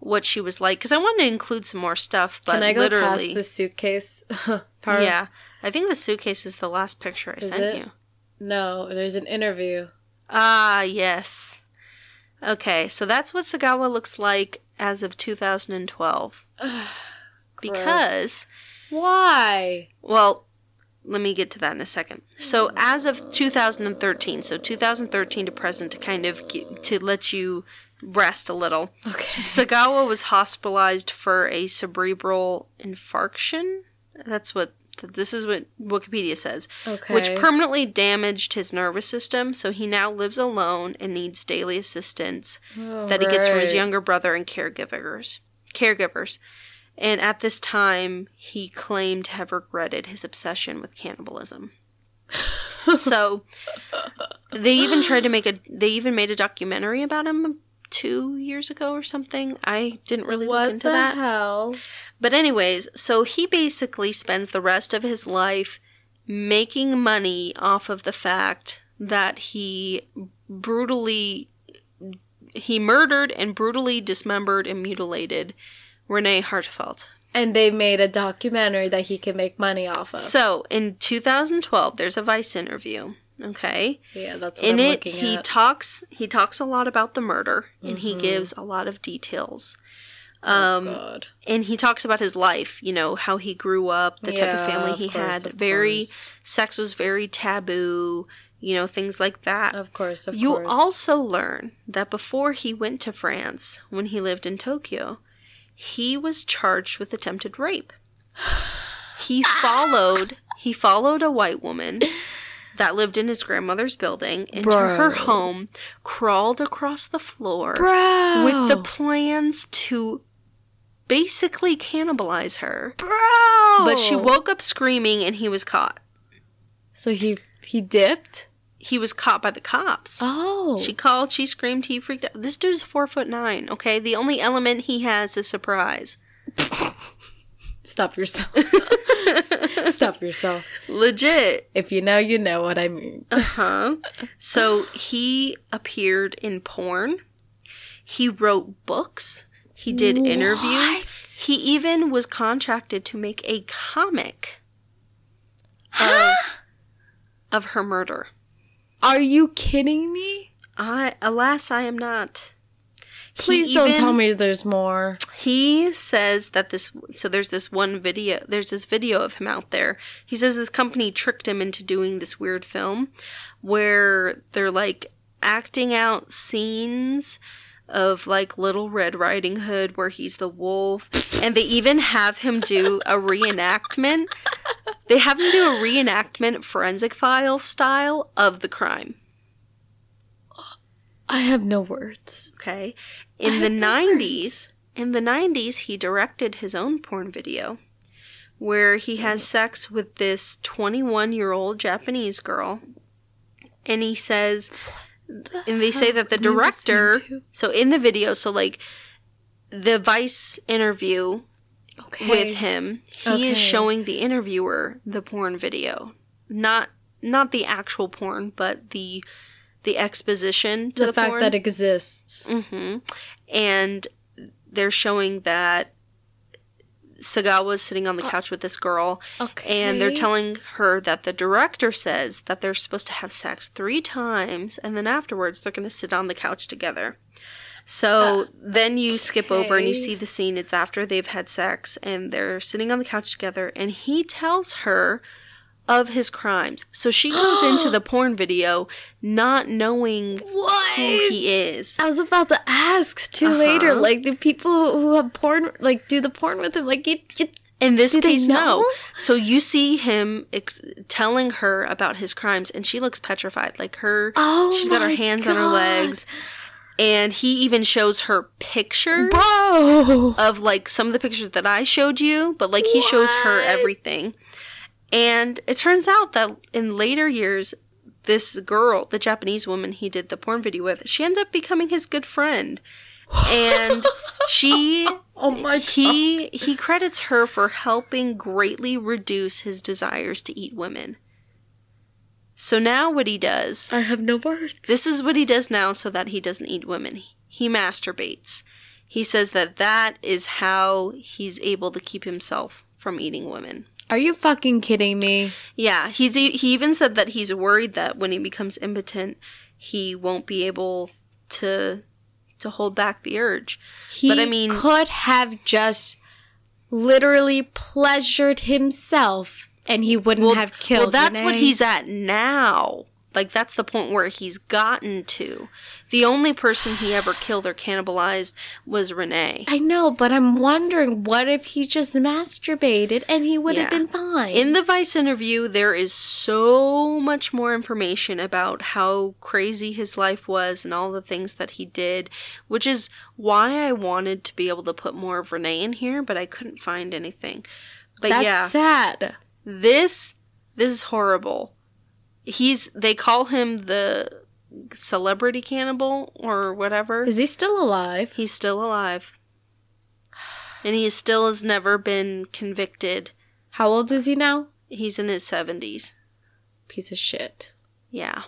what she was like because I wanted to include some more stuff, but
Can I go
literally,
past the suitcase (laughs) part?
yeah, I think the suitcase is the last picture I
Is
sent
it?
you.
No, there's an interview.
Ah, yes. Okay, so that's what Sagawa looks like as of 2012. (sighs) because,
Why?
well, let me get to that in a second. So, as of 2013, so 2013 to present to kind of get, to let you rest a little.
Okay.
Sagawa was hospitalized for a cerebral infarction. That's what this is what Wikipedia says,
Okay.
which permanently damaged his nervous system. So he now lives alone and needs daily assistance oh, that he gets from his younger brother and caregivers. Caregivers. And at this time, he claimed to have regretted his obsession with cannibalism. (laughs) so they even tried to make a they even made a documentary about him two years ago or something. I didn't really
What
look into
the
that.
hell?
But anyways, so he basically spends the rest of his life making money off of the fact that he brutally he murdered and brutally dismembered and mutilated Renee Hartevelt.
And they made a documentary that he can make money off of.
So in 2012, there's a Vice interview. Okay,
yeah, that's what
in it he
at.
talks he talks a lot about the murder and he
Mm-hmm.
gives a lot of details.
oh,
Um,
God.
and he talks about his life, you know, how he grew up, the type of family
of
he
course,
had.
of
Very
course.
sex was very taboo, you know, things like that.
Of course, of
you
course.
also learn that before he went to France, when he lived in Tokyo, he was charged with attempted rape. (sighs) He followed he followed a white woman (coughs) that lived in his grandmother's building into her home, crawled across the floor
Bro.
with the plans to basically cannibalize her.
Bro.
But she woke up screaming and he was caught.
So he he dipped?
He was caught by the cops.
Oh.
She called, she screamed, he freaked out. This dude's four foot nine, okay? The only element he has is surprise. (laughs)
Stop yourself. (laughs) Stop yourself.
Legit.
If you know, you know what I mean.
uh Huh? So he appeared in porn. He wrote books. He did interviews. He even was contracted to make a comic of, (gasps) of her murder.
Are you kidding me?
I, alas, I am not.
Please don't
even-
tell me there's more.
He says that this. So there's this one video. There's this video of him out there. He says this company tricked him into doing this weird film, where they're like acting out scenes of like Little Red Riding Hood, where he's the wolf, and they even have him do a reenactment. They have him do a reenactment, forensic file style, of the crime.
I have no words.
Okay. In the 90s, in the 90s, he directed his own porn video where he has mm. sex with this 21 year old Japanese girl. And he says, and they say that the
Am I listening
director, so in the video, so like the Vice interview
Okay.
with him, he
Okay.
is showing the interviewer the porn video. Not not the actual porn, but the the exposition to
the,
the,
fact
porn.
that it exists.
hmm And they're showing that Sagawa's sitting on the couch with this girl,
Okay.
and they're telling her that the director says that they're supposed to have sex three times, and then afterwards they're going to sit on the couch together. So then you skip over and you see the scene. It's after they've had sex, and they're sitting on the couch together, and he tells her of his crimes. So she goes into the (gasps) porn video not knowing
What?
who he is.
I was about to ask too later.
Uh-huh.
Like the people who have porn, like do the porn with him. Like you, you
In this case, no. So you see him ex- telling her about his crimes, and she looks petrified. Like her,
Oh
she's got her hands on her legs, and he even shows her pictures
Bro.
of like some of the pictures that I showed you, but like he shows her everything. And it turns out that in later years, this girl, the Japanese woman he did the porn video with, she ended up becoming his good friend. And (laughs) she
Oh my
he he credits her for helping greatly reduce his desires to eat women. So now what he does,
I have no words.
this is what he does now so that he doesn't eat women. He masturbates. He says that that is how he's able to keep himself from eating women.
Are you fucking kidding me?
Yeah, he's he even said that he's worried that when he becomes impotent, he won't be able to to hold back the urge.
He
But I mean-
could have just literally pleasured himself and he wouldn't have killed
Well, that's what he's at now. Like that's the point where he's gotten to. The only person he ever killed or cannibalized was Renee.
I know, but I'm wondering what if he just masturbated and he would have been fine.
In the Vice interview, there is so much more information about how crazy his life was and all the things that he did, which is why I wanted to be able to put more of Renee in here, but I couldn't find anything. But
That's
yeah,
sad.
this this is horrible. He's they call him the celebrity cannibal or whatever.
Is he still alive?
He's still alive. And he still has never been convicted.
How old is he now?
He's in his 70s.
Piece of shit.
Yeah.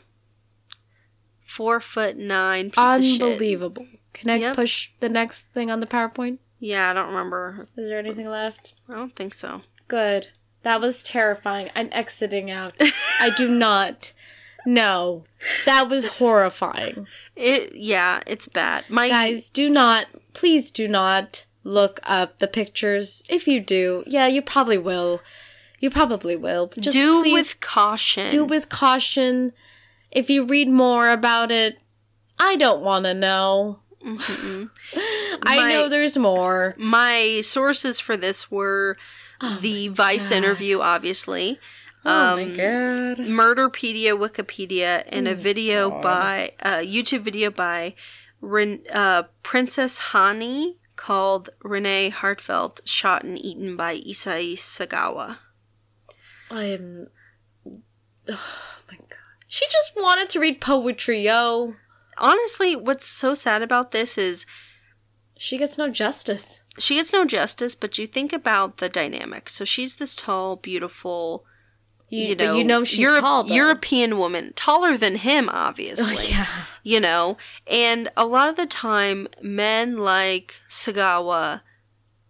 Four foot nine. Piece Of shit.
Unbelievable. Can I
Yep.
push the next thing on the PowerPoint?
Yeah, I don't remember.
Is there anything left?
I don't think so.
Good. That was terrifying. I'm exiting out. (laughs) I do not. No. That was horrifying.
It. Yeah, it's bad. My
Guys, do not, please do not look up the pictures. If you do, yeah, you probably will. You probably will. Just
do with caution.
do with caution. If you read more about it, I don't want to know.
Mhm. (laughs)
I
My-
know there's more.
My sources for this were the Vice
God.
interview, obviously.
Oh
Um,
my god.
Murderpedia, Wikipedia, and a video
God.
by a YouTube video by Ren- uh, Precious Hani called Renee Hartevelt shot and eaten by Issei Sagawa.
I am. Oh my god. She just wanted to read poetry, yo.
Honestly, what's so sad about this is
She gets no justice.
She gets no justice, but you think about the dynamic. So she's this tall, beautiful,
You,
you know,
you know she's
Europe-
tall, though.
European woman, taller than him, oh, obviously.
Oh, yeah.
you know and a lot of the time men like sagawa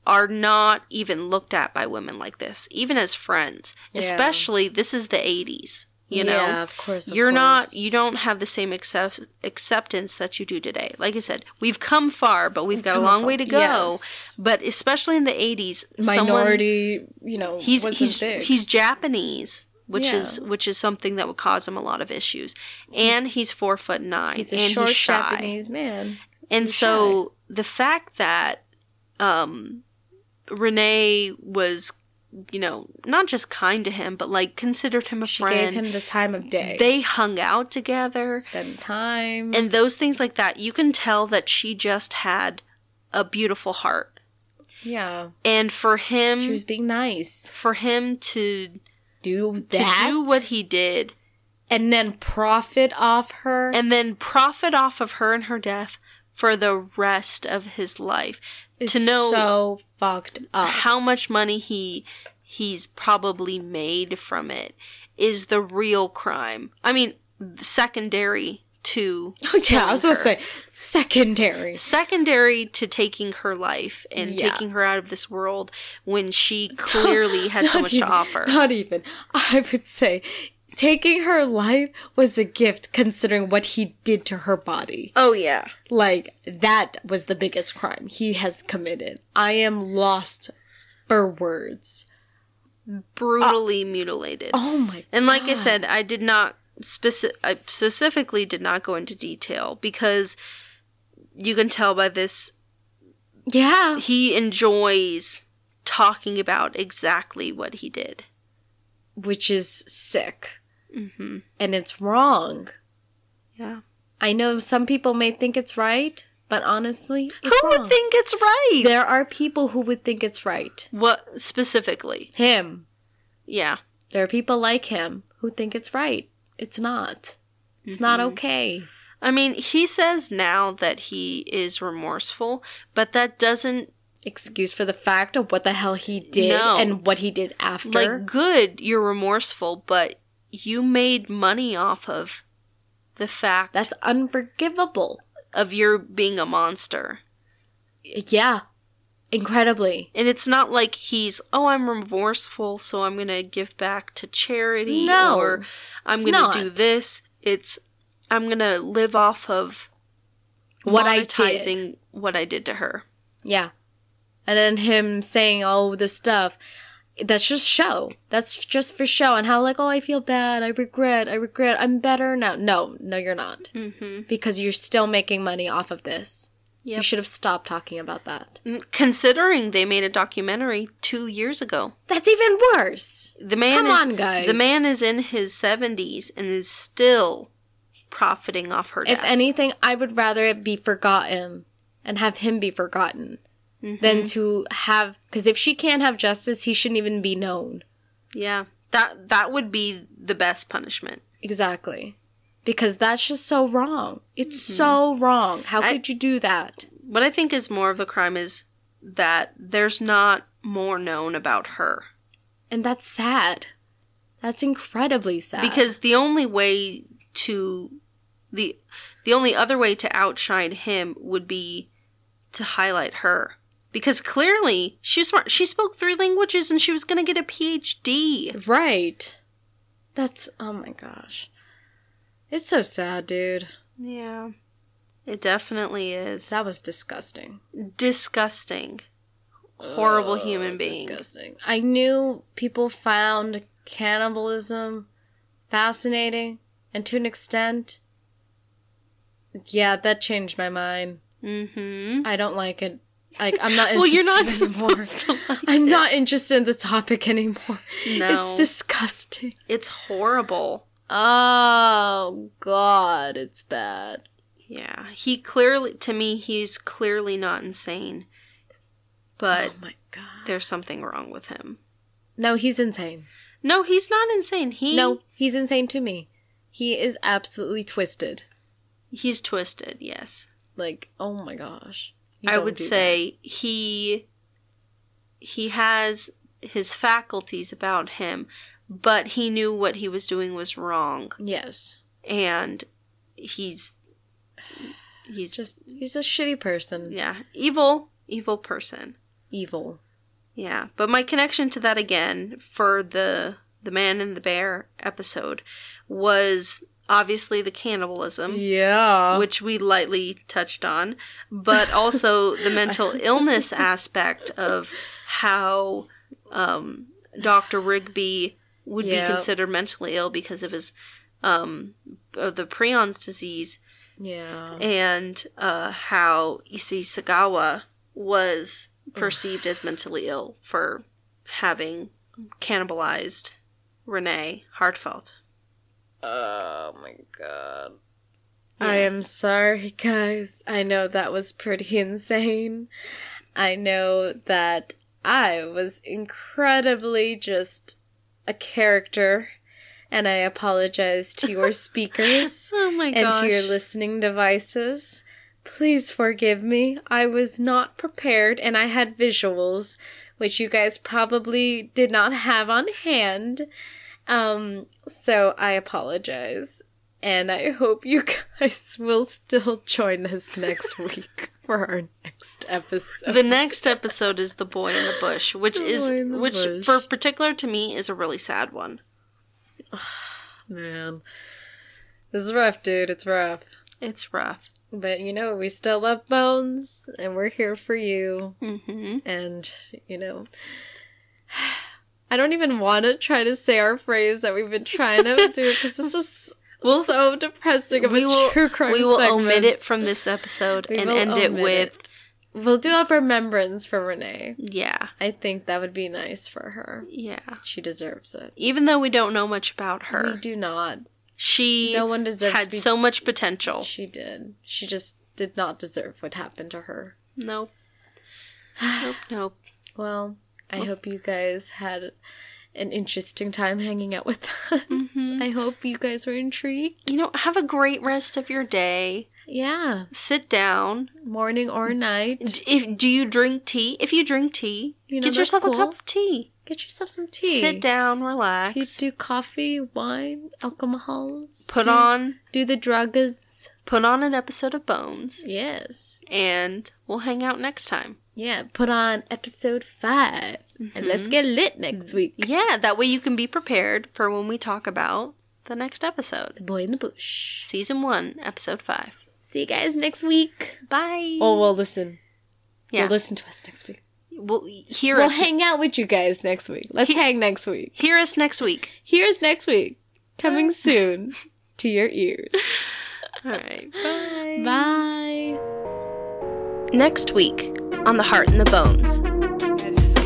are not even looked at by women like this even as friends
Yeah.
especially this is the 80s you know
Yeah, of course. of
you're not you don't have the same accept, acceptance that you do today like i said we've come far but we've got a long
far.
way to go
Yes.
but especially in the 80s someone
minority, you know,
he's
wasn't
he's
big.
he's Japanese, which
Yeah.
is which is something that would cause him a lot of issues. And he's four foot nine,
He's a
and
short
he's shy.
Japanese man.
and
he's
so the fact that um, Renee was, you know, not just kind to him, but like considered him a
She
friend.
gave him the time of day.
they hung out together,
spend time.
and those things like that. You can tell that she just had a beautiful heart,
yeah,
and for him,
she was being nice.
for him to
Do that, to
do what he did
and then profit off her.
and then profit off of her and her death for the rest of his life to know
so fucked up.
how much money he he's probably made from it is the real crime i mean secondary to
Oh (laughs) yeah, I was to say secondary.
secondary to taking her life and
Yeah.
taking her out of this world when she (laughs) clearly had so much
even-
to offer
Not even. I would say taking her life was a gift considering what he did to her body.
oh yeah
Like that was the biggest crime he has committed. I am lost for words.
brutally mutilated
Oh my God.
And like I said, I did not specific. I specifically did not go into detail because you can tell by this
Yeah.
he enjoys talking about exactly what he did.
Which is sick.
Hmm
And it's wrong.
Yeah.
I know some people may think it's right, but honestly, it's
Who
wrong.
would think it's right?
there are people who would think it's right.
what specifically?
Him.
Yeah.
There are people like him who think it's right. It's not. It's not
Mm-hmm.
okay.
I mean, he says now that he is remorseful, but that doesn't
Excuse for the fact of what the hell he did
No.
and what he did after.
like good. You're remorseful, but you made money off of the fact
That's unforgivable.
of your being a monster.
Yeah. Incredibly.
And it's not like he's, oh, I'm remorseful, so I'm going to give back to charity
No,
or I'm
it's
going to do this. It's, I'm going to live off of
What I did.
monetizing what I did to her.
Yeah. And then him saying all this stuff. That's just show. That's just for show. And how, like, oh, I feel bad. I regret. I regret. I'm better now. No, no, you're not.
Mm-hmm.
Because you're still making money off of this. You should have stopped talking about that.
Considering they made a documentary two years ago.
That's even worse.
The man
Come
is,
on, guys.
The man is in his 70s and is still profiting off her death.
If anything, I would rather it be forgotten and have him be forgotten
Mm-hmm.
than to have. Because if she can't have justice, he shouldn't even be known.
Yeah. That that would be the best punishment.
Exactly. Because that's just so wrong. It's so wrong. How
Mm-hmm. I-
could you do that?
What I think is more of the crime is that there's not more known about her.
And that's sad. That's incredibly sad.
Because the only way to the the only other way to outshine him would be to highlight her. Because clearly she was smart. She spoke three languages and she was going to get a PhD.
Right. That's oh my gosh. It's so sad, dude.
Yeah. It definitely is.
That was disgusting.
Disgusting. Horrible
Ugh,
human being.
Disgusting. I knew people found cannibalism fascinating, and to an extent, yeah, that changed my mind.
Mm-hmm.
I don't like it. Like I'm not.
Well,
Interested
you're not
anymore.
to (laughs) like
I'm
it.
not interested in the topic anymore.
No.
It's disgusting.
It's horrible.
Oh God, it's bad.
Yeah. He clearly, to me, he's clearly not insane. But
oh my God.
there's something wrong with him.
No, he's insane.
No, he's not insane. He
No, he's insane to me. He is absolutely twisted.
he's twisted. Yes,
Like, oh my gosh.
I would say he he has his faculties about him, but he knew what he was doing was wrong.
Yes.
and he's he's
Just he's a shitty person.
yeah evil evil person.
Evil.
Yeah, but my connection to that again for the the man and the bear episode was obviously the cannibalism,
Yeah.
which we lightly touched on, but also the (laughs) mental illness aspect of how um, Dr. Rigby would
Yeah.
be considered mentally ill because of his um, of the prions disease
yeah.
and uh, how Issei Sagawa was perceived as mentally ill for having cannibalized Renee Hartevelt.
Oh my god. I am sorry, guys. I know that was pretty (laughs) insane. I know that I was incredibly just a character, and I apologize to your (laughs) speakers
Oh my
and
gosh.
to your listening devices. Please forgive me. I was not prepared, and I had visuals, which you guys probably did not have on hand. Um, so I apologize. And I hope you (laughs) guys will still join us next (laughs) week for our next episode.
the next episode is The Boy in the Bush, which
The
is
Boy in the
which
Bush.
for particular to me is a really sad one. (sighs)
Man. This is rough, dude. It's rough.
It's rough.
But you know, we still love Bones, and we're here for you.
hmm
And, you know, I don't even want to try to say our phrase that we've been trying to do because this was (laughs)
We'll-
so depressing of
We
a
will
true crime
we will
segment.
omit it from this episode
We
and end it with
it. We'll do a remembrance for Renee.
yeah
I think that would be nice for her.
yeah.
She deserves it.
Even though we don't know much about her,
We do not.
She
No one deserves
had
be-
so much potential.
She did. She just did not deserve what happened to her.
Nope. (sighs) Nope, nope.
Well, I hope you guys had an interesting time hanging out with us. Mm-hmm. I hope you guys were intrigued.
You know, have a great rest of your day.
Yeah,
Sit down.
morning or night.
D- If do you drink tea? If you drink tea,
You know,
get yourself a cup of tea.
Get yourself some tea.
Sit down, relax.
If you do coffee, wine, alcohols.
put
do,
on
Do the drugs.
put on an episode of Bones,
Yes.
and we'll hang out next time.
Yeah, put on episode 5 And let's mm-hmm. get lit next mm-hmm. week.
Yeah, that way you can be prepared for when we talk about the next episode,
The Boy in the Bush.
season one, episode five.
See you guys next week.
Bye.
Oh, well, listen.
yeah,
You'll listen to us next week.
we'll hear
We'll
us.
hang out with you guys next week. Let's hang next week.
hear us next week.
Here's next week. Coming (laughs) soon to your ears.
All right. Bye.
Bye.
Next week on the Heart and the Bones.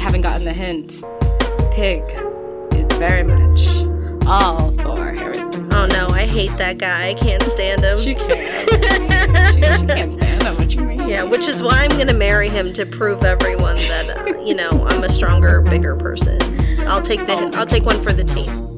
haven't gotten the hint. Pig is very much all for Harrison.
Oh no, I hate that guy. I can't stand him.
She can't. (laughs) she, she can't stand him. What you mean?
Yeah, which is why I'm gonna marry him to prove everyone that uh, you know I'm a stronger, bigger person. I'll take the I'll take one for the team.